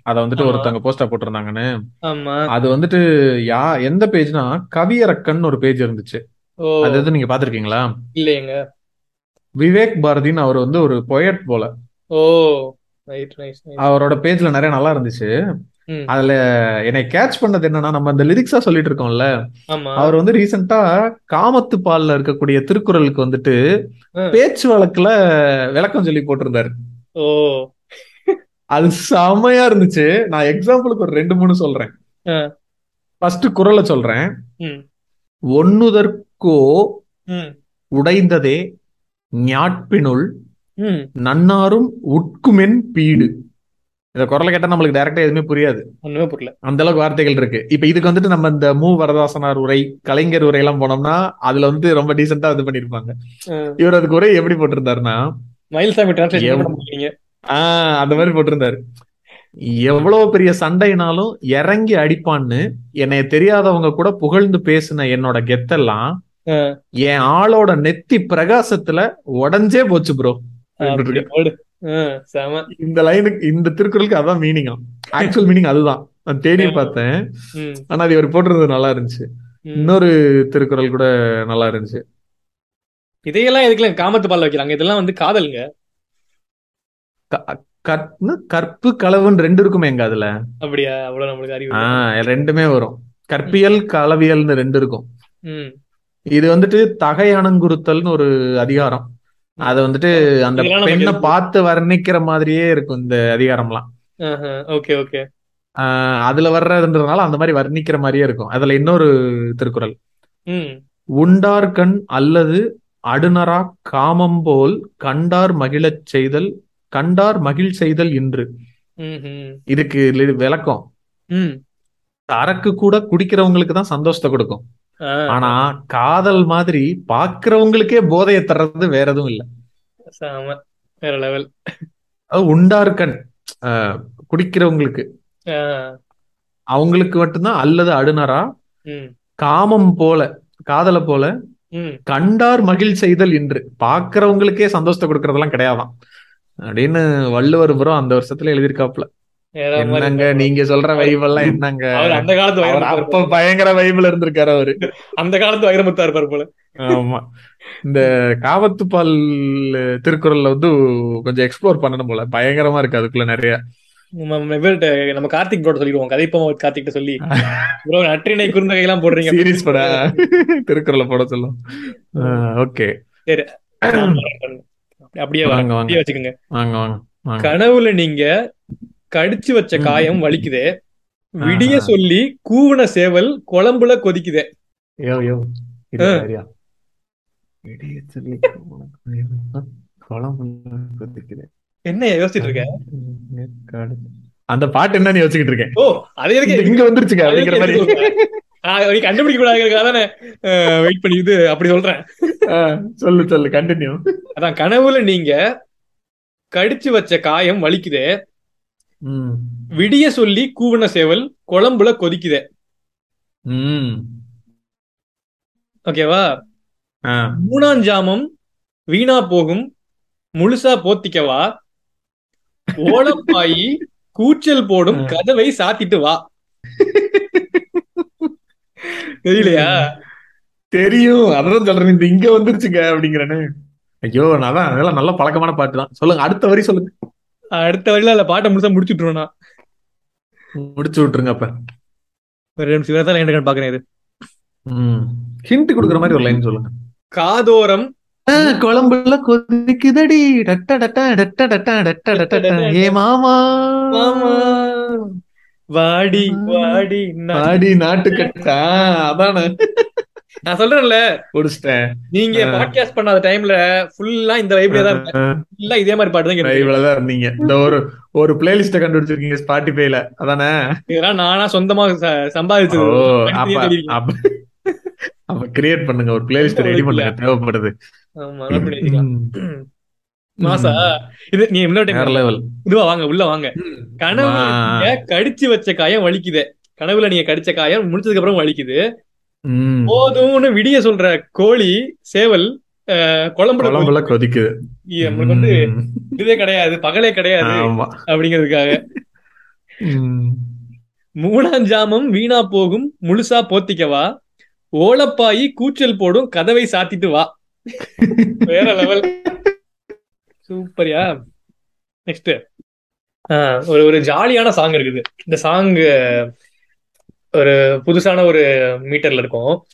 [SPEAKER 2] அத வந்துட்டு
[SPEAKER 1] ஆமா.
[SPEAKER 2] ஒருத்தவங்க போஸ்டா போட்டிருந்தாங்கன்னு.
[SPEAKER 1] ஆமா.
[SPEAKER 2] அது வந்துட்டு யா எந்த பேஜ்னா கவியரக்கன் ஒரு பேஜ் இருந்துச்சு.
[SPEAKER 1] ஓ.
[SPEAKER 2] அது எது நீங்க பாத்திருக்கீங்களா
[SPEAKER 1] இல்லையங்க.
[SPEAKER 2] விவேக் பாரதின்னு அவர் வந்து ஒரு பொயட் போல.
[SPEAKER 1] ஓ.
[SPEAKER 2] அவரோட பேஜ்ல நிறைய நல்லா இருந்துச்சு. அதுல என்னை கேட்ச் பண்ணது என்னன்னா நம்ம இந்த லிரிக்ஸா சொல்லிட்டு இருக்கோம்ல. அவர் வந்து ரீசெண்டா காமத்து பால்ல இருக்கக்கூடிய திருக்குறளுக்கு வந்துட்டு. பேச்சு வழக்குல விளக்கம் சொல்லி போட்டிருந்தாரு.
[SPEAKER 1] ஓ.
[SPEAKER 2] அது செமையா இருந்துச்சு. நான் எக்ஸாம்பிளுக்கு ஒரு ரெண்டு மூணு சொல்றேன். ஃபர்ஸ்ட் குறளை சொல்றேன். ஒன்னுதற்கோ உடைந்ததே ஞாட்பினுள் நன்னாரும் உட்குமென் பீடு. இந்த குரலை கேட்டா நம்மளுக்கு டைரக்டா எதுவுமே புரியாது.
[SPEAKER 1] ஒண்ணுமே புரியல.
[SPEAKER 2] அந்த அளவுக்கு வார்த்தைகள் இருக்கு. இப்ப இதுக்கு வந்துட்டு நம்ம இந்த மு. வரதாசனார் உரை கலைஞர் உரை எல்லாம் போனோம்னா அதுல வந்து ரொம்ப டீசெண்டா இது பண்ணிருப்பாங்க. இவர் அதுக்கு உரை எப்படி போட்டிருந்தாருன்னா
[SPEAKER 1] மயில்சாமி டிரான்ஸ்லேஷன்
[SPEAKER 2] ஆஹ் அந்த மாதிரி போட்டிருந்தாரு. எவ்வளவு பெரிய சண்டைனாலும் இறங்கி அடிப்பான்னு என்னைய தெரியாதவங்க கூட புகழ்ந்து பேசின என்னோட கெத்தெல்லாம். என் ஆளோட நெத்தி பிரகாசத்துல உடஞ்சே போச்சு ப்ரோ இந்த லைனுக்கு இந்த திருக்குறளுக்கு அதான் மீனிங்கா ஆக்சுவல் மீனிங் அதுதான். நான் தேடி பார்த்தேன். ஆனா அது இவர் போட்டிருந்தது நல்லா இருந்துச்சு. இன்னொரு திருக்குறள் கூட நல்லா இருந்துச்சு.
[SPEAKER 1] இதையெல்லாம் எதுக்குல காமத்து பால் வைக்கிறாங்க? இதெல்லாம் வந்து காதலுங்க.
[SPEAKER 2] கற்பு கற்பு களவுன்னு ரெண்டு இருக்குமே எங்க அதுல.
[SPEAKER 1] அப்படியா? அவ்வளவு நம்மளுக்கு அறிவு
[SPEAKER 2] ரெண்டுமே வரும். கற்பியல் களவியல்னு ரெண்டு இருக்கும். இது வந்துட்டு தகையணங்குறுத்தல்னு ஒரு அதிகாரம். அது வந்துட்டு அந்த பெண்ணை? பார்த்து வர்ணிக்கிற மாதிரியே இருக்கும் இந்த அதிகாரம்லாம்.
[SPEAKER 1] Okay okay.
[SPEAKER 2] அதுல வர்றதுன்றதுனால அந்த மாதிரி வர்ணிக்கிற மாதிரியே இருக்கும். அதுல இன்னொரு திருக்குறள். உண்டார்கண் அல்லது அடுநரா காமம் போல் கண்டார் மகிழச் செய்தல் கண்டார் மகிழ் செய்தல் இன்று. இதுக்கு விளக்கம். சரக்கு கூட குடிக்கிறவங்களுக்கு தான் சந்தோஷத்தை கொடுக்கும். ஆனா காதல் மாதிரி பாக்குறவங்களுக்கே போதையை தர்றது வேற எதுவும் இல்ல.
[SPEAKER 1] வேற லெவல்
[SPEAKER 2] அது உண்டார்கண் குடிக்கிறவங்களுக்கு. அவங்களுக்கு மட்டும்தான் அல்லது அடுநரா
[SPEAKER 1] ம்.
[SPEAKER 2] காமம் போல காதலை போல கண்டார் மகிழ் செய்தல் இன்று. பாக்குறவங்களுக்கே சந்தோஷத்தை கொடுக்கறதெல்லாம் கிடையாதாம் அப்படின்னு வள்ளுவர் புறம் அந்த வருஷத்துல எழுதியிருக்காப்ல என்னங்க. நீங்க சொல்ற வைபெல்லாம் என்னங்க?
[SPEAKER 1] அவர் அந்த காலத்து
[SPEAKER 2] அப்ப பயங்கர வைபிள் இருந்திருக்காரு அவரு.
[SPEAKER 1] அந்த காலத்து வைரமுத்தா இருப்பாரு போல.
[SPEAKER 2] ஆமா. இந்த காவத்துப்பால் திருக்குறள்ல வந்து கொஞ்சம் எக்ஸ்ப்ளோர் பண்ணணும் போல. பயங்கரமா இருக்கு அதுக்குள்ள நிறைய.
[SPEAKER 1] நம்ம கார்த்திக் ப்ரோட சொல்லிடுவோம். கதைப்போம் கார்த்திக் சொல்லி. ப்ரோ நற்றினை குறுந்தகை எல்லாம் போடுறீங்க.
[SPEAKER 2] சீரியஸ் பட. திருக்குறளை போட சொல்லும். ஓகே.
[SPEAKER 1] அப்படியே
[SPEAKER 2] வாங்க,
[SPEAKER 1] வாங்க. வச்சுக்கோங்க.
[SPEAKER 2] வாங்க வாங்க.
[SPEAKER 1] கனவுல நீங்க கடிச்சு வச்ச. காயம் வலிக்குதே. விடிய. சொல்லி கூவுன சேவல் குழம்புல கொதிக்குதே. என்ன யோசிச்சுட்டு இருக்க?
[SPEAKER 2] அந்த பாட்டு என்னன்னு யோசிச்சுக்கிட்டு இருக்கேன்
[SPEAKER 1] ஓ அது
[SPEAKER 2] இங்க- வந்துருச்சுங்க
[SPEAKER 1] அது
[SPEAKER 2] அப்படிங்கிற மாதிரி.
[SPEAKER 1] கண்டுபிடிக்க கூடாதுங்கிறதுக்காக தானே வெயிட் பண்ணி இது அப்படி சொல்றேன்.
[SPEAKER 2] சொல்லு சொல்லு கண்டினியூ
[SPEAKER 1] அதான் கனவுல நீங்க கடிச்சு வச்ச காயம் வலிக்குதே. விடிய சொல்லி கூவுன சேவல் குழம்புல கொதிக்குதே. ஓகேவா? ஜாமம் வீணா போகும் முழுசா போத்திக்கவா? ஓலப்பாயி கூச்சல் போடும். கதவை சாத்திட்டு வா. தெரியலையா?
[SPEAKER 2] தெரியும். அதான் சொல்றேன். இந்த இங்க வந்துருச்சுங்க அப்படிங்கிறேன்னு. ஐயோ நான் தான் அதெல்லாம் நல்ல பழக்கமான பாட்டு தான். சொல்லுங்க அடுத்த வரி சொல்லுங்க.
[SPEAKER 1] அடுத்த வழியில அந்த பாட்டை முழுசா முடிச்சுட்டுருவேன். நான்
[SPEAKER 2] முடிச்சு விட்டுருங்க அப்ப.
[SPEAKER 1] ஒரு நிமிஷம் இவரை தான் லைன் பாக்குறேன் இது.
[SPEAKER 2] ஹிண்ட் கொடுக்குற மாதிரி ஒரு லைன் சொல்லுங்க.
[SPEAKER 1] காதோரம்.
[SPEAKER 2] குழம்புல கொதிக்குதடி. டட்ட டட்ட டட்ட டட்ட டட்ட டட்ட. ஏ மாமா.
[SPEAKER 1] மாமா. வாடி வாடி
[SPEAKER 2] ஆடி நாட்டுக்கட்டா. அதானே.
[SPEAKER 1] நான் சொல்றேன்ல
[SPEAKER 2] முடிச்சிட்டேன்
[SPEAKER 1] நீங்க. பாட்காஸ்ட் பண்ணாத டைம்ல ஃபுல்லா இந்த வைப்ல தான் ஃபுல்லா இதே மாதிரி பாட்டு தான் கேட்டுருக்கேன்.
[SPEAKER 2] இவ்வளவுதான் இருந்தீங்க. இந்த ஒரு ஒரு பிளேலிஸ்ட கண்டுபிடிச்சிருக்கீங்க ஸ்பாட்டிஃபைல அதானே?
[SPEAKER 1] இதெல்லாம் நானா சொந்தமா சம்பாதிச்சது.
[SPEAKER 2] அப்ப கிரியேட் பண்ணுங்க. ஒரு பிளேலிஸ்ட் ரெடி பண்ணுங்க. தேவைப்படுது.
[SPEAKER 1] மாசா இது நீ இன்னொரு
[SPEAKER 2] லெவல்
[SPEAKER 1] இதுவா வாங்க உள்ள வாங்க. நீங்க கடிச்சு வச்ச காயம் வலிக்குது. கனவுல நீங்க கடிச்ச காயம் முடிச்சதுக்கு அப்புறம் வலிக்குது. போதும்னு விடிய சொல்ற கோழி சேவல் குழம்புல
[SPEAKER 2] கொதிக்குது.
[SPEAKER 1] நம்மளுக்கு வந்து
[SPEAKER 2] ம்.
[SPEAKER 1] இதுவே கிடையாது பகலே கிடையாது அப்படிங்கிறதுக்காக. மூணாம் ஜாமம் வீணா போகும் முழுசா போத்திக்கவா ஓலப்பாயி கூச்சல் போடும் கதவை சாத்திட்டு வா. வேற லெவல். சூப்பரியா. நெக்ஸ்ட் ஒரு ஒரு ஜாலியான சாங் இருக்குது. இந்த சாங் ஒரு புதுசான ஒரு மீட்டர்ல இருக்கும்.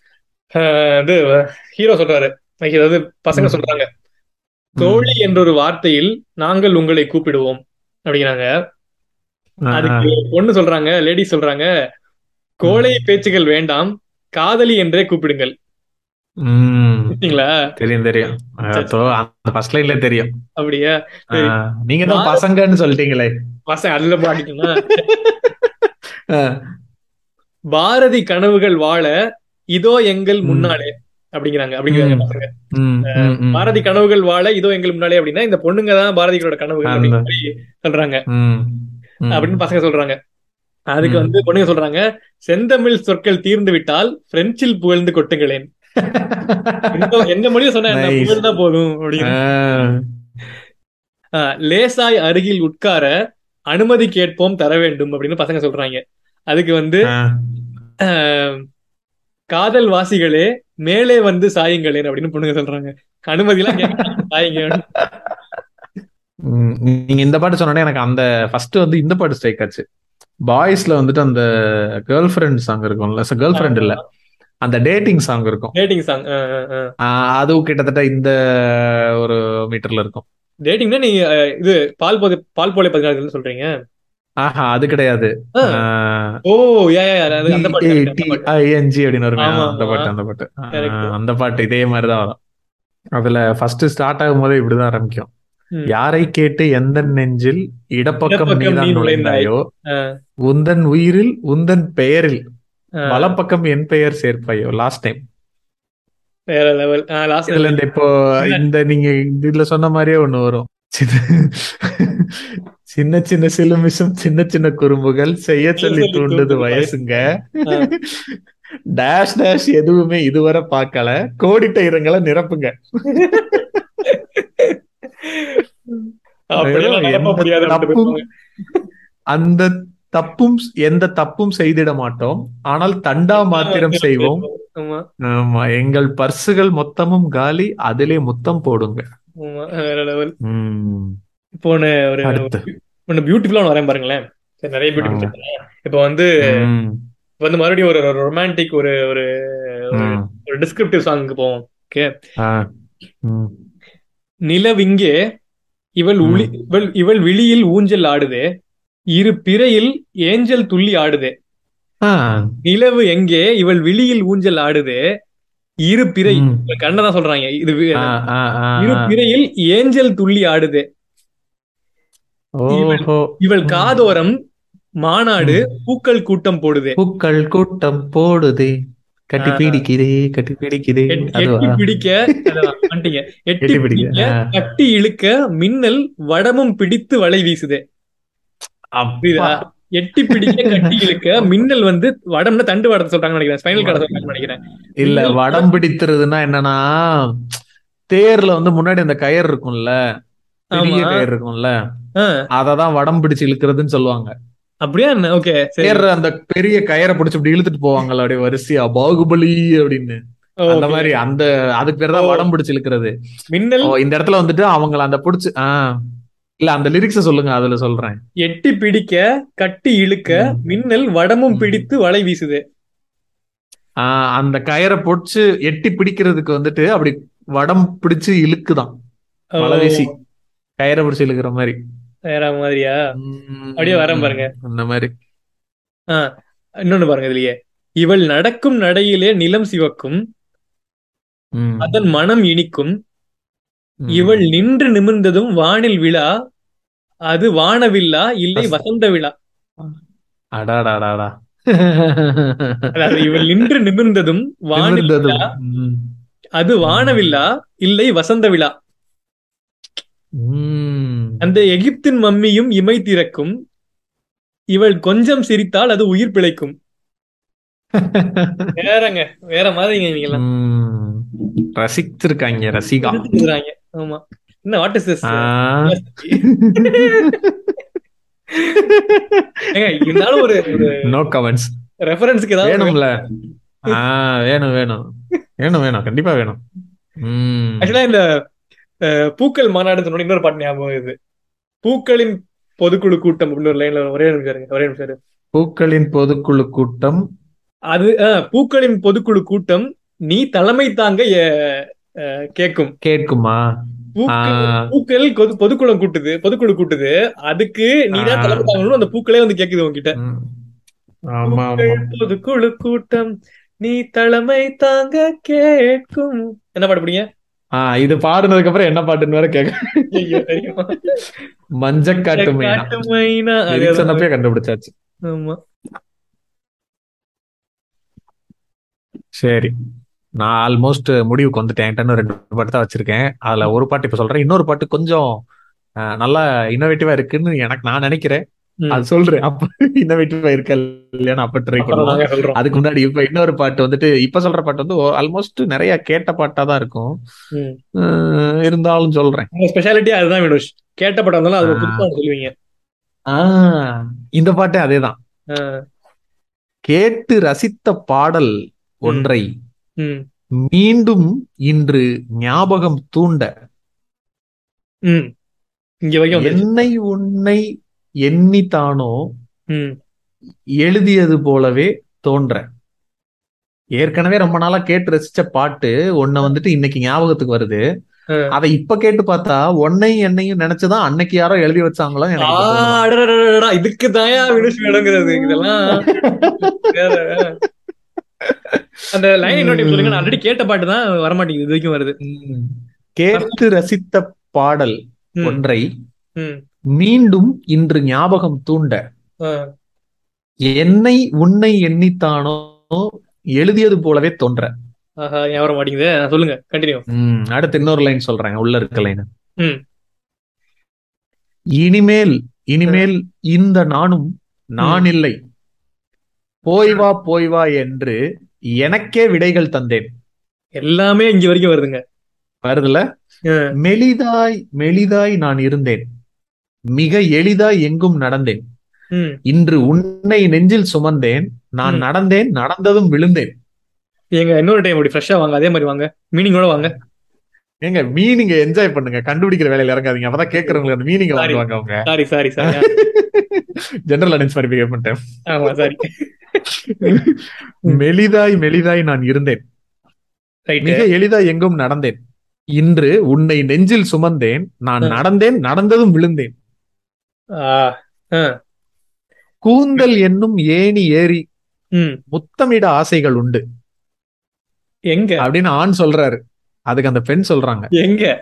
[SPEAKER 1] இது ஹீரோ சொல்றாரு. அதாவது பசங்க. சொல்றாங்க. தோழி என்ற ஒரு வார்த்தையில் நாங்கள் உங்களை கூப்பிடுவோம். அப்படிங்கிறாங்க. அதுக்கு பொண்ணு சொல்றாங்க லேடி சொல்றாங்க. கோழை பேச்சுகள் வேண்டாம் காதலி என்றே கூப்பிடுங்கள்.
[SPEAKER 2] தெரியும் தெரியும். ஃபர்ஸ்ட் லைன்ல தெரியும்.
[SPEAKER 1] அப்படியா.
[SPEAKER 2] நீங்க தான் பசங்கன்னு சொல்லிட்டீங்களே.
[SPEAKER 1] பசங்க அதுல
[SPEAKER 2] ஆ.
[SPEAKER 1] பாரதி கனவுகள் வாழ இதோ எங்கள். முன்னாலே அப்படிங்கிறாங்க அப்படிங்கிறாங்க. பாரதி கனவுகள் வாழ இதோ எங்கள் முன்னாலே அப்படின்னா இந்த பொண்ணுங்க தான் பாரதிகளோட கனவுகள் அப்படிங்கிற மாதிரி சொல்றாங்க. அப்படின்னு பசங்க சொல்றாங்க அதுக்கு. வந்து பொண்ணுங்க சொல்றாங்க செந்தமிழ் சொற்கள் தீர்ந்து விட்டால் பிரெஞ்சில் புகழ்ந்து கொட்டுங்களேன் எந்த மொழியும் சொன்னா. புகழ்ந்தா போதும். ஆஹ் லேசாய் அருகில் உட்கார அனுமதி கேட்போம் தர வேண்டும் அப்படின்னு பசங்க சொல்றாங்க அதுக்கு வந்து காதல் வாசிகளே மேலே வந்து சாயுங்களேன் அப்படின்னு பொண்ணுங்க சொல்றாங்க. அனுமதி எல்லாம் கேட்க சாயுங்க
[SPEAKER 2] நீங்க இந்த பாட்டு சொன்னோடனே எனக்கு அந்த ஃபர்ஸ்ட் வந்து இந்த பாட்டு ஸ்ட்ரைக் ஆச்சு. பாய்ஸ்ல வந்துட்டு அந்த கேர்ள் ஃப்ரெண்ட் சாங் இருக்கும்ல கேர்ள் ஃப்ரெண்ட் இல்ல. அந்த டேட்டிங் சாங் இருக்கும்.
[SPEAKER 1] டேட்டிங் சாங்
[SPEAKER 2] அதுவும் கிட்டத்தட்ட இந்த ஒரு மீட்டர்ல இருக்கும்.
[SPEAKER 1] டேட்டிங்னா நீ ஆஹ், இது பால் போதை பால் போலை பதினாறு சொல்றீங்க?
[SPEAKER 2] ஆஹா அது கிடையாது.
[SPEAKER 1] ஓ யா அந்த பாட்டு அந்த பாட்டு.
[SPEAKER 2] அப்படின்னு அந்த. பாட்டு அந்த பாட்டு. ஆ,
[SPEAKER 1] Correct.
[SPEAKER 2] அந்த பாட்டு இதே மாதிரிதான் வரும். அதுல ஃபர்ஸ்ட் ஸ்டார்ட் ஆகும் போதே இப்படிதான் ஆரம்பிக்கும். யாரை கேட்டு எந்த நெஞ்சில் இடப்பக்கம் நீதான்
[SPEAKER 1] நுழைந்தாய்.
[SPEAKER 2] உந்தன் உயிரில் உந்தன் பெயரில் வலப்பக்கம் என் பெயர் சேர்ப்பாயோ லாஸ்ட் டைம்
[SPEAKER 1] வேற லெவல் லாஸ்ட்
[SPEAKER 2] இதுல இந்த இப்போ இந்த நீங்க இதுல சொன்ன மாதிரியே ஒண்ணு வரும். சின்ன சின்ன சிலுமிஷம் சின்ன சின்ன குறும்புகள் செய்ய சொல்லி தூண்டுது வயசுங்க. டேஷ் டேஷ் எதுவுமே இதுவரை பார்க்கல. கோடிட்ட இடங்களை நிரப்புங்க. அந்த தப்பும் எந்த தப்பும் செய்திட மாட்டோம். ஆனால் தண்டா மாத்திரம் செய்வோம்.
[SPEAKER 1] ஆமா.
[SPEAKER 2] ஆமா எங்கள் பர்சுகள் மொத்தமும் காலி அதிலே முத்தம் போடுங்க.
[SPEAKER 1] இப்போ ஒரு ஒண்ணு பியூட்டிஃபுல்லா ஒன்று வரேன் பாருங்களேன். சரி, நிறைய பியூட்டிஃபுல் இப்போ வந்து வந்து மறுபடியும் ஒரு ரொமான்டிக் ஒரு ஒரு ஒரு டிஸ்கிரிப்டிவ் சாங்க்கு போவோம். ஓகே நிலவிங்கே இவள் உளி. இவள் இவள் விழியில் ஊஞ்சல் ஆடுதே இரு பிறையில் ஏஞ்சல் துள்ளி ஆடுதே. நிலவு எங்கே? இவள் விழியில் ஊஞ்சல் ஆடுதே இரு பிறை
[SPEAKER 2] ம்.
[SPEAKER 1] கண்ணை தான் சொல்றாங்க. இது இரு. பிறையில் ஏஞ்சல் துள்ளி ஆடுதே. இவள். காதோரம் மாநாடு பூக்கள் கூட்டம் போடுதே
[SPEAKER 2] பூக்கள் கூட்டம் போடுதே கட்டி. பிடிக்குதே கட்டி பிடிக்குதே
[SPEAKER 1] எட்டி பிடிக்க. எட்டி
[SPEAKER 2] பிடிக்க.
[SPEAKER 1] கட்டி இழுக்க மின்னல் வடமும் பிடித்து வலை வீசுதே புரியுதா
[SPEAKER 2] அப்பா.
[SPEAKER 1] எட்டி பிடிக்க கட்டி இழுக்க மின்னல் வந்து வடம்னா தண்டு வடத்தை சொல்றாங்கன்னு நினைக்கிறேன் ஸ்பைனல் சொல்றாங்கன்னு நினைக்கிறேன்
[SPEAKER 2] இல்ல வடம் பிடித்துறதுன்னா என்னன்னா தேர்ல வந்து முன்னாடி அந்த கயிறு இருக்கும்ல பெரிய. கயிறு இருக்கும்ல அததான் வடம் பிடிச்சு இழுக்கிறதுன்னு சொல்லுவாங்க.
[SPEAKER 1] அப்படியா? என்ன? ஓகே சரி.
[SPEAKER 2] தேர் அந்த பெரிய கயிறை பிடிச்சு இப்படி இழுத்துட்டு போவாங்கல்ல அப்படியே வரிசையா பாகுபலி அப்படின்னு. அந்த. மாதிரி அந்த அதுக்கு பேர் தான். வடம் பிடிச்சு இழுக்கிறது.
[SPEAKER 1] மின்னல்?
[SPEAKER 2] இந்த இடத்துல வந்துட்டு அவங்கள அந்த பிடிச்சு ஆஹ் இல்ல அந்த லிரிக்ஸ சொல்லுங்க அதுல சொல்றேன்.
[SPEAKER 1] எட்டி பிடிக்க கட்டி இழுக்க. மின்னல் வடமும். பிடித்து வலை வீசுது.
[SPEAKER 2] ஆஹ் அந்த கயரை பொடிச்சு எட்டி பிடிக்கிறதுக்கு வந்துட்டு அப்படி வடம் பிடிச்சு இழுக்குதான். வலை வீசி கயரை பிடிச்சு இழுக்கிற மாதிரி.
[SPEAKER 1] வேற மாதிரியா? அப்படியே வரேன் பாருங்க.
[SPEAKER 2] அந்த மாதிரி.
[SPEAKER 1] இன்னொன்னு பாருங்க இதுலயே. இவள் நடக்கும் நடையிலே நிலம் சிவக்கும் அதன் மனம் இனிக்கும். இவள் நின்று நிமிர்ந்ததும் வானில் விழா அது வானவில்லா இல்லை
[SPEAKER 2] வச-
[SPEAKER 1] வசந்த விழா.
[SPEAKER 2] அடாடாடாடா.
[SPEAKER 1] இவள் நின்று நிமிர்ந்ததும் வானில். அது வானவில்லா இல்லை வசந்த விழா. அந்த எகிப்தின் மம்மியும் இமை திறக்கும். இவள் கொஞ்சம் சிரித்தால் அது உயிர் பிழைக்கும். வேறங்க வேற மாதிரிங்க நீங்களாம்
[SPEAKER 2] ம். ரசிச்சிருக்காங்க ரசிகா.
[SPEAKER 1] ஆமா. என்ன வாட் இஸ் திஸ் இருந்தாலும் ஒரு
[SPEAKER 2] நோ கமெண்ட்ஸ்
[SPEAKER 1] ரெஃபரன்ஸ்க்கு ஏதாவது
[SPEAKER 2] வேணும்ல. வேணும் வேணும். வேணும் வேணும். கண்டிப்பா வேணும்.
[SPEAKER 1] ஆக்சுவலா இந்த பூக்கள் மாநாடு இன்னொரு பாட்டு ஞாபகம் இது பூக்களின் பொதுக்குழு கூட்டம் அப்படின்னு ஒரு லைன்ல ஒரே நிமிஷம் ஒரே நிமிஷம்.
[SPEAKER 2] பூக்களின் பொதுக்குழு கூட்டம்.
[SPEAKER 1] அது பூக்களின் பொதுக்குழு கூட்டம் நீ தலைமை தாங்க கேட்கும்.
[SPEAKER 2] கேட்குமா?
[SPEAKER 1] பூக்கள்
[SPEAKER 2] ஆ.
[SPEAKER 1] பூக்கள் பொது- பொதுக்குழு கூட்டுது பொதுக்குழு கூட்டுது. அதுக்கு நீ தான். தலைமை தாங்கணும் அந்த பூக்களே வந்து கேக்குது பூக்கள் பொதுக்குழு கூட்டம் நீ தலைமை தாங்க கேட்கும். என்ன பாட்டு படிங்க
[SPEAKER 2] ஆ இது பாடுனதுக்கு அப்புறம் என்ன பாட்டுன்னு வேற கேட்க
[SPEAKER 1] தெரியுமா?
[SPEAKER 2] மஞ்சக்காட்டு மைனா. சொன்னப்பே கண்டுபிடிச்சாச்சு.
[SPEAKER 1] ஆமா.
[SPEAKER 2] சரி. நான் ஆல்மோஸ்ட் முடிவுக்கு வந்துட்டேன். ரெண்டு பாட்டு தான் வச்சிருக்கேன். அதுல ஒரு பாட்டு இப்ப சொல்றேன். இன்னொரு பாட்டு கொஞ்சம் நல்லா இன்னோவேட்டிவா இருக்குன்னு எனக்கு நான் நினைக்கிறேன். அது சொல்றேன். அப்ப இன்னோவேட்டிவா இருக்கா இல்லையான்னு அப்ப ட்ரை
[SPEAKER 1] சொல்றோம்.
[SPEAKER 2] அதுக்கு முன்னாடி இப்ப இன்னொரு பாட்டு வந்துட்டு இப்ப சொல்ற பாட்டு வந்து ஆல்மோஸ்ட் நிறைய கேட்ட பாட்டா தான் இருக்கும். இருந்தாலும் சொல்றேன்.
[SPEAKER 1] ஸ்பெஷாலிட்டி அதுதான் வினோஷ். கேட்ட படம் இருந்தாலும் அது. புதுசா சொல்லுவீங்க.
[SPEAKER 2] ஆஹ் இந்த பாட்டே அதேதான். கேட்டு ரசித்த பாடல் ஒன்றை. மீண்டும் இன்று ஞாபகம் தூண்ட
[SPEAKER 1] ம். இங்க வரைக்கும் வந்துருச்சு.
[SPEAKER 2] என்னை உன்னை எண்ணித்தானோ. எழுதியது போலவே தோன்ற ஏற்கனவே ரொம்ப நாளா கேட்டு ரசிச்ச பாட்டு ஒன்ன வந்துட்டு இன்னைக்கு ஞாபகத்துக்கு வருது. அதை இப்ப கேட்டு பார்த்தா உன்னையும் என்னையும் நினைச்சுதான் அன்னைக்கு யாரோ எழுதி வச்சாங்களோ
[SPEAKER 1] இதுக்கு தாயா வினுஷ் வேணுங்கிறது இதெல்லாம். அந்த லைன் இன்னொரு சொல்லுங்க நான் ஆல்ரெடி கேட்ட பாட்டு தான் வரமாட்டேங்குது இது வரைக்கும் வருது.
[SPEAKER 2] கேட்டு ரசித்த பாடல். ஒன்றை. மீண்டும் இன்று ஞாபகம் தூண்ட. என்னை உன்னை எண்ணித்தானோ எழுதியது போலவே தோன்ற.
[SPEAKER 1] வர மாட்டேங்குது. சொல்லுங்க கண்டினியூ
[SPEAKER 2] அடுத்து இன்னொரு லைன் சொல்றேன் உள்ள இருக்க லைன். இனிமேல் இனிமேல் இந்த நானும் நான் இல்லை. போய் வா போய் வா என்று எனக்கே விடைகள் தந்தேன்.
[SPEAKER 1] எல்லாமே இங்க வரைக்கும் வருதுங்க.
[SPEAKER 2] வருதுல. மெலிதாய் மெலிதாய் நான் இருந்தேன். மிக எளிதாய் எங்கும் நடந்தேன். இன்று உன்னை நெஞ்சில் சுமந்தேன். நான். நடந்தேன் நடந்ததும் விழுந்தேன்.
[SPEAKER 1] ஏங்க இன்னொரு டைம் அப்படி ஃப்ரெஷ்ஷா வாங்க அதே மாதிரி வாங்க. மீனிங்கோட வாங்க.
[SPEAKER 2] ஏங்க மீனிங்க என்ஜாய் பண்ணுங்க. கண்டுபிடிக்கிற வேலையில இறங்காதீங்க. அப்பதான் கேக்குறவங்களுக்கு அந்த
[SPEAKER 1] Sorry.
[SPEAKER 2] வாங்குவாங்க அவங்க.
[SPEAKER 1] Sorry sorry sorry
[SPEAKER 2] general audience மாதிரி பிஹேவ் பண்ணிட்டேன்.
[SPEAKER 1] ஆமா சாரி
[SPEAKER 2] மெலிதாய் மெலிதாய் நான் இருந்தேன். மிக எளிதாய் எங்கும் நடந்தேன். இன்று உன்னை நெஞ்சில் சுமந்தேன். நான். நடந்தேன் நடந்ததும் விழுந்தேன். கூந்தல் என்னும் ஏணி ஏறி முத்தமிட ஆசைகள் உண்டு.
[SPEAKER 1] எங்க?
[SPEAKER 2] அப்படின்னு ஆண் சொல்றாரு. அதுக்கு அந்த பெண் சொல்றாங்க.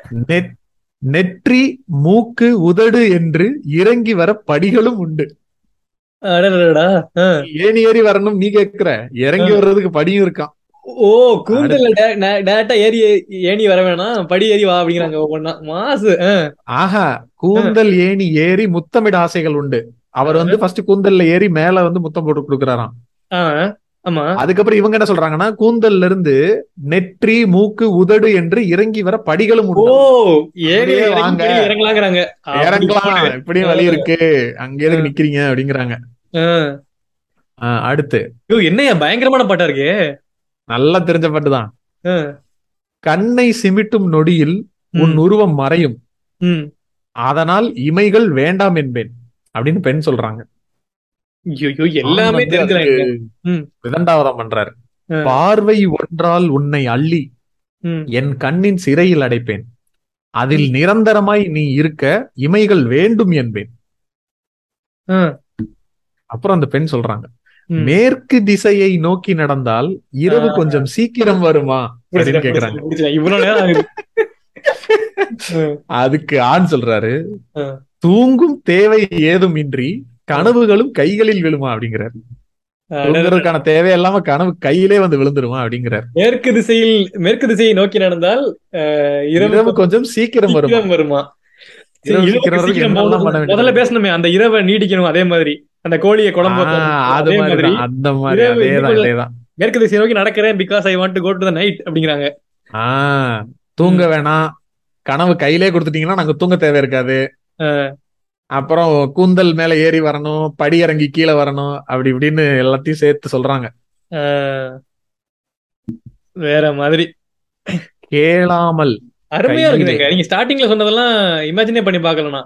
[SPEAKER 1] எங்க?
[SPEAKER 2] நெற்றி மூக்கு உதடு என்று இறங்கி வர படிகளும் உண்டு. ஏணி ஏறி வரணும் நீ கேக்குற. இறங்கி. வர்றதுக்கு படியும் இருக்கான்.
[SPEAKER 1] ஓ கூந்தல்ல டேரக்டா ஏறி ஏணி வர வேணாம். படி ஏறி வா அப்படிங்கிறாங்க ஒவ்வொன்னா. மாசு.
[SPEAKER 2] ஆஹா கூந்தல் ஏணி ஏறி முத்தமிட ஆசைகள் உண்டு. அவர் வந்து ஃபர்ஸ்ட் கூந்தல்ல ஏறி மேல வந்து முத்தம் போட்டு கொடுக்குறாராம்.
[SPEAKER 1] ஆமா.
[SPEAKER 2] அதுக்கப்புறம் இவங்க என்ன சொல்றாங்கன்னா கூந்தல்ல இருந்து நெற்றி மூக்கு உதடு என்று இறங்கி வர படிகளும்
[SPEAKER 1] ஓ ஏறி
[SPEAKER 2] வாங்க.
[SPEAKER 1] இறங்கலாங்கிறாங்க.
[SPEAKER 2] இறங்கலாம்.
[SPEAKER 1] போடு.
[SPEAKER 2] இப்படியும் வழி இருக்கு. அங்க எதுக்கு நிக்கிறீங்க அப்படிங்கிறாங்க. அடுத்து.
[SPEAKER 1] ஐயோ, என்னய்யா பயங்கரமான பாட்டா இருக்கே.
[SPEAKER 2] நல்லா தெரிஞ்ச பாட்டுதான். கண்ணை சிமிட்டும் நொடியில் உன் உருவம் மறையும். அதனால் இமைகள் வேண்டாம் என்பேன் அப்படின்னு பெண் சொல்றாங்க
[SPEAKER 1] எல்லாமே.
[SPEAKER 2] விதண்டாவதம் பண்றாரு. பார்வை ஒன்றால் உன்னை அள்ளி. என் கண்ணின் சிறையில் அடைப்பேன் அதில் நிரந்தரமாய் நீ இருக்க இமைகள் வேண்டும் என்பேன். அப்புறம் அந்த பெண் சொல்றாங்க. மேற்கு திசையை நோக்கி நடந்தால் இரவு. கொஞ்சம் சீக்கிரம் வருமா? அப்படின்னு கேக்குறாங்க. அதுக்கு ஆண் சொல்றாரு. தூங்கும் தேவை ஏதும் இன்றி கனவுகளும் கைகளில் விழுமா? அப்படிங்கிறாரு. தூங்குறதுக்கான தேவை இல்லாம கனவு கையிலே வந்து விழுந்துருமா? அப்படிங்கிறாரு.
[SPEAKER 1] மேற்கு திசையில் மேற்கு திசையை நோக்கி நடந்தால் இரவு
[SPEAKER 2] கொஞ்சம் சீக்கிரம் வருமா?
[SPEAKER 1] சீக்கிரம் வருமா? முதல்ல பேசணுமே அந்த இரவை நீடிக்கணும் அதே மாதிரி. அந்த கோழியை குழம்பு.
[SPEAKER 2] அது மாதிரி அந்த மாதிரி
[SPEAKER 1] மேற்கு திசை நோக்கி நடக்கிறேன் because I want to go to the night அப்படிங்கிறாங்க.
[SPEAKER 2] தூங்க வேணாம். கனவு கையிலே கொடுத்துட்டீங்கன்னா நாங்க தூங்க தேவை இருக்காது. அப்புறம் கூந்தல் மேல ஏறி வரணும் படி இறங்கி கீழே வரணும் அப்படி இப்படின்னு எல்லாத்தையும் சேர்த்து சொல்றாங்க.
[SPEAKER 1] வேற மாதிரி.
[SPEAKER 2] கேளாமல்.
[SPEAKER 1] அருமையா. இருக்குதுங்க. நீங்க ஸ்டார்டிங்ல சொன்னதெல்லாம் இமேஜினே பண்ணி பார்க்கலனா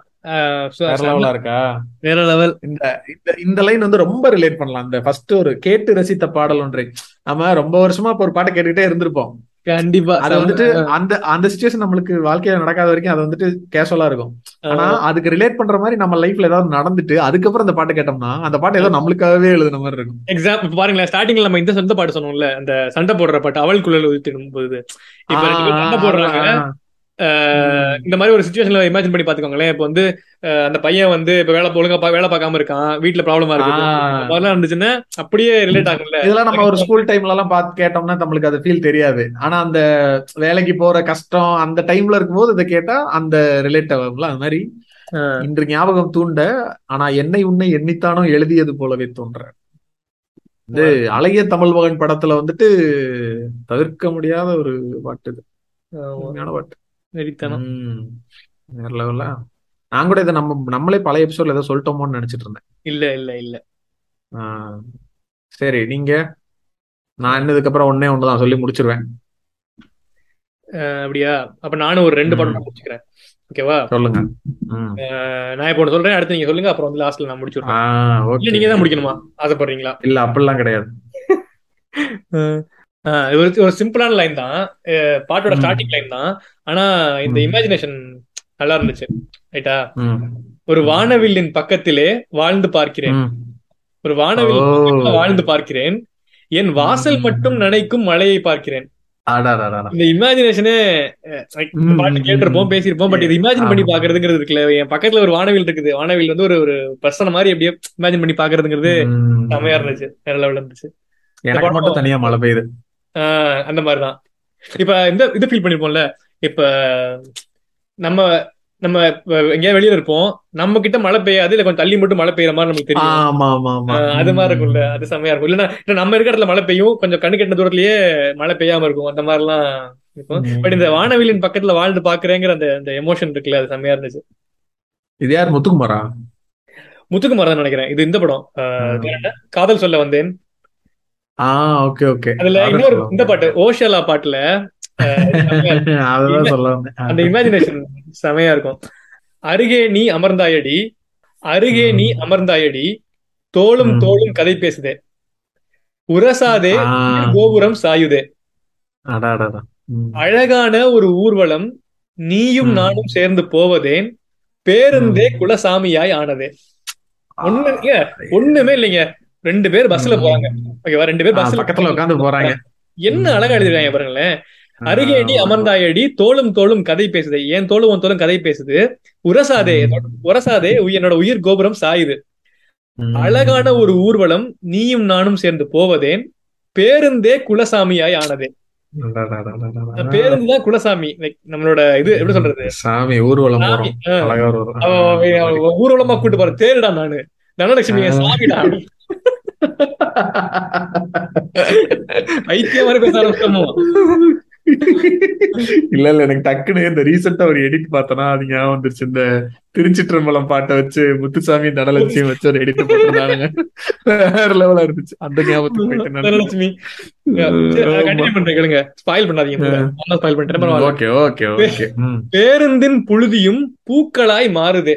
[SPEAKER 2] வேற லெவலா இருக்கா?
[SPEAKER 1] வேற லெவல்
[SPEAKER 2] இந்த இந்த இந்த லைன் வந்து ரொம்ப ரிலேட் பண்ணலாம். இந்த ஃபர்ஸ்ட் ஒரு கேட்டு ரசித்த பாடல் ஒன்றை. நம்ம ரொம்ப வருஷமா இப்ப ஒரு பாட்டை கேட்டுக்கிட்டே இருந்திருப்போம்.
[SPEAKER 1] கண்டிப்பா.
[SPEAKER 2] அது வந்துட்டு அந்த அந்த சுச்சுவேஷன் நம்மளுக்கு வாழ்க்கையில நடக்காத வரைக்கும் அது வந்துட்டு கேஷுவலா இருக்கும். ஆனா அதுக்கு ரிலேட் பண்ற மாதிரி நம்ம லைஃப்ல ஏதாவது நடந்துட்டு அதுக்கப்புறம் அந்த பாட்டு கேட்டோம்னா அந்த பாட்டு ஏதோ நம்மளுக்காகவே எழுதுன மாதிரி இருக்கும்.
[SPEAKER 1] எக்ஸாம் இப்ப பாருங்களேன் ஸ்டார்டிங்ல நம்ம இந்த சொந்த பாட்டு சொன்னோம்ல அந்த சண்டை போடுற பாட்டு அவள் குழல் ஊத்திடும் போது. இப்ப சண்டை போடுறாங்க. இந்த மாதிரி ஒரு சுச்சுவேஷன்ல இமேஜின் பண்ணி பாத்துக்கோங்களேன் இப்ப வந்து அந்த பையன் வந்து இப்ப வேலை ஒழுங்கா வேலை பார்க்காம இருக்கான். வீட்டுல ப்ராப்ளமா இருக்கு. மாதிரிலாம் இருந்துச்சுன்னா அப்படியே ரிலேட் ஆகும்ல.
[SPEAKER 2] இதெல்லாம் நம்ம ஒரு ஸ்கூல் டைம்ல எல்லாம் பார்த்து கேட்டோம்னா நம்மளுக்கு அது ஃபீல் தெரியாது. ஆனா அந்த வேலைக்கு போற கஷ்டம் அந்த டைம்ல இருக்கும்போது இதை கேட்டா அந்த ரிலேட் ஆகும்ல. அது மாதிரி இன்று ஞாபகம் தூண்ட ஆனா என்னை உன்னை எண்ணித்தானோ எழுதியது போலவே தோன்ற. இது அழகிய தமிழ் மகன் படத்துல வந்துட்டு தவிர்க்க முடியாத ஒரு பாட்டு இது. பாட்டு.
[SPEAKER 1] வெறித்தனம்.
[SPEAKER 2] வேற லெவல்ல நான் கூட இதை நம்ம நம்மளே பழைய எபிசோட்ல ஏதோ சொல்லிட்டோமோன்னு நினைச்சிட்டு இருந்தேன்.
[SPEAKER 1] இல்ல இல்ல இல்ல.
[SPEAKER 2] சரி நீங்க? நான் இன்னதுக்கு அப்புறம் ஒன்னே ஒண்ணுதான் சொல்லி முடிச்சிருவேன்.
[SPEAKER 1] அப்படியா? அப்ப நானும் ஒரு ரெண்டு. படம் முடிச்சுக்கிறேன். ஓகேவா
[SPEAKER 2] சொல்லுங்க.
[SPEAKER 1] நான் இப்போ சொல்றேன் அடுத்து நீங்க சொல்லுங்க அப்புறம் வந்து லாஸ்ட்ல நான் முடிச்சு
[SPEAKER 2] ஆ
[SPEAKER 1] விடுறேன் இல்ல
[SPEAKER 2] ஓகே
[SPEAKER 1] நீங்க தான் முடிக்கணுமா? ஆசைப்படுறீங்களா?
[SPEAKER 2] இல்ல அப்படிலாம் கிடையாது.
[SPEAKER 1] ஒரு ஒரு சிம்பிளான லைன் தான் பாட்டோட. ஸ்டார்டிங் லைன் தான் ஆனா இந்த. இமேஜினேஷன் நல்லா இருந்துச்சு ரைட்டா. ஒரு வானவில்லின் பக்கத்திலே வாழ்ந்து பார்க்கிறேன். ஒரு வானவில். வாழ்ந்து பார்க்கிறேன் என் வாசல். மட்டும் நனைக்கும் மழையை பார்க்கிறேன். இந்த இமேஜினேஷனே. பாட்டு கேட்டிருப்போம் பேசியிருப்போம் பட் இது இமேஜின் பண்ணி. பாக்குறதுங்கிறது இருக்குல்ல என் பக்கத்துல ஒரு வானவில் இருக்குது வானவில் வந்து ஒரு ஒரு பர்சன் மாதிரி அப்படியே இமேஜின் பண்ணி பாக்குறதுங்கிறது. செமையா இருந்துச்சு வேற இருந்துச்சு
[SPEAKER 2] எனக்கு மட்டும் தனியா மழை பெய்யுது
[SPEAKER 1] அந்த மாதிரிதான். இப்ப இந்த இது ஃபீல் பண்ணிருப்போம்ல இப்ப நம்ம நம்ம எங்கேயாவது வெளியில இருப்போம் நம்ம கிட்ட மழை பெய்யாது இல்ல கொஞ்சம் தள்ளி மட்டும் மழை பெய்யற மாதிரி நமக்கு தெரியும். அது மாதிரி இருக்கும்ல அது செமையா இருக்கும். இல்லன்னா இல்ல நம்ம இருக்கிற இடத்துல மழை பெய்யும் கொஞ்சம் கண்ணு கெட்ட தூரத்திலேயே மழை பெய்யாம இருக்கும் அந்த மாதிரி எல்லாம் இருக்கும். பட் இந்த வானவிலின் பக்கத்துல வாழ்ந்து பாக்குறேங்கிற அந்த அந்த எமோஷன் இருக்குல்ல அது செமையா இருந்துச்சு.
[SPEAKER 2] இது யார்? முத்துக்குமாரா?
[SPEAKER 1] முத்துக்குமார் தான் நினைக்கிறேன். இது இந்த படம்? காதல் சொல்ல வந்தேன்.
[SPEAKER 2] Okay okay.
[SPEAKER 1] அதுல இன்னொரு இந்த பாட்டு ஓஷலா பாட்டுல அந்த இமேஜினேஷன் செமையா இருக்கும். அருகே நீ அமர்ந்தாயடி அருகே நீ அமர்ந்தாயடி தோளும். தோளும் கதை பேசுதே. உரசாதே கோபுரம் சாயுதே. அழகான ஒரு ஊர்வலம் நீயும். நானும் சேர்ந்து போவதேன் பேருந்தே குலசாமியாய் ஆனதே. ஒண்ணு ஒண்ணுமே இல்லைங்க. ரெண்டு பேர் பஸ்ல. போறாங்க. ஓகேவா ரெண்டு பேர் பஸ்ல
[SPEAKER 2] பக்கத்துல உட்காந்து போறாங்க.
[SPEAKER 1] என்ன அழகா எழுதிருக்காங்க பாருங்களேன். அருகே நீ அமர்ந்தாயடி தோளும் தோளும் கதை பேசுதே. என் தோளும் உன் தோளும் கதை பேசுது? உரசாதே உரசாதே என்னோட உயிர் கோபுரம் சாயுது. அழகான ஒரு ஊர்வலம் நீயும் நானும் சேர்ந்து போவதேன். பேருந்தே குலசாமியாய் ஆனதே. பேருந்து தான் குலசாமி நம்மளோட இது எப்படி சொல்றது
[SPEAKER 2] சாமி ஊர்வலம் ஊர்வலம்.
[SPEAKER 1] கூட்டு போற தேருடா நானு தனலட்சுமி சாமிடா ஐக்கிய மாதிரி பேச ஆரம்பிச்சோமோ
[SPEAKER 2] இல்ல இல்ல எனக்கு டக்குன்னு இந்த ரீசெண்டா ஒரு எடிட் பார்த்தனா அது ஞாபகம் வந்துருச்சு. இந்த திருச்சிற்றம்பலம் பாட்டை வச்சு முத்துசாமி தனலட்சியம் வச்சு ஒரு எடிட் போட்டிருந்தானுங்க. வேற லெவலா இருந்துச்சு. அந்த ஞாபகத்துக்கு போயிட்டு.
[SPEAKER 1] தனலட்சுமி கண்டினியூ பண்றேன் கேளுங்க. ஸ்பாயில் பண்ணாதீங்க.
[SPEAKER 2] Okay okay okay.
[SPEAKER 1] பேருந்தின் புழுதியும் பூக்களாய் மாறுதே.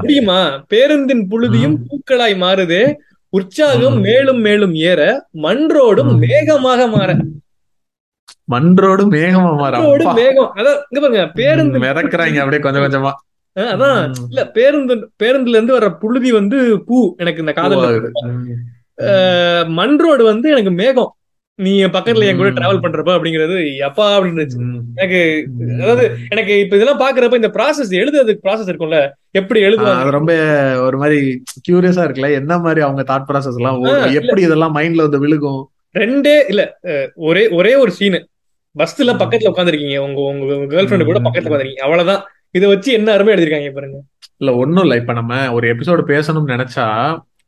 [SPEAKER 1] தெரியுமா? பேருந்தின் புழுதியும் பூக்களாய் மாறுதே. உற்சாகம். மேலும் மேலும் ஏற மன்றோடும். மேகமாக மாற.
[SPEAKER 2] மன்றோடு மேகமா மாறா.
[SPEAKER 1] மேகம். அதான் இங்க பாருங்க பேருந்து
[SPEAKER 2] மிதக்குறாங்க அப்படியே கொஞ்சம் கொஞ்சமா.
[SPEAKER 1] அதான். இல்ல பேருந்து பேருந்துல இருந்து வர்ற புழுதி வந்து பூ எனக்கு இந்த காதல்
[SPEAKER 2] பூவாகுது. ம்.
[SPEAKER 1] மன்றோடு வந்து எனக்கு மேகம். நீ என் பக்கத்துல என் கூட. டிராவல் பண்றப்ப அப்படிங்கிறது எப்பா அப்படின்னு. எனக்கு அதாவது எனக்கு இப்ப இதெல்லாம் பாக்குறப்ப இந்த ப்ராசஸ் எழுதுறதுக்கு ப்ராசஸ் இருக்கும்ல. எப்படி எழுதுவாங்க?
[SPEAKER 2] அது ரொம்ப ஒரு மாதிரி கியூரியஸா இருக்குல்ல. என்ன மாதிரி அவங்க தாட் ப்ராசஸ் எல்லாம். எப்படி இதெல்லாம் மைண்ட்ல வந்து விழுகும்?
[SPEAKER 1] ரெண்டே இல்ல ஒரே ஒரே ஒரு சீனு பஸ்ல. பக்கத்துல உட்காந்துருக்கீங்க உங்க உங்க கேர்ள் ஃபிரெண்ட் கூட. பக்கத்துல உட்காந்துருக்கீங்க அவ்வளவுதான். இதை வச்சு என்ன அருமை எழுதிருக்காங்க பாருங்க.
[SPEAKER 2] இல்ல ஒண்ணும் இல்ல. இப்ப நம்ம ஒரு எபிசோடு பேசணும்னு நினைச்சா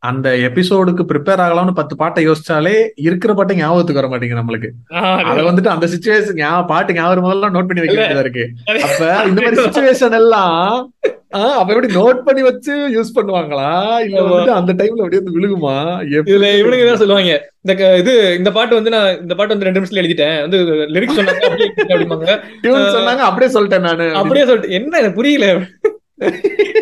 [SPEAKER 2] அந்த எபிசோடுக்கு ப்ரிப்பேர் ஆகலாம்னு பத்து பாட்டை யோசிச்சாலே இருக்கிற பாட்டை ஞாபகத்துக்கு வர மாட்டேங்குது நம்மளுக்கு.
[SPEAKER 1] அது-
[SPEAKER 2] வந்துட்டு அந்த சுச்சுவேஷன் பாட்டு ஞாபகம் முதல்ல நோட் பண்ணி வைக்க. வேண்டியதா இருக்கு. அப்ப இந்த மாதிரி சுச்சுவேஷன் எல்லாம் அப்ப எப்படி நோட் பண்ணி வச்சு யூஸ் பண்ணுவாங்களா? இல்ல. வந்துட்டு அந்த டைம்ல அப்படியே வந்து விழுகுமா?
[SPEAKER 1] இதுல இவனுங்க தான் சொல்லுவாங்க? இந்த இது இந்த பாட்டு வந்து நான் இந்த பாட்டு வந்து ரெண்டு நிமிஷத்துல எழுதிட்டேன். வந்து லிரிக்ஸ் சொன்னாங்க அப்படியே
[SPEAKER 2] சொன்னாங்க அப்படியே சொல்லிட்டேன் நானு.
[SPEAKER 1] அப்படியே சொல்லிட்டு என்ன புரியல.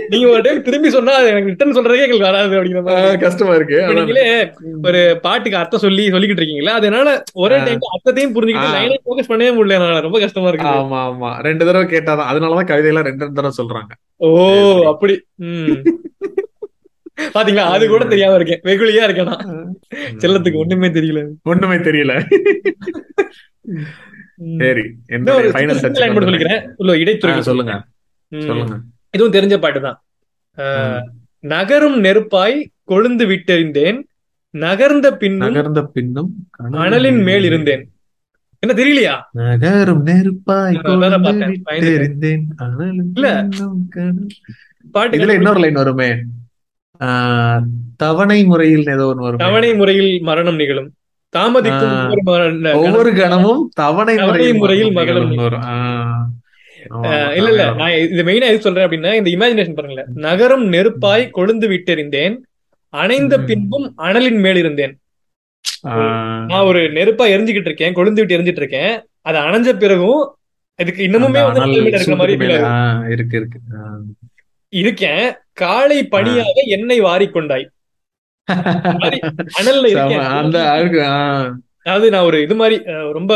[SPEAKER 1] நீங்க ஒரு டைம் திரும்பி சொன்னா எனக்கு ரிட்டர்ன் சொல்றதே எங்களுக்கு வராது அப்படிங்கிற மாதிரி.
[SPEAKER 2] கஷ்டமா இருக்கு.
[SPEAKER 1] நீங்களே ஒரு பாட்டுக்கு அர்த்தம் சொல்லி சொல்லிக்கிட்டு இருக்கீங்களா? அதனால ஒரே. டைம் அர்த்தத்தையும் புரிஞ்சுக்கிட்டு. லைனே ஃபோக்கஸ் பண்ணவே முடியல ரொம்ப கஷ்டமா இருக்கு
[SPEAKER 2] ஆமா ஆமா. ரெண்டு தடவை கேட்டாதான். அதனாலதான் கவிதையெல்லாம் ரெண்டு ரெண்டு தடவை சொல்றாங்க.
[SPEAKER 1] ஓ அப்படி. ம். பாத்தீங்களா? அது கூட தெரியாம இருக்கேன். வெகுளியா இருக்கேன்? செல்லத்துக்கு ஒண்ணுமே தெரியல.
[SPEAKER 2] ஒண்ணுமே தெரியல. சரி
[SPEAKER 1] இன்னும் ஒரு சொல்லிக்கிறேன். இடைத்துறை
[SPEAKER 2] சொல்லுங்க. சொல்லுங்க.
[SPEAKER 1] இதுவும் தெரிஞ்ச பாட்டு தான். நகரும் நெருப்பாய் கொழுந்து விட்டெறிந்தேன் நகர்ந்த பின்னும்
[SPEAKER 2] நகர்ந்த பின்னும்
[SPEAKER 1] அனலின் மேல் இருந்தேன். என்ன தெரியலையா?
[SPEAKER 2] நகரும் நெருப்பாய்
[SPEAKER 1] இல்ல. பாட்டு
[SPEAKER 2] இதுல இன்னொரு லைன் வருமே. தவணை முறையில் ஏதோ ஒண்ணு வரும்.
[SPEAKER 1] தவணை முறையில் மரணம் நிகழும். தாமதிக்கும். ஒவ்வொரு
[SPEAKER 2] கணமும் தவணை முறையில் மரணம் வரும்
[SPEAKER 1] இல்ல இல்ல. நான் இது மெயினா எது சொல்றேன் அப்படின்னா இந்த இமேஜினேஷன் பாருங்களேன். நகரம் நெருப்பாய் கொழுந்து விட்டெறிந்தேன். அணைந்த. பின்பும் அனலின் மேல் இருந்தேன் நான் ஒரு நெருப்பா எரிஞ்சுக்கிட்டு இருக்கேன் கொழுந்து விட்டு எரிஞ்சிட்டு இருக்கேன். அது அணைஞ்ச பிறகும் இதுக்கு இன்னமுமே வந்து இருக்கிற மாதிரி
[SPEAKER 2] இருக்கு இருக்கு.
[SPEAKER 1] இருக்கேன். காலை பணியாக என்னை வாரிக்கொண்டாய் அனல்ல இருக்கேன்.
[SPEAKER 2] அந்த.
[SPEAKER 1] அதாவது நான் ஒரு இது மாதிரி ரொம்ப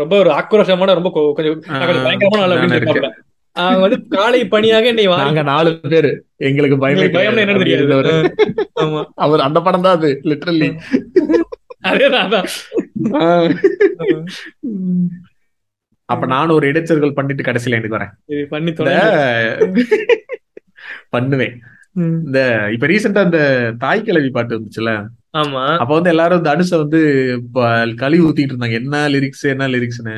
[SPEAKER 1] ரொம்ப ஒரு ஆக்ரோஷமான ரொம்ப கொஞ்சம் பயங்கரமான ஆள் அப்படின்னு. அவங்க வந்து காலை பணியாக என்னை வாரி
[SPEAKER 2] நாங்க நாலு பேரு. எங்களுக்கு பயமே
[SPEAKER 1] பயம்னு என்னன்னு. தெரியாது.
[SPEAKER 2] அவர் அந்த படம் தான் அது லிட்டரலி
[SPEAKER 1] அதேதான்.
[SPEAKER 2] அப்ப நானும் ஒரு இடைச்சர்கள் பண்ணிட்டு கடைசியில எனக்கு வரேன்.
[SPEAKER 1] பண்ணி
[SPEAKER 2] பண்ணுவேன். இந்த இப்ப ரீசெண்டா இந்த தாய் கிழவி பாட்டு வந்துச்சுல
[SPEAKER 1] ஆமா.
[SPEAKER 2] அப்ப வந்து எல்லாரும் அனுச வந்து கழுவி ஊத்திட்டு இருந்தாங்க. என்ன லிரிக்ஸ் என்ன லிரிக்ஸ்னு.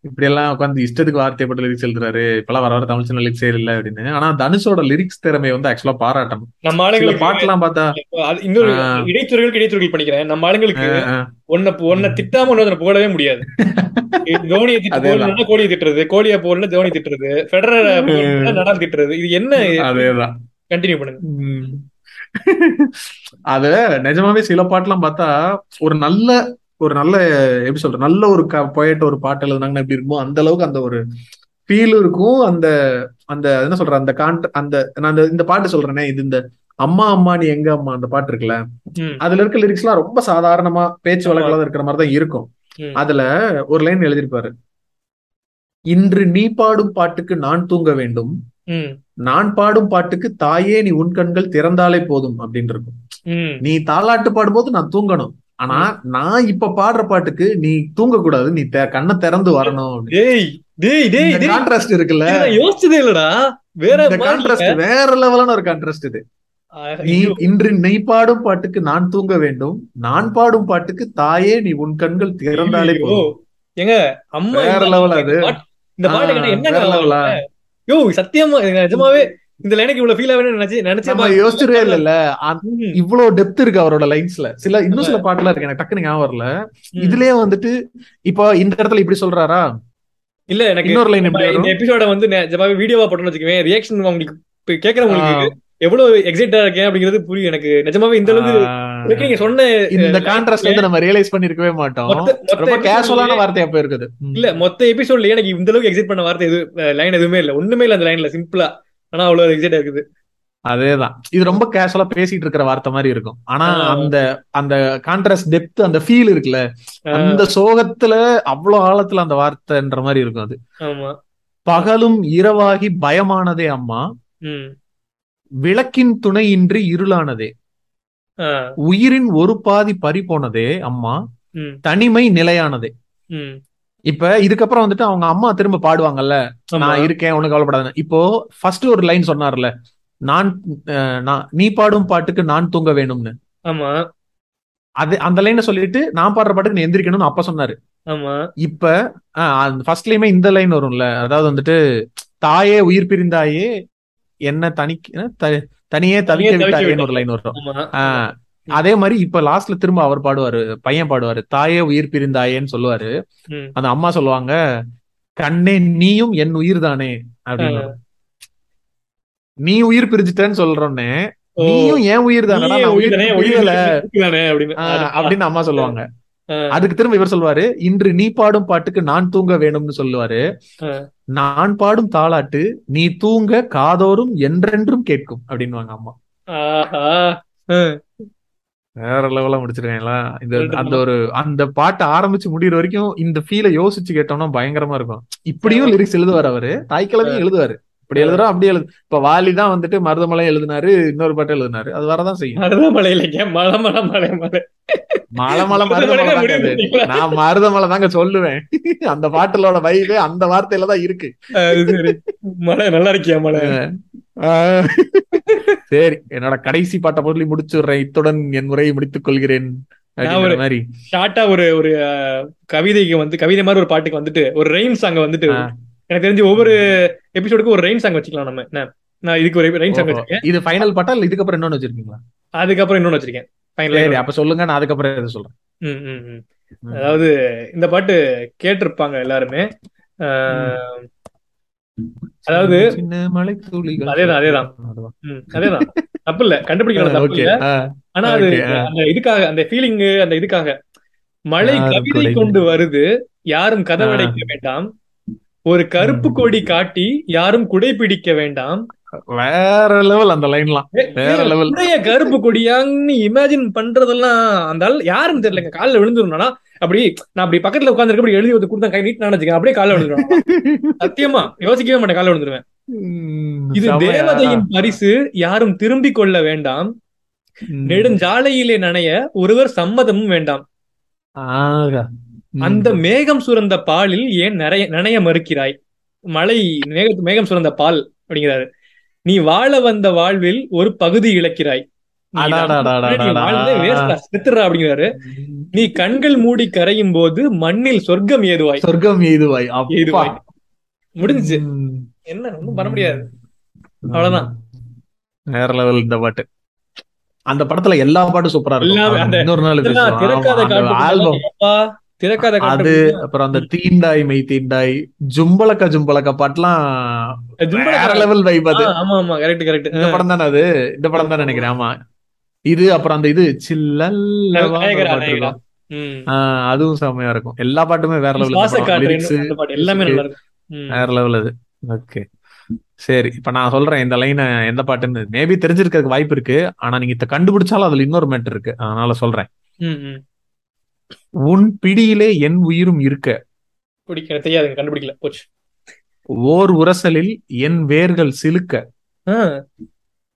[SPEAKER 2] இப்படி எல்லாம் உட்காந்து இஷ்டத்துக்கு வார்த்தைப்பட்ட லிரிக்ஸ் எழுதுறாரு. இப்பெல்லாம் வர வர தமிழ் சின்ன லிரிக்ஸே இல்ல அப்படின்னு. ஆனா தனுஷோட லிரிக்ஸ் திறமை வந்து ஆக்சுவலா பாராட்டணும்.
[SPEAKER 1] நம்ம
[SPEAKER 2] சில
[SPEAKER 1] ஆளுங்களுக்கு
[SPEAKER 2] பாட்டுலாம் பார்த்தா
[SPEAKER 1] இன்னொரு. இடைத்துறைகளுக்கு இடைத்துறைகள் பண்ணிக்கிறேன் நம்ம ஆளுங்களுக்கு ஒன்ன ஒன்ன திட்டாம ஒன்னு புகழவே முடியாது. தோனியை திட்டு கோழியை திட்டுறது. கோழியை போடல தோனி திட்டுறது. ஃபெடரர்
[SPEAKER 2] ம்.
[SPEAKER 1] நடால் திட்டுறது. இது என்ன
[SPEAKER 2] அதேதான்.
[SPEAKER 1] கண்டினியூ பண்ணுங்க.
[SPEAKER 2] அது நிஜமாவே சில பாட்டுலாம் பார்த்தா ஒரு நல்ல ஒரு நல்ல எப்படி சொல்ற நல்ல ஒரு போயிட்டு ஒரு பாட்டு எழுதுனாங்கன்னா எப்படி இருக்குமோ அந்த அளவுக்கு அந்த ஒரு ஃபீல் இருக்கும் அந்த அந்த என்ன சொல்ற அந்த கான்ட் அந்த நான் இந்த பாட்டு சொல்றேனே இது இந்த அம்மா அம்மா நீ எங்க அம்மா அந்த பாட்டு இருக்குல்ல. அதுல இருக்க லிரிக்ஸ் எல்லாம் ரொம்ப சாதாரணமா பேச்சு வழக்கில் இருக்கிற மாதிரி தான் இருக்கும். அதுல ஒரு லைன் எழுதியிருப்பாரு இன்று நீ பாடும் பாட்டுக்கு நான் தூங்க வேண்டும். நான் பாடும் பாட்டுக்கு தாயே நீ உன் கண்கள் திறந்தாலே போதும் அப்படின்னு இருக்கும். நீ தாலாட்டு பாடும்போது நான் தூங்கணும். ஆனா நான் இப்ப பாடுற பாட்டுக்கு நீ தூங்க கூடாது நீ கண்ணை திறந்து வரணும். கான்ட்ராஸ்ட் இருக்குல்ல.
[SPEAKER 1] யோசிச்சதே இல்லடா. வேற
[SPEAKER 2] கான்ட்ராஸ்ட் வேற லெவலான ஒரு கான்ட்ராஸ்ட் இது. நீ. இன்று நீ பாடும் பாட்டுக்கு நான் தூங்க வேண்டும். நான் பாடும் பாட்டுக்கு தாயே நீ உன் கண்கள் திறந்தாலே. போதும்.
[SPEAKER 1] ஏங்க அம்மா
[SPEAKER 2] வேற level அது.
[SPEAKER 1] பாட்டு- இந்த பாட்டுக்கு
[SPEAKER 2] ஆ,
[SPEAKER 1] என்ன
[SPEAKER 2] ஆ?
[SPEAKER 1] யோ சத்தியமா நிஜமாவே இந்த லைனுக்கு இவ்வளவு ஃபீல் ஆகுன்னு நினைச்சு நினைச்சே
[SPEAKER 2] யோசிச்சிருவே இல்ல இவ்வளவு டெப்த் இருக்கு அவரோட லைன்ஸ்ல சில இன்னும் சில பாட்டுலாம் இருக்கு. எனக்கு டக்குனு ஞாபகம் வரல. இதுலயே வந்துட்டு இப்போ இந்த இடத்துல இப்படி சொல்றாரா?
[SPEAKER 1] இல்ல எனக்கு
[SPEAKER 2] இன்னொரு லைன்
[SPEAKER 1] இந்த எபிசோட வந்து ஜப்பாவே வீடியோவா போட்டோம்னு வச்சுக்கவேன் ரியாக்ஷன் உங்களுக்கு கேக்குறவங்களுக்கு எவ்வளவு எக்ஸைட்டா இருக்கேன் அப்படிங்கிறது புரியும் எனக்கு. நிஜமாவே இந்த அளவுக்கு நீங்க சொன்ன
[SPEAKER 2] இந்த கான்ட்ராஸ்ட் வந்து நம்ம ரியலைஸ் பண்ணிருக்கவே மாட்டோம். ரொம்ப கேஷுவலான வார்த்தையா போயிருக்குது. ம்.
[SPEAKER 1] இல்ல மொத்த எபிசோட்ல எனக்கு இந்த அளவுக்கு எக்ஸைட் பண்ண வார்த்தை எது லைன் எதுவுமே இல்ல. ஒண்ணுமே இல்ல அந்த லைன்ல சிம்பிளா ஆனா அவ்வளவு எக்ஸைட் இருக்குது.
[SPEAKER 2] அதேதான். இது ரொம்ப கேஷுவலா பேசிட்டு இருக்கிற வார்த்தை மாதிரி இருக்கும். ஆனா. அந்த அந்த கான்ட்ராஸ்ட் டெப்த் அந்த ஃபீல் இருக்குல்ல அந்த சோகத்துல அவ்வளவு ஆழத்துல அந்த வார்த்தைன்ற மாதிரி இருக்கும் அது. பகலும் இரவாகி பயமானதே அம்மா. விளக்கின் துணையின்றி இருளானதே. உயிரின் ஒரு பாதி பறி போனதே அம்மா. தனிமை நிலையானதே. இப்ப இதுக்கப்புறம் வந்துட்டு அவங்க அம்மா திரும்ப பாடுவாங்கல்ல. நான் இருக்கேன் உனக்கு கவலைப்படாத. இப்போ ஃபர்ஸ்ட் ஒரு லைன் சொன்னார்ல நான் நீ பாடும் பாட்டுக்கு நான் தூங்க வேணும்னு.
[SPEAKER 1] ஆமா.
[SPEAKER 2] அது அந்த லைனை சொல்லிட்டு நான் பாடுற பாட்டுக்கு நீ எந்திரிக்கணும்னு அப்ப சொன்னாரு.
[SPEAKER 1] ஆமா.
[SPEAKER 2] இப்ப ஃபர்ஸ்ட்லயுமே இந்த லைன் வரும்ல அதாவது வந்துட்டு தாயே உயிர் பிரிந்தாயே என்ன தனி தனியே தவிக்க விட்டாயேன்னு ஒரு. லைன் வரும். அதே மாதிரி இப்ப லாஸ்ட்ல திரும்ப அவர் பாடுவாரு பையன் பாடுவாரு தாயே உயிர் பிரிந்தாயேன்னு சொல்லுவாரு. அந்த அம்மா சொல்லுவாங்க கண்ணே நீயும் என் உயிர் தானே? அப்படின்னு. நீ உயிர் பிரிஞ்சுட்டேன்னு சொல்றோன்னே நீயும் என் உயிர்
[SPEAKER 1] உயிர்தானே அப்படின்னு.
[SPEAKER 2] அம்மா சொல்லுவாங்க. அதுக்கு திரும்ப இவர் சொல்லுவாரு இன்று நீ பாடும் பாட்டுக்கு நான் தூங்க வேணும்னு சொல்லுவாரு. நான் பாடும் தாளாட்டு நீ தூங்க காதோறும் என்றென்றும் கேட்கும் அப்படின்னுவாங்க அம்மா. வேற லெவலா முடிச்சிருக்காங்களா இந்த அந்த ஒரு அந்த பாட்டு ஆரம்பிச்சு முடியிற வரைக்கும் இந்த ஃபீலை யோசிச்சு கேட்டோம்னா பயங்கரமா இருக்கும். இப்படியும் லிரிக்ஸ் எழுதுவார் அவரு. தாய்க்கிழமையும் எழுதுவாரு. இப்படி எழுதுறோம் அப்படி எழுது. இப்ப வாலி தான் வந்துட்டு மருதமலை எழுதினாரு இன்னொரு பாட்டு எழுதினாரு. அது வரதான் செய்யும்.
[SPEAKER 1] மருதமலை இல்லைங்க மலை மலை மலை மலை.
[SPEAKER 2] மலை மலை மருதமலை நான் மருதமலை தாங்க சொல்லுவேன். அந்த பாட்டுலோட வைவே அந்த வார்த்தையில தான் இருக்கு.
[SPEAKER 1] மலை நல்லா இருக்கியா மலை?
[SPEAKER 2] சரி என்னோட கடைசி பாட்டை பொருளி முடிச்சுடுறேன். இத்துடன் என் உரையை முடித்துக் கொள்கிறேன் மாதிரி.
[SPEAKER 1] ஷார்ட்டா ஒரு ஒரு கவிதைக்கு வந்து கவிதை மாதிரி ஒரு பாட்டுக்கு வந்துட்டு ஒரு ரெயின் சாங் வந்துட்டு. எனக்கு தெரிஞ்சு ஒவ்வொரு எபிசோடுக்கும் ஒரு ரெயின் சாங் வச்சுக்கலாம் நம்ம. நான் இதுக்கு ஒரு ரெயின் சாங். வச்சிருக்கேன்.
[SPEAKER 2] இது ஃபைனல் பாட்டா இல்ல இதுக்கப்புறம் இன்னொன்னு வச்சிருக்கீங்களா?
[SPEAKER 1] அதுக்கப்புறம் இன்னொன்னு வச்சிருக்கேன்.
[SPEAKER 2] சரி அப்ப சொல்லுங்க நான் அதுக்கப்புறம் எது சொல்றேன்.
[SPEAKER 1] அதாவது இந்த பாட்டு கேட்டிருப்பாங்க எல்லாருமே. அதாவது
[SPEAKER 2] மலை துளிகள்
[SPEAKER 1] அதேதான், அதேதான். அதேதான். தப்பு இல்ல கண்டுபிடிக்கலாம் தப்பு இல்ல ஆனா அது. அந்த இதுக்காக அந்த ஃபீலிங் அந்த இதுக்காக. மழை கவிதை கொண்டு வருது யாரும் கதவடைக்க வேண்டாம். ஒரு கருப்பு கொடி காட்டி யாரும் குடை பிடிக்க வேண்டாம்.
[SPEAKER 2] வேற லெவல் அந்த லைன்லாம் வேற.
[SPEAKER 1] குடைய கருப்பு கொடியான்னு இமேஜின் பண்றதெல்லாம் அந்த ஆள் யாருன்னு தெரியலங்க. காலில் விழுந்துருந்தா அப்படி நான் அப்படி பக்கத்துல உட்காந்துருக்க அப்படி எழுதி வந்து கொடுத்தா கை நீட் நினைச்சுக்கேன் அப்படியே காலில் விழுந்துருவேன். சத்தியமா யோசிக்கவே மாட்டேன் காலில் விழுந்துருவேன். இது? தேவதையின் பரிசு யாரும் திரும்பிக் கொள்ள வேண்டாம். நெடுஞ்சாலையிலே நனைய ஒருவர் சம்மதமும் வேண்டாம். அந்த மேகம் சுரந்த பாலில் ஏன் நிறைய நனைய மறுக்கிறாய்? மழை மேக மேகம் சுரந்த பால் அப்படிங்கிறாரு. நீ வாழ வந்த வாழ்வில் ஒரு பகுதி இழக்கிறாய். அப்படிங்கிறாரு. நீ கண்கள் மூடி கரையும் போது மண்ணில் சொர்க்கம் ஏதுவாய்?
[SPEAKER 2] சொர்க்கம்
[SPEAKER 1] ஏதுவாய்? முடிஞ்சுச்சு.
[SPEAKER 2] ம்.
[SPEAKER 1] என்ன ஒண்ணும் பண்ண முடியாது. அவ்வளவுதான்.
[SPEAKER 2] வேற லெவல் இந்த பாட்டு. அந்த படத்துல எல்லா பாட்டும் சூப்பரா இருக்கும். இன்னொரு நாள் ஆல்பம்
[SPEAKER 1] திறக்காத
[SPEAKER 2] அது அப்புறம் அந்த தீண்டாய் மெய் தீண்டாய் ஜும்பலக்க ஜும்பலக்க பாட்டுலாம் வேற லெவல் வைப் அது.
[SPEAKER 1] ஆமா ஆமா கரெக்ட் கரெக்ட்
[SPEAKER 2] இந்த படம் தானே அது? இந்த படம் தான் நினைக்கிறேன் ஆமா. இது அப்புறம் அந்த இது. ஆஹ் அதுவும் செம்மையா இருக்கும். எல்லா பாட்டுமே வேற லெவல்
[SPEAKER 1] எல்லாமே நல்லா இருக்கும். ம்.
[SPEAKER 2] வேற லெவல் அது. ஓகே. சரி இப்ப நான் சொல்றேன் இந்த லைனை எந்த பாட்டுன்னு. மேபி தெரிஞ்சிருக்கிறதுக்கு வாய்ப்பு இருக்கு. ஆனா நீங்க இத கண்டுபிடிச்சாலும் அதுல இன்னொரு மேட்டர் இருக்கு. அதனால சொல்றேன். உன் பிடியிலே என் உயிரும் இருக்க.
[SPEAKER 1] பிடிக்க தெரியாதுங்க கண்டுபிடிக்கல. போச்சு.
[SPEAKER 2] ஓர் உரசலில் என் வேர்கள் சிலுக்க.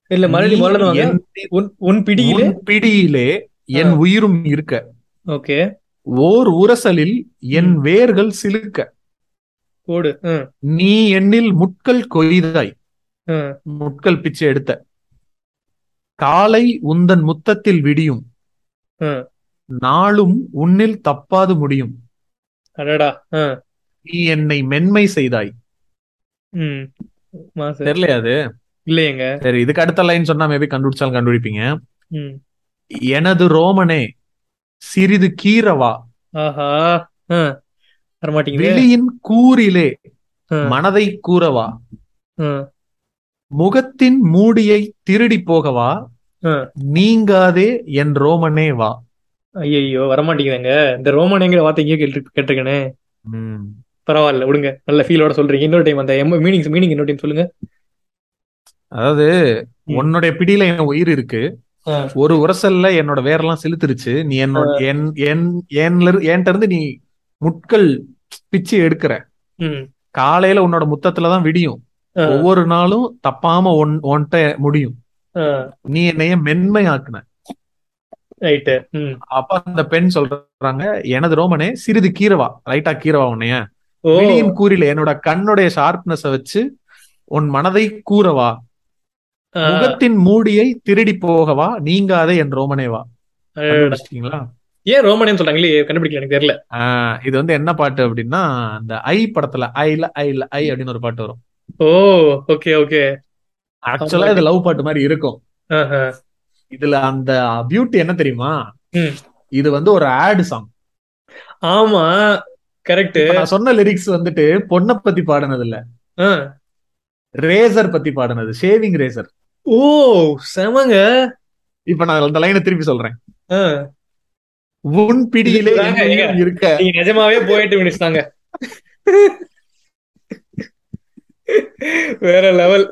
[SPEAKER 1] இல்ல மறுபடியும் உன் பிடியிலே?
[SPEAKER 2] பிடியிலே என். உயிரும் இருக்க.
[SPEAKER 1] ஓகே.
[SPEAKER 2] ஓர் உரசலில் என். வேர்கள் சிலுக்க.
[SPEAKER 1] ம்,
[SPEAKER 2] நீ என்னில் முட்கள் கொய்தாய். முட்கள் பிச்சை எடுத்த. காலை உந்தன் முத்தத்தில் விடியும். நாளும் உன்னில் தப்பாது முடியும். நீ என்னை மென்மை செய்தாய். தெரியலையா அது?
[SPEAKER 1] இல்லையேங்க.
[SPEAKER 2] சரி இதுக்கு அடுத்த லைன் சொன்னா மேபி கண்டுபிடிச்சாலும் கண்டுபிடிப்பீங்க. எனது ரோமனே சிறிது கீரவா. விழியின் கூறிலே மனதை கூறவா. முகத்தின் மூடியை திருடி போகவா. நீங்காதே என் ரோமனே வா.
[SPEAKER 1] ஐயையோ வரமாட்டேங்குதுங்க. இந்த ரோமனுங்கிற வார்த்தை எங்கேயோ கேட்டு கேட்டிருக்கேனே. பரவாயில்ல விடுங்க. நல்ல ஃபீலோட சொல்றீங்க. இன்னொரு டைம் அந்த மீனிங் மீனிங் இன்னொரு டைம் சொல்லுங்க.
[SPEAKER 2] அதாவது. உன்னுடைய பிடியில என் உயிர் இருக்கு. ஒரு உரசல்ல என்னோட வேரெல்லாம் செலுத்துருச்சு. நீ என்னோட என் என் என்ல என்கிட்ட இருந்து நீ முட்கள் பிச்சு எடுக்கிற. காலையில உன்னோட முத்தத்துலதான் விடியும். ஒவ்வொரு நாளும் தப்பாம ஒன் ஒன்ட்ட முடியும். நீ என்னைய மென்மையாக்குன. அப்ப அந்த பெண் சொல்றாங்க எனது ரோமனே சிறிது கீரவா. ரைட்டா கீரவா உன்னைய. விழியின் கூறில என்னோட கண்ணுடைய ஷார்ப்னஸ வச்சு உன் மனதை கூறவா? முகத்தின் மூடியை திருடி போகவா? நீங்காதே என் ரோமனே வா.
[SPEAKER 1] அடடா.
[SPEAKER 2] கண்டுபிடிச்சிட்டீங்களா?
[SPEAKER 1] ஏன் ரோமனேன்னு சொல்றாங்களே? கண்டுபிடிக்கல எனக்கு தெரியல.
[SPEAKER 2] இது வந்து என்ன பாட்டு அப்படின்னா அந்த ஐ படத்துல ஐல ஐல ஐ அப்படின்னு ஒரு பாட்டு வரும்.
[SPEAKER 1] ஓ ஓகே ஓகே
[SPEAKER 2] ஆக்சுவலா இது லவ் பாட்டு மாதிரி இருக்கும். இதுல அந்த பியூட்டி என்ன தெரியுமா. இது வந்து ஒரு ஆட் சாங்
[SPEAKER 1] ஆமா கரெக்ட்
[SPEAKER 2] நான் சொன்ன லிரிக்ஸ் வந்துட்டு பொண்ணை பத்தி பாடினது இல்ல ரேசர் பத்தி பாடினது ஷேவிங் ரேசர்
[SPEAKER 1] ஓ செமங்க.
[SPEAKER 2] இப்ப நான் அந்த லைனை திருப்பி சொல்றேன். உன் பிடியிலே இருக்க.
[SPEAKER 1] நிஜமாவே போயிட்டு மினிஸ்தாங்க வேற லெவல்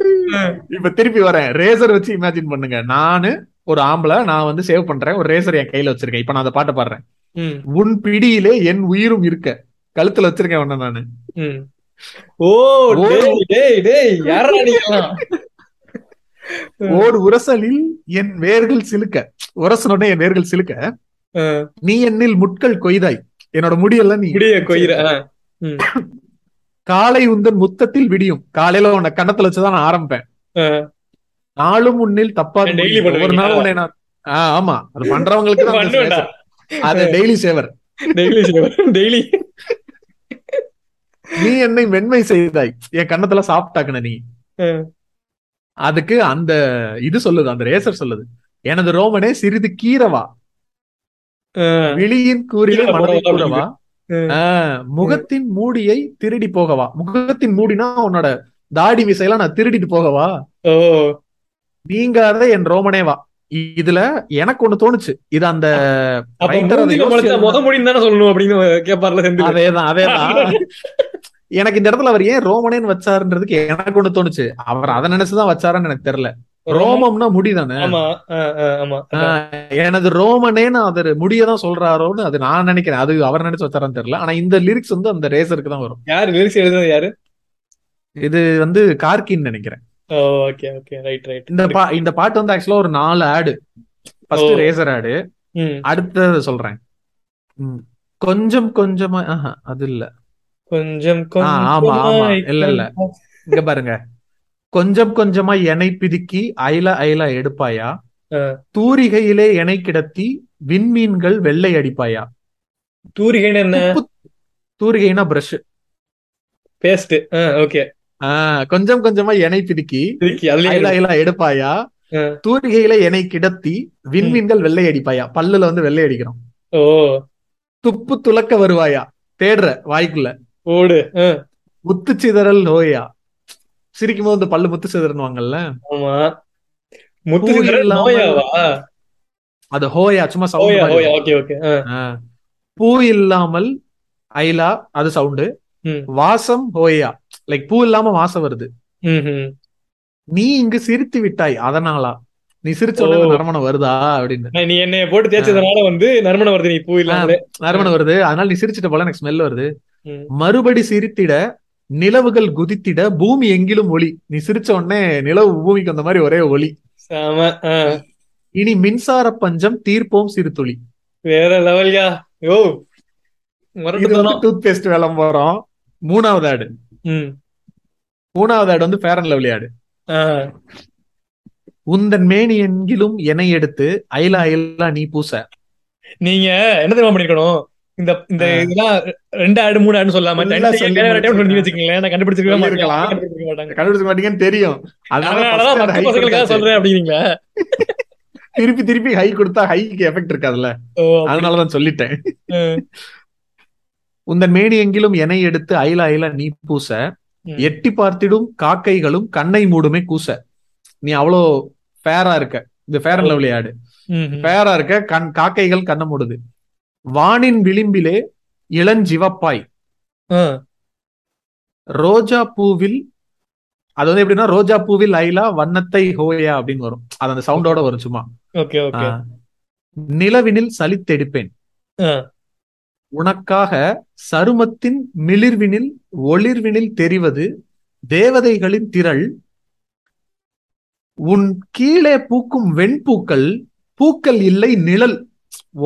[SPEAKER 2] இப்ப திருப்பி வரேன். ரேசர் வச்சு இமேஜின் பண்ணுங்க. நானு ஒரு ஆம்பளை நான் வந்து சேவ் பண்றேன் ஒரு ரேசர் என் கையில வச்சிருக்கேன். இப்ப நான் அந்த பாட்டை பாடுறேன்.
[SPEAKER 1] ம்.
[SPEAKER 2] உன் பிடியிலே என் உயிரும் இருக்க. கழுத்துல வச்சிருக்கேன் உன்ன நானு.
[SPEAKER 1] ம். ஓ
[SPEAKER 2] ஓர் உரசலில் என் வேர்கள் சிலுக்க. உரசனோட என் வேர்கள் சிலுக்க. நீ என்னில் முட்கள் கொய்தாய். என்னோட முடியெல்லாம் நீ.
[SPEAKER 1] முடிய கொயிற.
[SPEAKER 2] காலை உந்தன் முத்தத்தில் விடியும். காலையில உன்னை கண்ணத்துல வச்சுதான் நான் ஆரம்பிப்பேன். நாளும் உன்னில் தப்பா ஒரு? நாள் உன்னை நான் ஆமா. அது பண்றவங்களுக்கு அந்த
[SPEAKER 1] பண்ணுவேன்டா.
[SPEAKER 2] சேவர். அது டெய்லி சேவர்
[SPEAKER 1] டெய்லி டெய்லி
[SPEAKER 2] நீ என்னை மென்மை செய்தாய். என் கண்ணத்துல சாப்பிட்டாக்குன நீ. அதுக்கு அந்த இது சொல்லுது அந்த ரேசர் சொல்லுது. எனது ரோமனே சிறிது கீரவா. விழியின்
[SPEAKER 1] கீரை
[SPEAKER 2] மனதை கூறவா முகத்தின் மூடியை திருடி போகவா. முகத்தின் மூடினா உன்னோட தாடி விசையெல்லாம் நான் திருடிட்டு போகவா? நீங்காத என் ரோமனே வா இ- இதுல எனக்கு ஒண்ணு தோணுச்சு. இது அந்த
[SPEAKER 1] சொல்லணும் அப்படின்னு கேப்பார்ல
[SPEAKER 2] அதேதான் அதேதான். எனக்கு இந்த இடத்துல அவர் ஏன் ரோமனேன்னு வச்சாருன்றதுக்கு எனக்கு ஒண்ணு தோணுச்சு. அவர் அதை நினைச்சுதான் வச்சாருன்னு எனக்கு தெரியல. ரோமம்னா முடிதானே? எனது ரோமனேன்னு அவர் முடியதான் சொல்றாரோன்னு அது நான் நினைக்கிறேன். அது அவர் நினைச்சு வச்சாரான்னு தெரியல. ஆனா இந்த லிரிக்ஸ் வந்து அந்த ரேசருக்கு தான் வரும்.
[SPEAKER 1] யாரு? லிரிக்ஸ் எழுதுனது யாரு?
[SPEAKER 2] இது வந்து கார்கின்னு நினைக்கிறேன்.
[SPEAKER 1] ஓகே ஓகே ரைட் ரைட்
[SPEAKER 2] இந்த பா இந்த பாட்டு வந்து ஆக்சுவலா ஒரு நாலு ஆடு ஃபர்ஸ்ட். ரேசர் ஆடு அடுத்தது சொல்றேன். கொஞ்சம் கொஞ்சமா ஆஹா, அது இல்ல.
[SPEAKER 1] கொஞ்சம்
[SPEAKER 2] ஆமா, ஆமா. இல்ல, இல்ல. இங்க பாருங்க. கொஞ்சம் கொஞ்சமா எனை பிதுக்கி ஐல ஐல எடுப்பாயா. தூரிகையிலே எனை கிடத்தி விண்மீன்கள் வெள்ளை அடிப்பாயா?
[SPEAKER 1] தூரிகைன்னு என்ன?
[SPEAKER 2] தூரிகைனா பிரஷ்
[SPEAKER 1] பேஸ்ட் ஓகே
[SPEAKER 2] கொஞ்சம் கொஞ்சமா எனை பிதுக்கி எடுப்பாயா. தூரிகையில எனை கிடத்தி விண்மீன்கள் வெள்ளை அடிப்பாயா? பல்லுல வந்து வெள்ளை அடிக்கிறோம்
[SPEAKER 1] ஓ.
[SPEAKER 2] துப்பு துலக்க வருவாயா? தேடுற வாய்க்குள்ள.
[SPEAKER 1] ஓடு
[SPEAKER 2] முத்து சிதறல் நோயா? சிரிக்கும் போது பல்லு முத்து சிதறனுவாங்கல்ல அது ஹோயா சும்மா சவுண்ட் பூ இல்லாமல் ஐலா அது சவுண்டு. வாசம் ஹோயா. லைக் பூ இல்லாம வாசம் வருது. நீ இங்கு சிரித்து விட்டாய் அதனாலா? நீ சிரிச்ச உடனே
[SPEAKER 1] ஓ.
[SPEAKER 2] இந்த நறுமணம் வருதா? அப்படின்னு.
[SPEAKER 1] நீ என்னைய போட்டு தேய்ச்சதுனால வந்து நறுமணம் வருது நீ பூ இல்லாமலே.
[SPEAKER 2] நறுமணம் வருது. அதனால நீ சிரிச்சிட்ட போல எனக்கு ஸ்மெல் வருது. மறுபடி சிரித்திட நிலவுகள் குதித்திட பூமி எங்கிலும் ஒளி. நீ சிரிச்ச உடனே நிலவு பூமிக்கு அந்த மாதிரி ஒரே ஒளி. இனி மின்சார பஞ்சம் தீர்ப்போம் சிறுதுளி
[SPEAKER 1] வேற லெவல்யா?
[SPEAKER 2] வந்து டூத் பேஸ்ட் விளம்பரம் மூணாவது ஆடு. மூணாவது ஆடு வந்து ஃபேர் அண்ட் லவ்லி ஆடு உந்தன் மேனி எங்கிலும் எனை எடுத்து ஐலா ஐலா நீ பூச
[SPEAKER 1] நீங்க என்ன தெரியுமா பண்ணிருக்கணும் இந்த இந்த. இதெல்லாம் ரெண்டு ஆடு மூணு ஆடு சொல்லாம. வச்சுக்கீங்களேன் நான் கண்டுபிடிச்சிருக்கவே மாட்டேன்
[SPEAKER 2] சொல்லியிருக்கலாம்.
[SPEAKER 1] கண்டுபிடிச்சிருக்க மாட்டாங்க
[SPEAKER 2] கண்டுபிடிச்ச மாட்டீங்கன்னு தெரியும் அதனால.
[SPEAKER 1] சொல்றேன் அப்படிங்களா
[SPEAKER 2] திருப்பி திருப்பி ஹை கொடுத்தா ஹைக்கு எஃபெக்ட் இருக்காதுல்ல. அதனாலதான் சொல்லிட்டேன். உந்தன் மேனி எங்கிலும் எனை எடுத்து அயில அயில நீ பூச. எட்டி பார்த்திடும் காக்கைகளும் கண்ணை மூடுமே கூச. நீ அவ்வளோ ஃபேரா இருக்க. இந்த ஃபேர் அண்ட் லவ்லி ஆடு. ஃபேரா இருக்க. கண் காக்கைகள் கண்ணை மூடுது. வானின் விளிம்பிலே இளஞ்சிவப்பாய். ரோஜா பூவில் அது வந்து எப்படின்னா ரோஜா பூவில் ஐலா வண்ணத்தை ஹோயா அப்படின்னு வரும். அது அந்த சவுண்டோட வரும் சும்மா. நிலவினில் சலித்தெடுப்பேன். உனக்காக சருமத்தின் மிளிர்வினில் ஒளிர்வினில் தெரிவது தேவதைகளின் திரள். உன் கீழே பூக்கும் வெண்பூக்கள் பூக்கள் இல்லை நிழல்.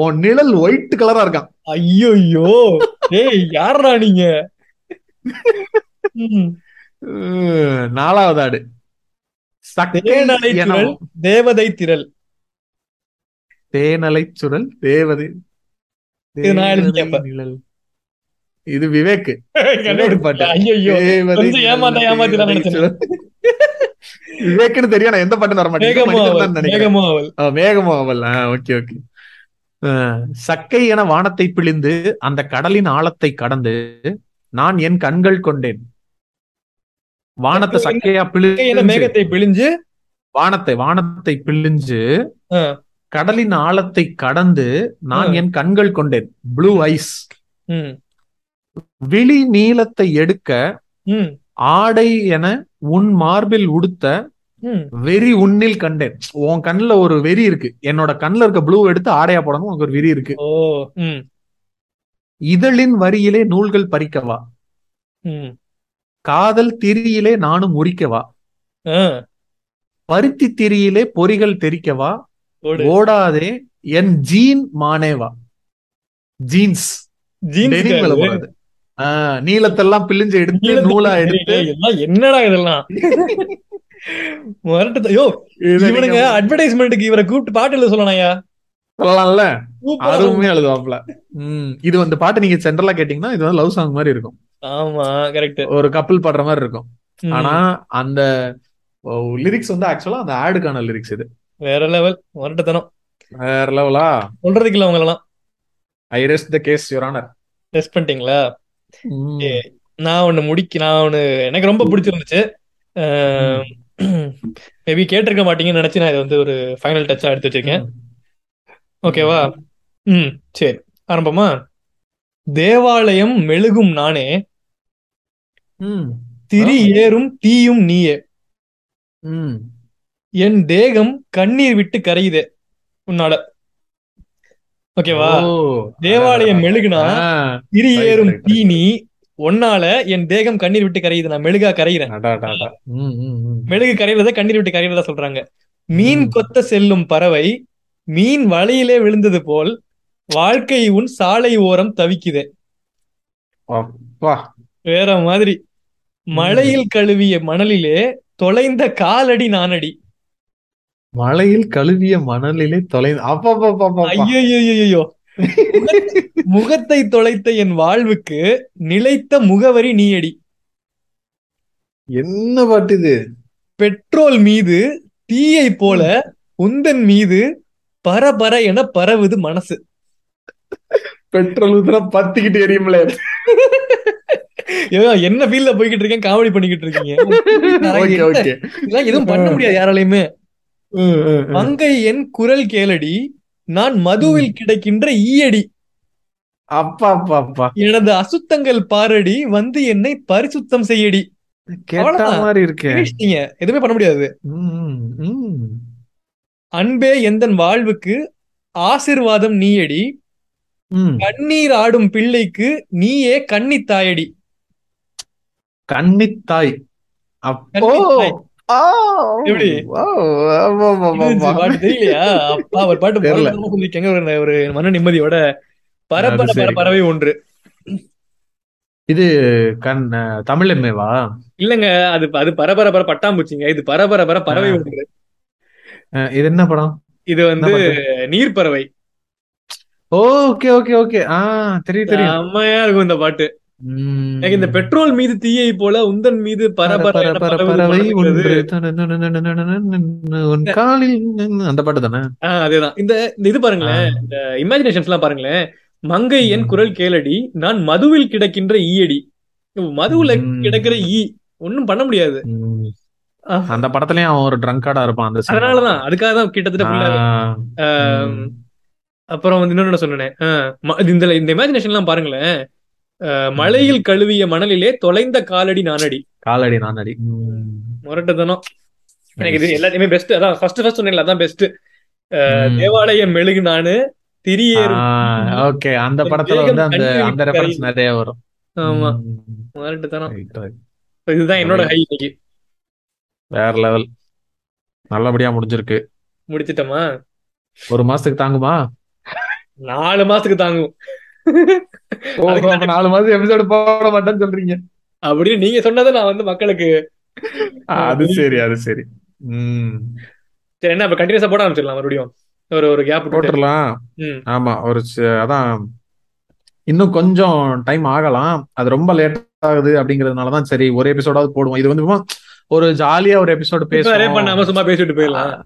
[SPEAKER 2] உன் நிழல் ஒயிட் கலரா இருக்கான்
[SPEAKER 1] ஐயோ ஏய் யாரா நீங்க?
[SPEAKER 2] நாலாவது ஆடு.
[SPEAKER 1] தேவதை திரள்.
[SPEAKER 2] தேனலை சுழல் தேவதை
[SPEAKER 1] இது நான்
[SPEAKER 2] விவேக். விவேக்னு தெரியும் நான் எந்த பாட்டு வர மாட்டேன்
[SPEAKER 1] மேகமோ
[SPEAKER 2] மனிதன்
[SPEAKER 1] அவள்.
[SPEAKER 2] தான் நினைக்கிறேன்.
[SPEAKER 1] மேகமோ அவள்.
[SPEAKER 2] ஆ, மேகமோ அவள். Okay okay. சக்கை என வானத்தை பிழிந்து அந்த கடலின் ஆழத்தை கடந்து நான் என் கண்கள் கொண்டேன். வானத்தை சக்கையா பிழிஞ்சு
[SPEAKER 1] மேகத்தை பிழிஞ்சு
[SPEAKER 2] வானத்தை வானத்தை பிழிஞ்சு. கடலின் ஆழத்தை கடந்து நான். என் கண்கள் கொண்டேன். ப்ளூ ஐஸ் விழி நீளத்தை எடுக்க ஆடை என உன் மார்பில் உடுத்த. வெறி உன்னில் கண்டேன். உன் கண்ணுல ஒரு வெறி இருக்கு. என்னோட கண்ணுல இருக்க ப்ளூ எடுத்து ஆடையா போடணும். உனக்கு ஒரு வெறி இருக்கு. இதழின் வரியிலே நூல்கள் பறிக்கவா. காதல் திரியிலே நானும் முறிக்கவா?
[SPEAKER 1] ஆ,
[SPEAKER 2] பருத்தி திரியிலே பொறிகள் தெரிக்கவா. ஓடாதே என் ஜீன் மானேவா. ஜீன்ஸ்.
[SPEAKER 1] ஜீன்ஸ்
[SPEAKER 2] நீளத்தெல்லாம் பிழிஞ்சு எடுத்து நூலா. எடுத்து.
[SPEAKER 1] என்னடா இதெல்லாம்? முரட்டு இவனுங்க அட்வர்டைஸ்மெண்ட்டுக்கு இவரை கூப்பிட்டு பாட்டு எழுத
[SPEAKER 2] சொல்லலாம்ல? அதுவுமே எழுதுவாப்ல உம் இது வந்து பாட்டு நீங்க சென்ட்ரலா கேட்டீங்கன்னா இது வந்து லவ் சாங் மாதிரி இருக்கும்.
[SPEAKER 1] ஆமா கரெக்ட்
[SPEAKER 2] ஒரு கப்பல் பாடுற மாதிரி இருக்கும். ஆனா அந்த லிரிக்ஸ் வந்து ஆக்சுவலா அந்த ஆடுக்கான லிரிக்ஸ் இது.
[SPEAKER 1] வேற லெவல் முரட்டுத்தனம்
[SPEAKER 2] வேற லெவலா
[SPEAKER 1] சொல்றதுக்கு இல்ல அவங்களெல்லாம்
[SPEAKER 2] I rest the case your honour
[SPEAKER 1] test பண்ணிட்டீங்களா? நான் ஒண்ணு முடிக்க நான் ஒண்ணு எனக்கு ரொம்ப பிடிச்சிருந்துச்சு. மேபி கேட்டிருக்க மாட்டீங்கன்னு நினைச்சு நான் இதை வந்து ஒரு ஃபைனல் டச்சா எடுத்து வச்சிருக்கேன். ஓகேவா ம் சரி. ஆரம்பமா? தேவாலயம் மெழுகும் நானே. திரி ஏறும் தீயும் நீயே. என் தேகம் கண்ணீர் விட்டு கரையுதே. உன்னால. ஓகேவா? தேவாலயம் மெழுகுனா திரி ஏறும்
[SPEAKER 2] right,
[SPEAKER 1] தீ நீ ஒன்னால என் தேகம் கண்ணீர் விட்டு கரையுது. நான் மெழுகா கரையிறேன் மெழுகு கரையிறத கண்ணீர் விட்டு கரையிறதா சொல்றாங்க. மீன். கொத்த செல்லும் பறவை மீன் வலையிலே விழுந்தது போல் வாழ்க்கை உன் சாலை ஓரம் தவிக்குதே. வேற மாதிரி. மழையில் கழுவிய மணலிலே தொலைந்த காலடி நானடி.
[SPEAKER 2] மலையில் கழுவிய மணலிலே தொலை அப்பா
[SPEAKER 1] ஐயோ முகத்தை தொலைத்த என் வாழ்வுக்கு நிலைத்த முகவரி நீயடி.
[SPEAKER 2] என்ன பாட்டு இது?
[SPEAKER 1] பெட்ரோல் மீது தீயை போல உந்தன் மீது பரபர என பரவுது மனசு.
[SPEAKER 2] பெட்ரோல் ஊத்துனா பத்திக்கிட்டு எரியும்ல.
[SPEAKER 1] என்ன ஃபீல்ல போய்கிட்டு இருக்கேன்? காமெடி பண்ணிக்கிட்டு இருக்கீங்க. எதுவும் பண்ண முடியாது யாராலையுமே. மங்கை என் குரல் கேளடி நான் மதுவில் கிடைக்கின்ற ஈயடி.
[SPEAKER 2] அப்பா அப்பா அப்பா
[SPEAKER 1] எனது அசுத்தங்கள் பாரடி வந்து என்னை பரிசுத்தம் செய்யடி.
[SPEAKER 2] கேட்ட. மாதிரி
[SPEAKER 1] எதுவுமே பண்ண முடியாது. அன்பே எந்தன் வாழ்வுக்கு ஆசிர்வாதம் நீயடி. கண்ணீர் ஆடும் பிள்ளைக்கு நீயே கன்னித்தாயடி.
[SPEAKER 2] கன்னித்தாய். அப்போ
[SPEAKER 1] Oh, தெரியலையா? பாட்டு ஒரு மன நிம்மதியோட பரபர பறவை ஒன்று.
[SPEAKER 2] இது கண் தமிழமேவா
[SPEAKER 1] இல்லங்க அது அது பட்டாம்பூச்சிங்க. இது பரபர பறவை ஒன்று.
[SPEAKER 2] இது என்ன படம்?
[SPEAKER 1] இது வந்து
[SPEAKER 2] நீர்
[SPEAKER 1] பறவை
[SPEAKER 2] ஓகே ஓகே ஓகே. ஆஹ் தெரியும் தெரியும்.
[SPEAKER 1] அம்மையா இருக்கும் இந்த பாட்டு. எனக்கு இந்த பெட்ரோல் மீது தீயை போல உந்தன் மீது
[SPEAKER 2] பரபரவை
[SPEAKER 1] அந்த
[SPEAKER 2] பாட்டு
[SPEAKER 1] தானே
[SPEAKER 2] அதேதான்
[SPEAKER 1] இந்த
[SPEAKER 2] இது
[SPEAKER 1] பாருங்களேன்
[SPEAKER 2] இந்த இமேஜினேஷன்ஸ் எல்லாம்
[SPEAKER 1] பாருங்களேன் மங்கை என் குரல் கேளடி நான் மதுவில் கிடக்கின்ற ஈயடி மதுவுல கிடக்கிற ஈ ஒன்னும் பண்ண முடியாது
[SPEAKER 2] அந்த படத்துலயும் அவன் ஒரு ட்ரங்கார்டா இருப்பான் அந்த
[SPEAKER 1] அதனாலதான் அதுக்காக தான் கிட்டத்தட்ட அப்புறம் வந்து இன்னொன்னு சொன்னேன் இந்த இந்த இமேஜினேஷன் எல்லாம் பாருங்களேன் ஆஹ், மழையில் கழுவிய மணலிலே தொலைந்த காலடி நானடி.
[SPEAKER 2] காலடி நானடி. ம்.
[SPEAKER 1] முரட்டுத்தனம். எனக்கு இது. எல்லாத்தையுமே பெஸ்ட் அதான் ஃபர்ஸ்ட் ஃபர்ஸ்ட் சொன்னேன்ல அதான் பெஸ்ட். தேவாலயம் மெழுகு நானு திரியேறும்
[SPEAKER 2] ஆ, ஓகே அந்த படத்துல வந்து அந்த அந்த ரெஃபரன்ஸ் நிறைய வரும்.
[SPEAKER 1] ஆமா.
[SPEAKER 2] ம்.
[SPEAKER 1] முரட்டுத்தனம்.
[SPEAKER 2] Right, right.
[SPEAKER 1] இதுதான் என்னோட ஹை இன்னைக்கு.
[SPEAKER 2] வேற லெவல் நல்லபடியா முடிஞ்சிருக்கு.
[SPEAKER 1] முடிச்சிட்டோமா?
[SPEAKER 2] ஒரு மாசத்துக்கு தாங்குமா?
[SPEAKER 1] நாலு மாசத்துக்கு தாங்கும்.
[SPEAKER 2] நாலு மாசம் எபிசோடு போட மாட்டேன்னு சொல்றீங்க.
[SPEAKER 1] அப்படின்னு நீங்க சொன்னதை நான் வந்து மக்களுக்கு
[SPEAKER 2] அது சரி அது சரி. ம்.
[SPEAKER 1] சரி என்ன இப்ப கண்டினியூஸா போட ஆரம்பிச்சிடலாம் மறுபடியும். ஒரு ஒரு கேப்
[SPEAKER 2] போட்டுடலாம். ஆமா ஒரு அதான் இன்னும் கொஞ்சம் டைம் ஆகலாம். அது ரொம்ப லேட் ஆகுது அப்படிங்கறதுனாலதான் சரி ஒரு எபிசோடாவது போடுவோம். இது வந்து ஒரு ஜாலியா ஒரு எபிசோடு பேசுவோம்.
[SPEAKER 1] சும்மா பேசிட்டு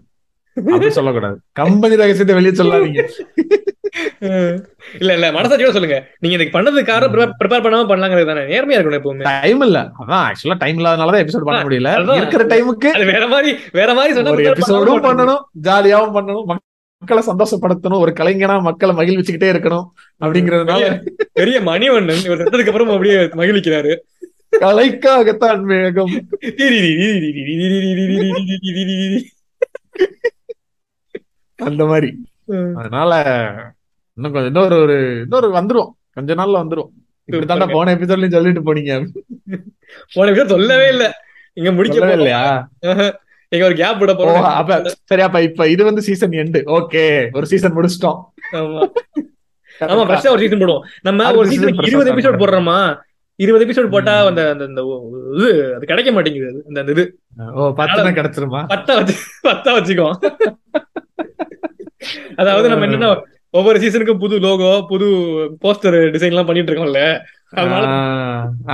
[SPEAKER 1] போயிடலாம்.
[SPEAKER 2] சொல்லக்கூடாது. கம்பெனி ரகசியத்தை வெளியே சொல்லாதீங்க.
[SPEAKER 1] இல்ல இல்ல மனசாட்சியோட சொல்லுங்க நீங்க இதுக்கு பண்ணதுக்கு காரணம் ப்ரிப்பேர் பண்ணாம பண்ணலாங்கிறது தானே நேர்மையா இருக்கணும் எப்பவுமே
[SPEAKER 2] டைம் இல்ல அதான் ஆக்சுவலா டைம் இல்லாதனாலதான் எபிசோட் பண்ண முடியல. இருக்கிற டைமுக்கு
[SPEAKER 1] வேற மாதிரி வேற மாதிரி சொன்னா
[SPEAKER 2] ஒரு எபிசோடும் பண்ணணும் ஜாலியாவும் பண்ணணும் மக்களை சந்தோஷப்படுத்தணும் ஒரு கலைஞனா மக்களை மகிழ்விச்சுக்கிட்டே இருக்கணும் அப்படிங்கறதுனால
[SPEAKER 1] பெரிய மணிவண்ணன் இவர் செத்ததுக்கு அப்புறம் அப்படியே மகிழ்விக்கிறாரு
[SPEAKER 2] கலைக்காகத்தான் வேகம் அந்த மாதிரி அதனால இன்னும் கொஞ்சம் இன்னொரு ஒரு இன்னொரு வந்துரும். கொஞ்ச நாள்ல வந்துரும். இப்படி தாண்டா போன எபிசோட்லயும் சொல்லிட்டு போனீங்க.
[SPEAKER 1] போன விஷயம் சொல்லவே இல்ல. இங்க முடிக்க
[SPEAKER 2] சொல்லவே
[SPEAKER 1] போறோம்.
[SPEAKER 2] இல்லையா.
[SPEAKER 1] இங்க ஒரு கேப் விட போறோம்.
[SPEAKER 2] அப்ப சரி அப்ப இப்ப இது வந்து சீசன் எண்டு ஓகே ஒரு சீசன் முடிச்சிட்டோம்.
[SPEAKER 1] ஆமா. ஃபர்ஸ்ட் ஒரு சீசன் போடுவோம். நம்ம ஒரு சீசன் இருபது எபிசோட் போடுறோமா? இருபது எபிசோட் போட்டா. அந்த அந்த இது அது கிடைக்க மாட்டேங்குது. அந்த இது.
[SPEAKER 2] ஓ பத்து கிடைச்சிருமா?
[SPEAKER 1] பத்தா வச்சு பத்தா வச்சுக்கோ அதாவது நம்ம என்னன்னா ஒவ்வொரு சீசனுக்கும் புது லோகோ புது போஸ்டர் டிசைன் எல்லாம் பண்ணிட்டு இருக்கோம்ல.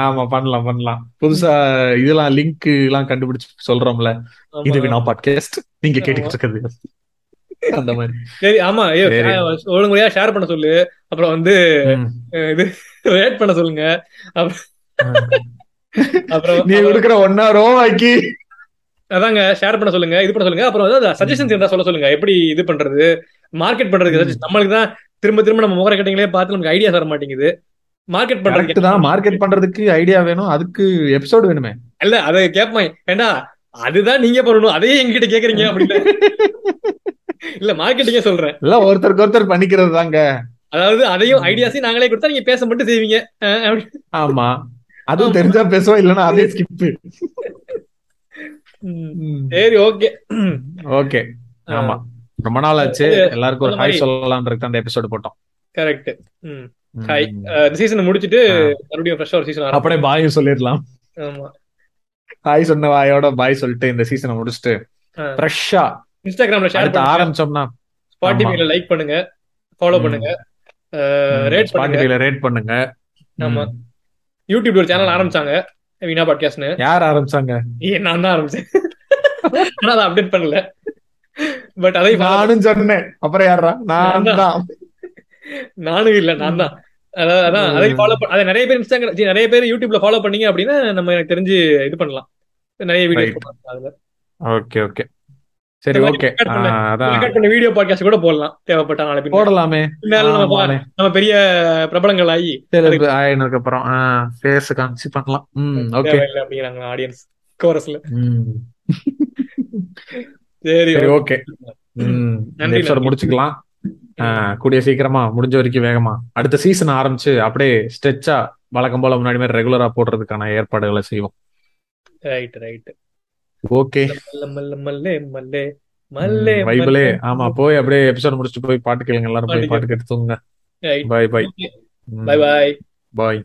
[SPEAKER 2] ஆமா பண்ணலாம் பண்ணலாம். புதுசா இதெல்லாம் லிங்க் எல்லாம் கண்டுபிடிச்சு சொல்றோம்ல. இது வினா பாட்காஸ்ட் நீங்க. கேட்டுக்கிட்டு இருக்கிறது. அந்த மாதிரி.
[SPEAKER 1] சரி ஆமா. ஒழுங்குறையா ஷேர் பண்ண சொல்லு. அப்புறம் வந்து இது ரேட் பண்ண சொல்லுங்க. அப்புறம்
[SPEAKER 2] நீ கொடுக்குற ஒன்னா ரோவாக்கி
[SPEAKER 1] அதாங்க ஷேர் பண்ண சொல்லுங்க இது பண்ண சொல்லுங்க. அப்புறம் சஜஷன்ஸ் இருந்தா சொல்ல சொல்லுங்க. எப்படி இது பண்றது? மார்க்கெட் பண்றதுக்கு நம்மளுக்கு தான் திரும்ப திரும்ப நம்ம முகர கட்டிங்களே பார்த்து நமக்கு ஐடியா தர மாட்டேங்குது. மார்க்கெட் பண்றதுக்கு
[SPEAKER 2] தான். மார்க்கெட் பண்றதுக்கு ஐடியா வேணும். அதுக்கு எபிசோடு வேணுமே.
[SPEAKER 1] இல்ல அதை கேட்பான் ஏண்டா அதுதான் நீங்க பண்ணணும். அதையே எங்ககிட்ட கேக்குறீங்க அப்படின்னு இல்ல மார்க்கெட்டிங்கே சொல்றேன்.
[SPEAKER 2] இல்ல ஒருத்தருக்கு ஒருத்தர் பண்ணிக்கிறது தாங்க.
[SPEAKER 1] அதாவது அதையும் ஐடியாஸையும் நாங்களே கொடுத்தா நீங்க பேச மட்டும் செய்வீங்க.
[SPEAKER 2] ஆமா. அதுவும் தெரிஞ்சா பேசுவோம் இல்லன்னா அதே ஸ்கிப்.
[SPEAKER 1] சரி ஓகே
[SPEAKER 2] ஓகே ஆமா. ரொம்ப நாள் ஆச்சு எல்லாருக்கும் ஒரு ஹாய் இருக்கு அந்த எபிசோடு போட்டோம்.
[SPEAKER 1] கரெக்ட். ஹாய் சீசனை முடிச்சிட்டு. மறுபடியும் ஃப்ரெஷ்ஷா ஒரு சீசன்
[SPEAKER 2] அப்படியே பாயும் சொல்லிடலாம்.
[SPEAKER 1] ஆமா.
[SPEAKER 2] ஹாய் சொன்ன வாயோட பாய் சொல்லிட்டு இந்த சீசனை முடிச்சுட்டு. ஃப்ரெஷ்ஷா
[SPEAKER 1] இன்ஸ்டாகிராம்ல ஷேர்
[SPEAKER 2] அடுத்து
[SPEAKER 1] பண்ணுங்க.
[SPEAKER 2] ஆரம்பிச்சோம்னா.
[SPEAKER 1] ஸ்பாட்டிஃபைல லைக் பண்ணுங்க. ஃபாலோ பண்ணுங்க. ரேட்
[SPEAKER 2] ஸ்பாட்டிஃபைல ரேட் பண்ணுங்க.
[SPEAKER 1] ஆமா. யூடியூப்ல ஒரு சேனல் ஆரம்பிச்சாங்க. வீணா பாட்காஸ்ட்னு
[SPEAKER 2] யார் ஆரம்பிச்சாங்க?
[SPEAKER 1] நான் தான் ஆரம்பிச்சேன். ஆனா அதை அப்டேட் பண்ணல. பட் அதை
[SPEAKER 2] நானும் சொன்னேன். அப்புறம் யாரா நான் தான்.
[SPEAKER 1] நானும் இல்ல நான் தான். அதான் அதை ஃபாலோ அதை நிறைய பேர் இன்ஸ்டாகிராம் நிறைய பேர் யூடியூப்ல ஃபாலோ பண்ணீங்க அப்படின்னா நம்ம எனக்கு தெரிஞ்சு இது பண்ணலாம். நிறைய. போடலாம் அதுல.
[SPEAKER 2] ஓகே ஓகே சரி ஓகே அதான்.
[SPEAKER 1] வீடியோ பாட்காஸ்ட் கூட போடலாம். தேவைப்பட்ட நாளை பின்ன
[SPEAKER 2] போடலாமே.
[SPEAKER 1] நம்ம பெரிய பிரபலங்கள் ஆகி
[SPEAKER 2] ஆயினதுக்கு அப்புறம் ஃபேஸ் காமிச்சு பண்ணலாம் ஓகே
[SPEAKER 1] அப்படிங்கிறாங்க ஆடியன்ஸ் கோரஸ்ல சரி.
[SPEAKER 2] ஓகே. எபிசோட. முடிச்சுக்கலாம். கூடிய சீக்கிரமா முடிஞ்ச வரைக்கும் வேகமா. அடுத்த சீசன் ஆரம்பிச்சு அப்படியே ஸ்ட்ரெச்சா வழக்கம் போல முன்னாடி மாதிரி ரெகுலரா போடுறதுக்கான ஏற்பாடுகளை செய்வோம்.
[SPEAKER 1] Right right
[SPEAKER 2] okay. வைபிளே ஆமா போய் அப்படியே எபிசோட் முடிச்சுட்டு போய் பாட்டு கேளுங்க எல்லாரும் போய் பாட்டு கேட்டு தூங்குங்க.
[SPEAKER 1] Right
[SPEAKER 2] bye bye
[SPEAKER 1] bye bye
[SPEAKER 2] bye